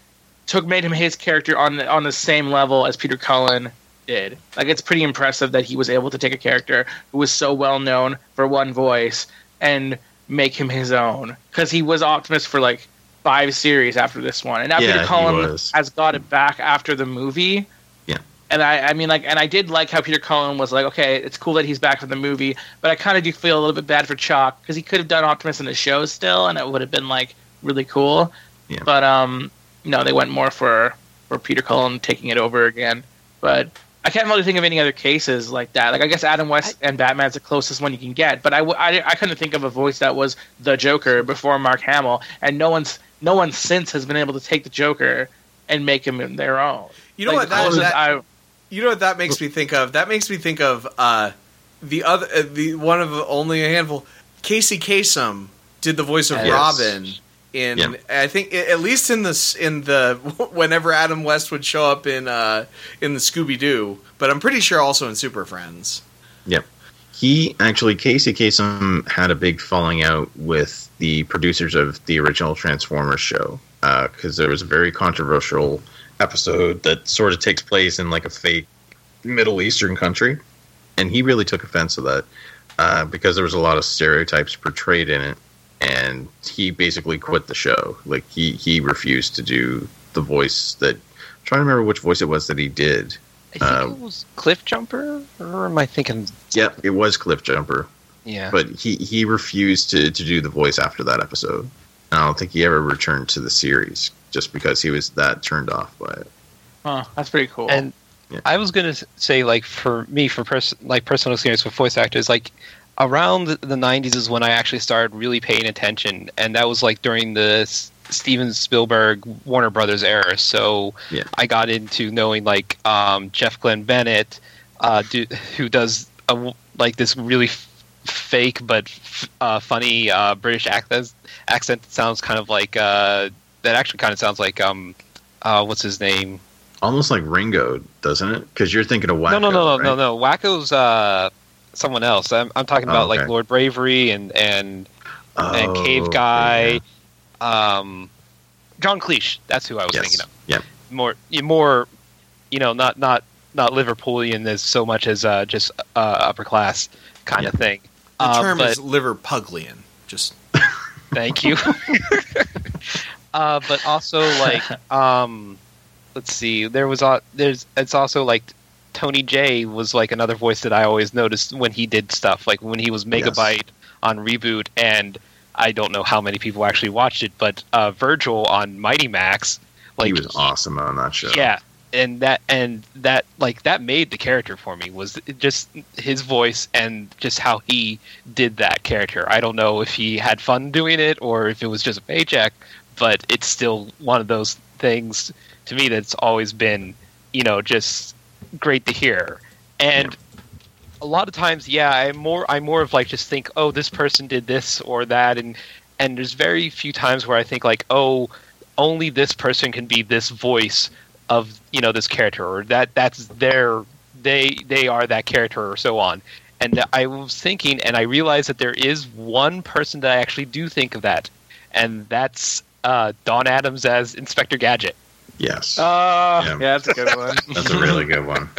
took made him his character on the on the same level as Peter Cullen did. Like it's pretty impressive that he was able to take a character who was so well known for one voice and make him his own because he was Optimus for like five series after this one, and now Yeah, Peter Cullen has got it back after the movie. Yeah. And I, I mean, like, and I did like how Peter Cullen was like, okay, it's cool that he's back for the movie, but I kind of do feel a little bit bad for Chalk because he could have done Optimus in the show still, and it would have been like really cool. Yeah. But um, no, they went more for for Peter Cullen taking it over again. But I can't really think of any other cases like that. Like I guess Adam West and Batman's the closest one you can get, but I I couldn't think of a voice that was the Joker before Mark Hamill, and no one's no one since has been able to take the Joker and make him their own. You know Like, what? That, that, I, You know what that makes me think of? That makes me think of uh, the other, uh, the one of only a handful. Casey Kasem did the voice of Yes. Robin in. Yeah. I think at least in this in the whenever Adam West would show up in uh, in the Scooby Doo, but I'm pretty sure also in Super Friends. Yep. He actually, Casey Kasem had a big falling out with the producers of the original Transformers show because there was a very controversial episode that sort of takes place in like a fake Middle Eastern country, and he really took offense to that uh, because there was a lot of stereotypes portrayed in it, and he basically quit the show. Like he he refused to do the voice that. I'm trying to remember which voice it was that he did. I think Um, it was Cliff Jumper, or am I thinking? Yeah, it was Cliff Jumper. Yeah, but he he refused to to do the voice after that episode. I don't think he ever returned to the series just because he was that turned off by it. huh, that's pretty cool. and Yeah. I was gonna say like for me for pers- like personal experience with voice actors like around the, the 90s is when I actually started really paying attention and that was like during the S- Steven Spielberg Warner Brothers era so Yeah. I got into knowing like um, Jeff Glenn Bennett uh, do, who does a like this really f- fake but f- uh, funny uh, British accent accent that sounds kind of like uh, that actually kind of sounds like um uh, what's his name Almost like Ringo, doesn't it? Because you're thinking of Wakko. no, no, no, no, right? no, no. Wakko's uh, someone else. I'm, I'm talking Oh, about okay. like Lord Bravery and and and Oh, Cave Guy. yeah. Um, John Cleese. That's who I was Yes. thinking of. Yeah, More, you more, you know, not not not Liverpoolian as so much as uh, just uh, upper class kind of thing. The Uh, term but- is Liverpuglian. Just Thank you. uh, but also like, um, let's see. There was uh, there's it's also like Tony Jay was like another voice that I always noticed when he did stuff like when he was Megabyte on reboot and I don't know how many people actually watched it, but uh, Virgil on Mighty Max, like he was awesome on that show. yeah, and that and that like that made the character for me was just his voice and just how he did that character. I don't know if he had fun doing it or if it was just a paycheck, but it's still one of those things to me that's always been, you know, just great to hear. And a lot of times, yeah, I'm more I more of like just think, oh, this person did this or that, and and there's very few times where I think like, oh, only this person can be this voice of you know this character or that that's their they they are that character or so on. And I was thinking, and I realized that there is one person that I actually do think of that, and that's uh, Don Adams as Inspector Gadget. Yes. Oh, Yeah. yeah. that's a good one. That's a really good one.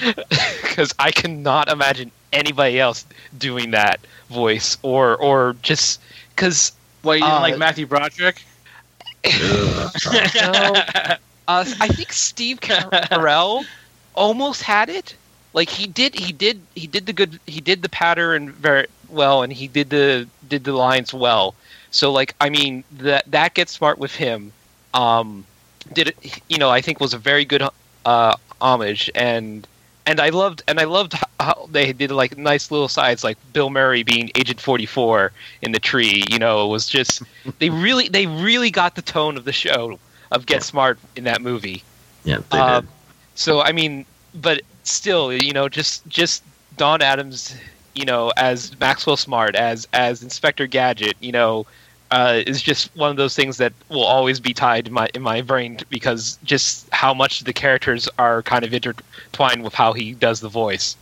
because I cannot imagine anybody else doing that voice or or just because What you didn't Uh, like Matthew Broderick? Ugh. uh, I think Steve Carell almost had it. Like he did, he did, he did the good, he did the pattern very well, and he did the did the lines well. So like, I mean, that that gets smart with him. Um, did it, you know? I think was a very good uh, homage, and and I loved and I loved how they did like nice little sides, like Bill Murray being Agent Forty Four in the tree. You know, it was just they really they really got the tone of the show of Get Smart in that movie. Yeah, they Uh, did. So I mean, but still, you know, just just Don Adams, you know, as Maxwell Smart, as as Inspector Gadget, you know, uh, is just one of those things that will always be tied in my in my brain because just how much the characters are kind of intertwined with how he does the voice.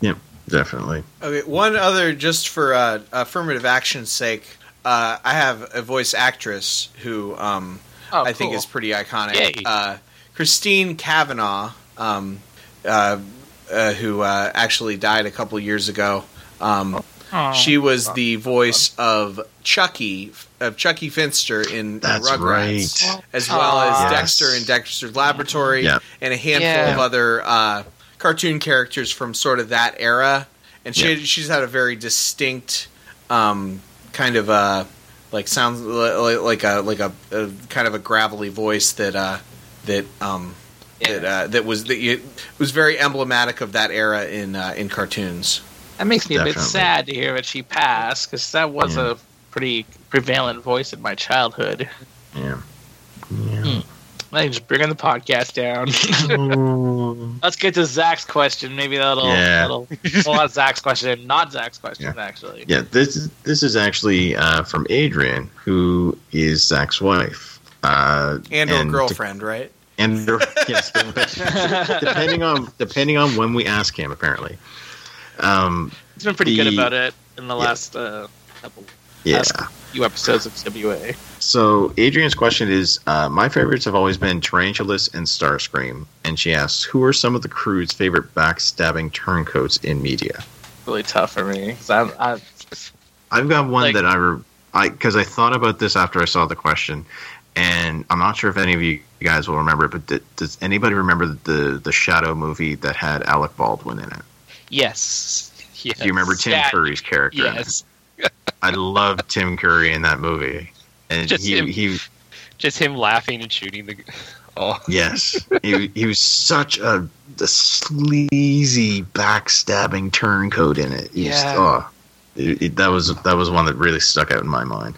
Yeah, definitely. Okay, one other just for uh, affirmative action's sake. Uh, I have a voice actress who um, Oh, I think is pretty iconic. Yay. Uh, Christine Cavanaugh, um, uh, uh, who uh, actually died a couple years ago. Um, Oh. she was the voice of Chuckie, of Chuckie Finster in That's Rugrats, right. as well as Yes. Dexter in Dexter's Laboratory, Yeah. and a handful Yeah. of other uh, cartoon characters from sort of that era. And she Yeah. she's had a very distinct um, kind of a like sounds li- like a like a, a kind of a gravelly voice that uh, that um, that uh, that was that you, was very emblematic of that era in uh, in cartoons. That makes me a bit sad to hear that she passed because that was Yeah. a pretty prevalent voice in my childhood. Yeah. Yeah. I just bringing the podcast down. Let's get to Zach's question. Maybe that'll. Yeah. that'll well, not Zach's question. Not Zach's question, actually. yeah, this is this is actually uh, from Adrian, who is Zach's wife. Uh, And, or to- girlfriend, right? and yes, depending on depending on when we ask him, apparently. Um, He's been pretty good about it in the yeah. last uh, couple yeah. Few episodes of CWA. So Adrian's question is: uh, My favorites have always been Tarantulas and Starscream, and she asks, "Who are some of the crew's favorite backstabbing turncoats in media?" Really tough for me. 'cause I'm, I, I've got one Like- that I, re- I because I thought about this after I saw the question, and I'm not sure if any of you guys will remember it, but does anybody remember the the Shadow movie that had Alec Baldwin in it? Yes. yes. Do you remember Tim Sad. Curry's character? Yes. I love Tim Curry in that movie, and Just he him. he Just him laughing and shooting the. Oh. Yes, he, he was such a the sleazy backstabbing turncoat in it. He was- Yeah. oh, it, it- that was that was one that really stuck out in my mind.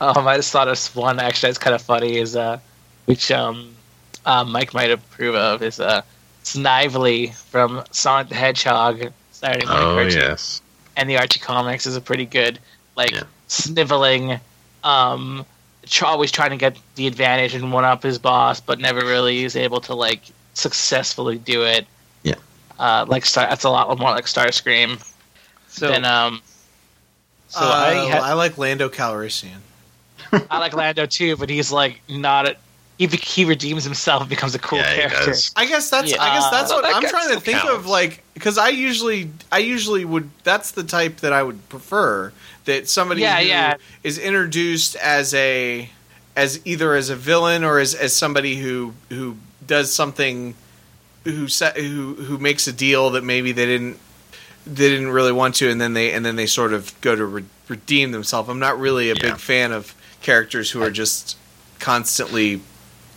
um, I just thought of one actually that's kind of funny is uh, which um, uh, Mike might approve of is uh, Snively from Sonic the Hedgehog Saturday morning Oh cartoon. yes, and the Archie comics is a pretty good, like Yeah. sniveling, um, always trying to get the advantage and one up his boss, but never really is able to like successfully do it. Yeah. uh, like Star- that's a lot more like Starscream So, than um. so Uh, I I, like Lando Calrissian. I like Lando too, but he's like not a. He, be- he redeems himself and becomes a cool yeah, character. does. I guess that's Yeah. I guess that's Uh, what that I'm trying to think counts. of like because I usually I usually would that's the type that I would prefer that somebody Yeah, who yeah. is introduced as a as either as a villain or as as somebody who who does something who set who who makes a deal that maybe they didn't they didn't really want to, and then they and then they sort of go to re- redeem themselves. I'm not really a Yeah. big fan of characters who are just constantly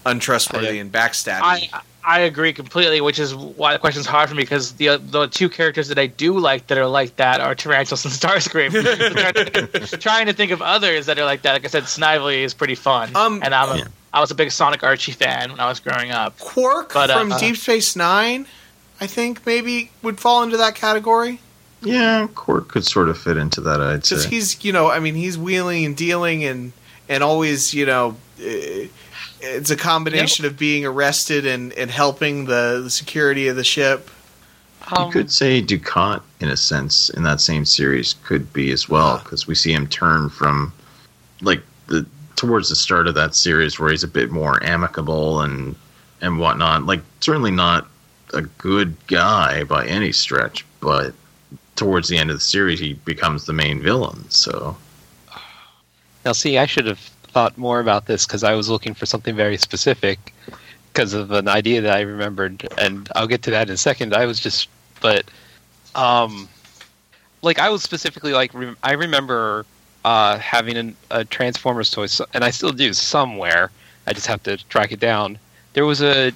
untrustworthy I- and backstabbing. I I agree completely, which is why the question's hard for me because the the two characters that I do like that are like that are Tarantulas and Starscream. trying, to, trying to think of others that are like that. Like I said, Snively is pretty fun, Um, and I'm a, Yeah. I was a big Sonic Archie fan when I was growing up. Quark But, uh, from Deep Space Nine, I think maybe would fall into that category Yeah, Quark could sort of fit into that. I'd because he's you know I mean he's wheeling and dealing and and always you know. eh, It's a combination of being arrested and, and helping the, the security of the ship. You Um, could say Dukat, in a sense, in that same series, could be as well because we see him turn from like the towards the start of that series where he's a bit more amicable and and whatnot. Like certainly not a good guy by any stretch, but towards the end of the series, he becomes the main villain. So Now, see, I should have thought more about this because I was looking for something very specific because of an idea that I remembered, and I'll get to that in a second. I was just, but, um, like I was specifically like rem- I remember uh, having an, a Transformers toy, so- and I still do somewhere. I just have to track it down. There was a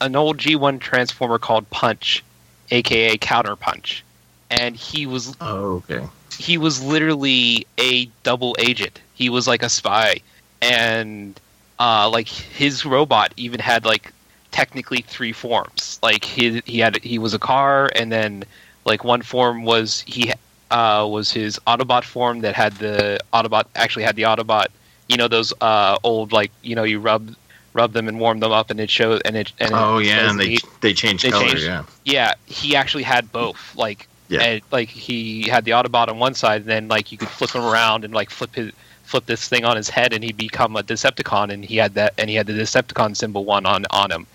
an old G1 Transformer called Punch, aka Counter Punch, and he was oh, okay, he was literally a double agent. He was like a spy, and uh, like his robot even had like technically three forms. Like he he had he was a car, and then like one form was he uh, was his Autobot form that had the Autobot actually had the Autobot. You know those uh, old like you know you rub rub them and warm them up, and it shows and it and it oh yeah, and they the- they changed they color. changed- Yeah, yeah, he actually had both. Like, Yeah. and, like he had the Autobot on one side, and then like you could flip him around and like flip his flip this thing on his head, and he'd become a Decepticon, and he had that, and he had the Decepticon symbol one on on him,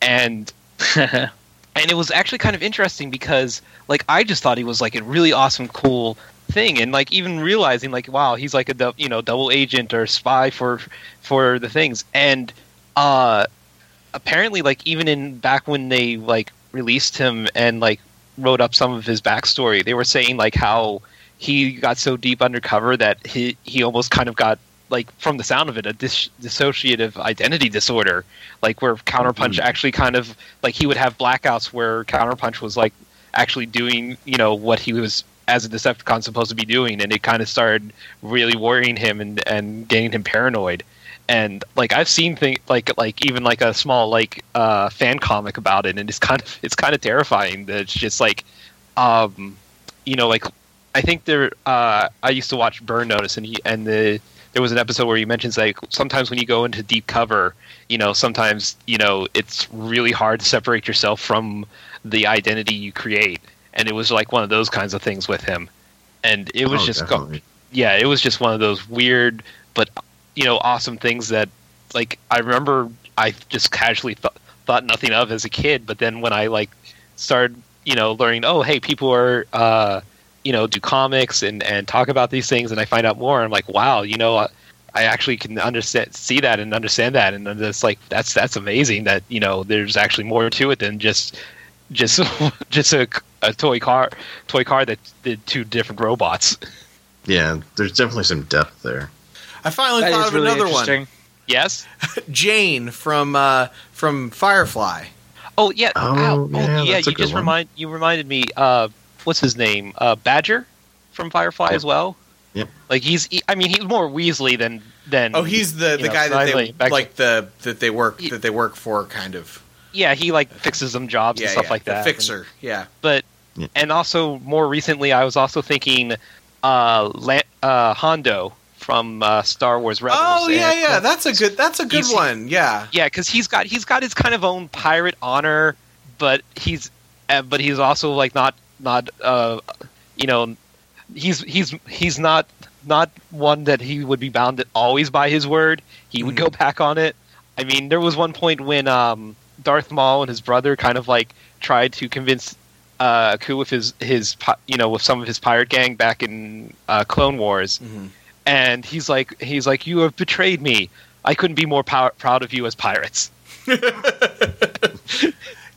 and and it was actually kind of interesting because like I just thought he was like a really awesome, cool thing, and like even realizing like wow, he's like a you know double agent or spy for for the things, and uh apparently like even in back when they like released him and like wrote up some of his backstory they were saying like how he got so deep undercover that he he almost kind of got like from the sound of it a dis- dissociative identity disorder like where counterpunch Mhm. actually kind of like he would have blackouts where counterpunch was like actually doing you know what he was as a decepticon supposed to be doing and it kind of started really worrying him and and getting him paranoid and like I've seen things like like even like a small like uh, fan comic about it, and it's kind of it's kind of terrifying. That it's just like, um, you know, like I think there. Uh, I used to watch Burn Notice, and he and the there was an episode where he mentions like sometimes when you go into deep cover, you know, sometimes you know it's really hard to separate yourself from the identity you create, and it was like one of those kinds of things with him, and it was Oh, just definitely. yeah, it was just one of those weird but you know awesome things that like I remember I just casually th- thought nothing of as a kid, but then when I like started you know learning, oh hey, people are uh, you know do comics and and talk about these things, and I find out more, I'm like wow, you know. I, I actually can understand, see that, and understand that, and then it's like that's that's amazing that you know there's actually more to it than just just just a, a toy car toy car that did two different robots. yeah, there's definitely some depth there. I finally that thought of really another one. interesting. Yes. Jane from uh, from Firefly. Oh yeah. Oh, ow, yeah, yeah. You just one. remind you reminded me. Uh, what's his name? Uh, Badger from Firefly Yep. as well. Yep. Like he's. He, I mean, he's more Weasley than than. Oh, he's the, the know, guy that they back- like the that they work Ye- that they work for, kind of. Yeah, he like fixes them jobs Yeah, and stuff yeah, like the that. fixer. Yeah. but Yeah. and also more recently, I was also thinking, uh, Lan- uh, Hondo from uh, Star Wars Rebels. Oh yeah, and- yeah. That's a good. That's a good one. Yeah. Yeah, because he's got he's got his kind of own pirate honor, but he's uh, but he's also like not not uh you know he's he's he's not not one that he would be bound to always by his word. He would Mhm. go back on it. I mean, there was one point when um Darth Maul and his brother kind of like tried to convince uh Ku with his his you know with some of his pirate gang back in uh, Clone Wars Mhm. and he's like he's like you have betrayed me i couldn't be more pow- proud of you as pirates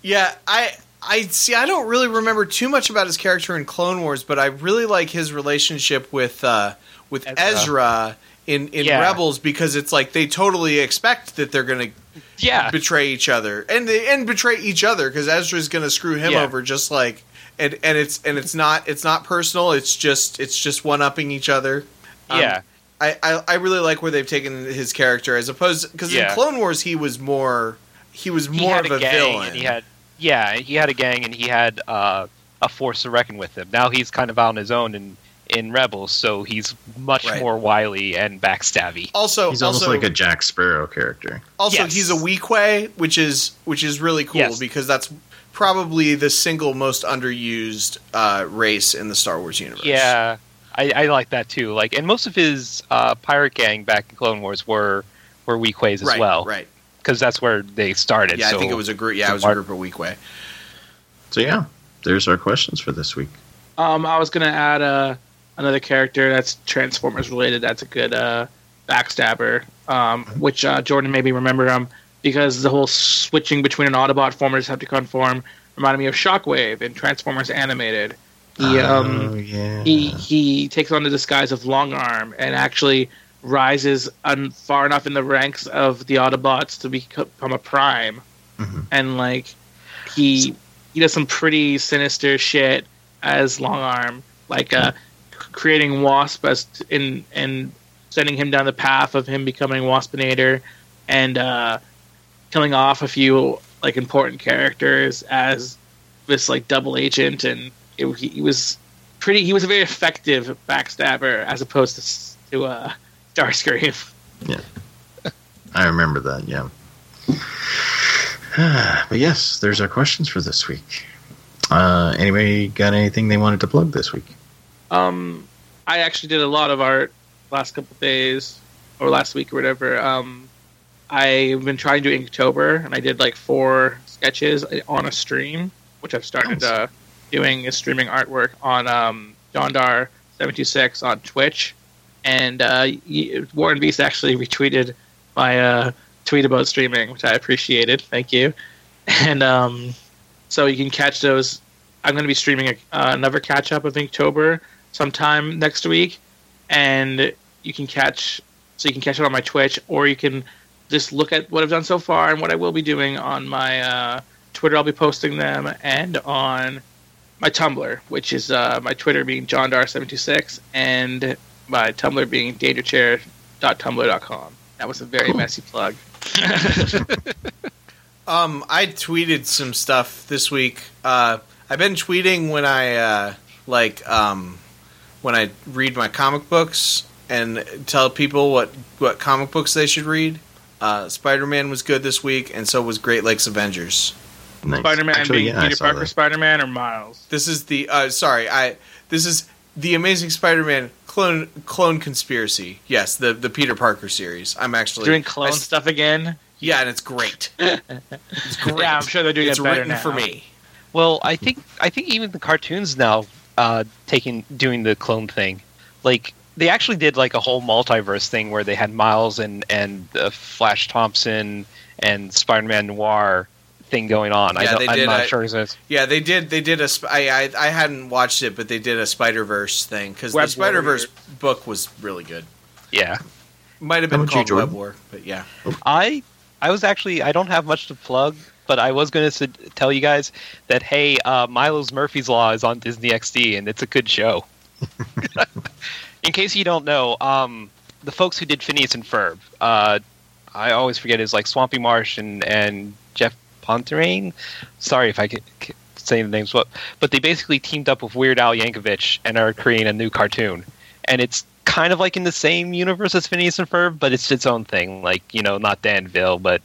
Yeah, I I see. I don't really remember too much about his character in Clone Wars, but I really like his relationship with uh, with Ezra, Ezra. in in Yeah. Rebels because it's like they totally expect that they're going to Yeah, betray each other and they, and betray each other because Ezra's going to screw him Yeah. over just like and and it's and it's not it's not personal. It's just it's just one upping each other. Um, yeah, I, I I really like where they've taken his character as opposed because in Clone Wars he was more he was he more had of a a, villain. and he had yeah, he had a gang, and he had uh, a force to reckon with him. Now he's kind of out on his own in in Rebels, so he's much Right. more wily and backstabby. also He's almost also, like a Jack Sparrow character. Also, Yes. he's a Weequay, which is which is really cool Yes. because that's probably the single most underused uh, race in the Star Wars universe. Yeah, I, I like that too. Like, and most of his uh, pirate gang back in Clone Wars were were Weequays as right, well, Right. Because that's where they started. Yeah, so- I think it was a group. Yeah, it was a Mar- group of Weequay. So yeah, there's our questions for this week. Um, I was gonna add uh, another character that's Transformers related. That's a good uh, backstabber. Um, which uh, Jordan maybe remember him because the whole switching between an Autobot form and a Decepticon form reminded me of Shockwave in Transformers Animated. He um, oh yeah. he he takes on the disguise of Long Arm and actually rises un- far enough in the ranks of the Autobots to become a Prime, Mhm. and like he he does some pretty sinister shit as Long Arm, like uh, creating Wasp as in and sending him down the path of him becoming Waspinator, and uh, killing off a few like important characters as this like double agent, and it, he, he was pretty. He was a very effective backstabber as opposed to to uh, Starscream. Yeah. I remember that. Yeah. but yes, there's our questions for this week. Uh, anybody got anything they wanted to plug this week? Um, I actually did a lot of art last couple days or last week or whatever. Um, I've been trying to do Inktober, and I did like four sketches on a stream, which I've started Nice. uh, doing is streaming artwork on um, Dondar seven two six on Twitch, and uh, Warren Beast actually retweeted my uh, tweet about streaming, which I appreciated. Thank you, and um, so you can catch those. I'm going to be streaming a, uh, another catch up of Inktober sometime next week, and you can catch so you can catch it on my Twitch, or you can just look at what I've done so far and what I will be doing on my uh, Twitter. I'll be posting them, and on my Tumblr, which is uh, my Twitter being John johndar726, and my Tumblr being dangerchair.tumblr.com. That was a very Cool. messy plug. Um, I tweeted some stuff this week. Uh, I've been tweeting when I uh, like um, when I read my comic books and tell people what what comic books they should read. Uh, Spider Man was good this week, and so was Great Lakes Avengers. Nice. Spider Man Actually, being yeah, Peter Parker. Spider Man or Miles? This is the uh, sorry, I this is the Amazing Spider Man clone clone conspiracy. Yes, the the Peter Parker series. I'm actually Doing clone I- stuff again? Yeah, and it's great. It's great. Yeah, I'm sure they're doing it's it better written now. for me. Well, I think I think even the cartoons now uh, taking doing the clone thing, like they actually did like a whole multiverse thing where they had Miles and and uh, Flash Thompson and Spider Man Noir thing going on. I Yeah, don't, they I'm not I- sure. If it's- Yeah, they did. They did a. Sp- I, I I hadn't watched it, but they did a Spider Verse thing because the Web Spider Verse book was really good. yeah, Might have How been about you, called Web War, but yeah. I I was actually I don't have much to plug, but I was going to tell you guys that hey, uh, Milo's Murphy's Law is on Disney XD and it's a good show. In case you don't know, um, the folks who did Phineas and Ferb, uh, I always forget is like Swampy Marsh and and Jeff Ponterain. Sorry if I can can say the names, but but they basically teamed up with Weird Al Yankovic and are creating a new cartoon, and it's kind of like in the same universe as Phineas and Ferb, but it's its own thing. Like you know, not Danville, but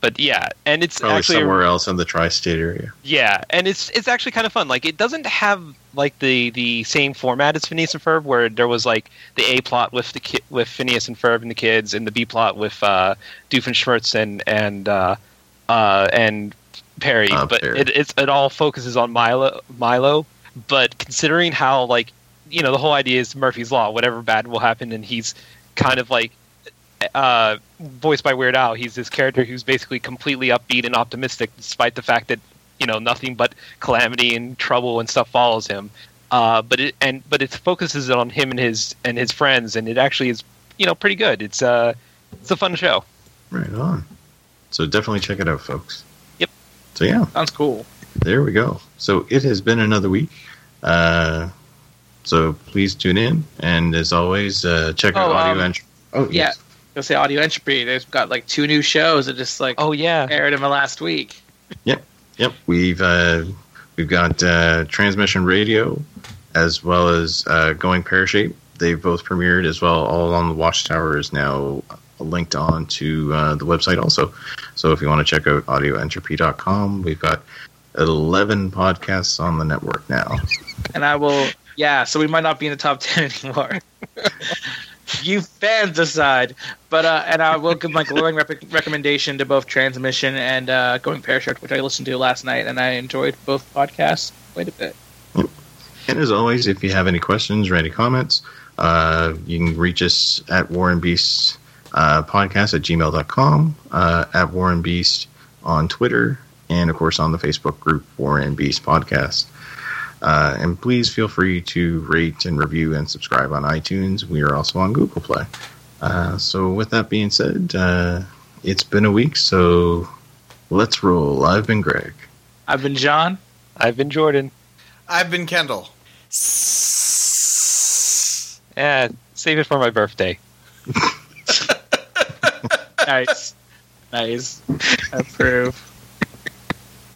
but yeah, and it's Probably actually somewhere else in the tri-state area. yeah, and it's it's actually kind of fun. Like it doesn't have like the the same format as Phineas and Ferb, where there was like the A plot with the ki- with Phineas and Ferb and the kids, and the B plot with uh, Doofenshmirtz and and uh, uh, and Perry. Uh, but Perry. It, it's it all focuses on Milo Milo. But considering how like you know the whole idea is Murphy's Law, whatever bad will happen, and he's kind of like uh, voiced by Weird Al. He's this character who's basically completely upbeat and optimistic, despite the fact that you know nothing but calamity and trouble and stuff follows him. Uh, but it and but it focuses on him and his and his friends, and it actually is you know pretty good. It's uh it's a fun show. Right on. So definitely check it out, folks. Yep. So yeah, Sounds cool. there we go. So it has been another week. Uh, so please tune in, and as always, uh, check out Oh, audio um, entry. Oh Yeah. yes. You'll say audio entropy. They've got like two new shows that just like Oh yeah, aired in the last week. Yep, yep. we've uh, we've got uh, Transmission Radio as well as uh, Going Pear Shape. They've both premiered as well. All on the Watchtower is now linked on to uh, the website also. So if you want to check out audioentropy.com, we've got 11 podcasts on the network now. And I will yeah, so we might not be in the top ten anymore. you fans decide. But uh and I will give my glowing rep- recommendation to both Transmission and uh Going Parachute, which I listened to last night and I enjoyed both podcasts quite a bit. And as always, if you have any questions or any comments, uh, you can reach us at Warren Beast uh, podcast at gmail.com, uh, at Warren Beast on Twitter, and of course on the Facebook group Warren Beast Podcast. Uh, and please feel free to rate and review and subscribe on iTunes. We are also on Google Play. Uh, so, with that being said, uh, it's been a week, so let's roll. I've been Greg. I've been John. I've been Jordan. I've been Kendall. Yeah, save it for my birthday. Nice. nice. Approve.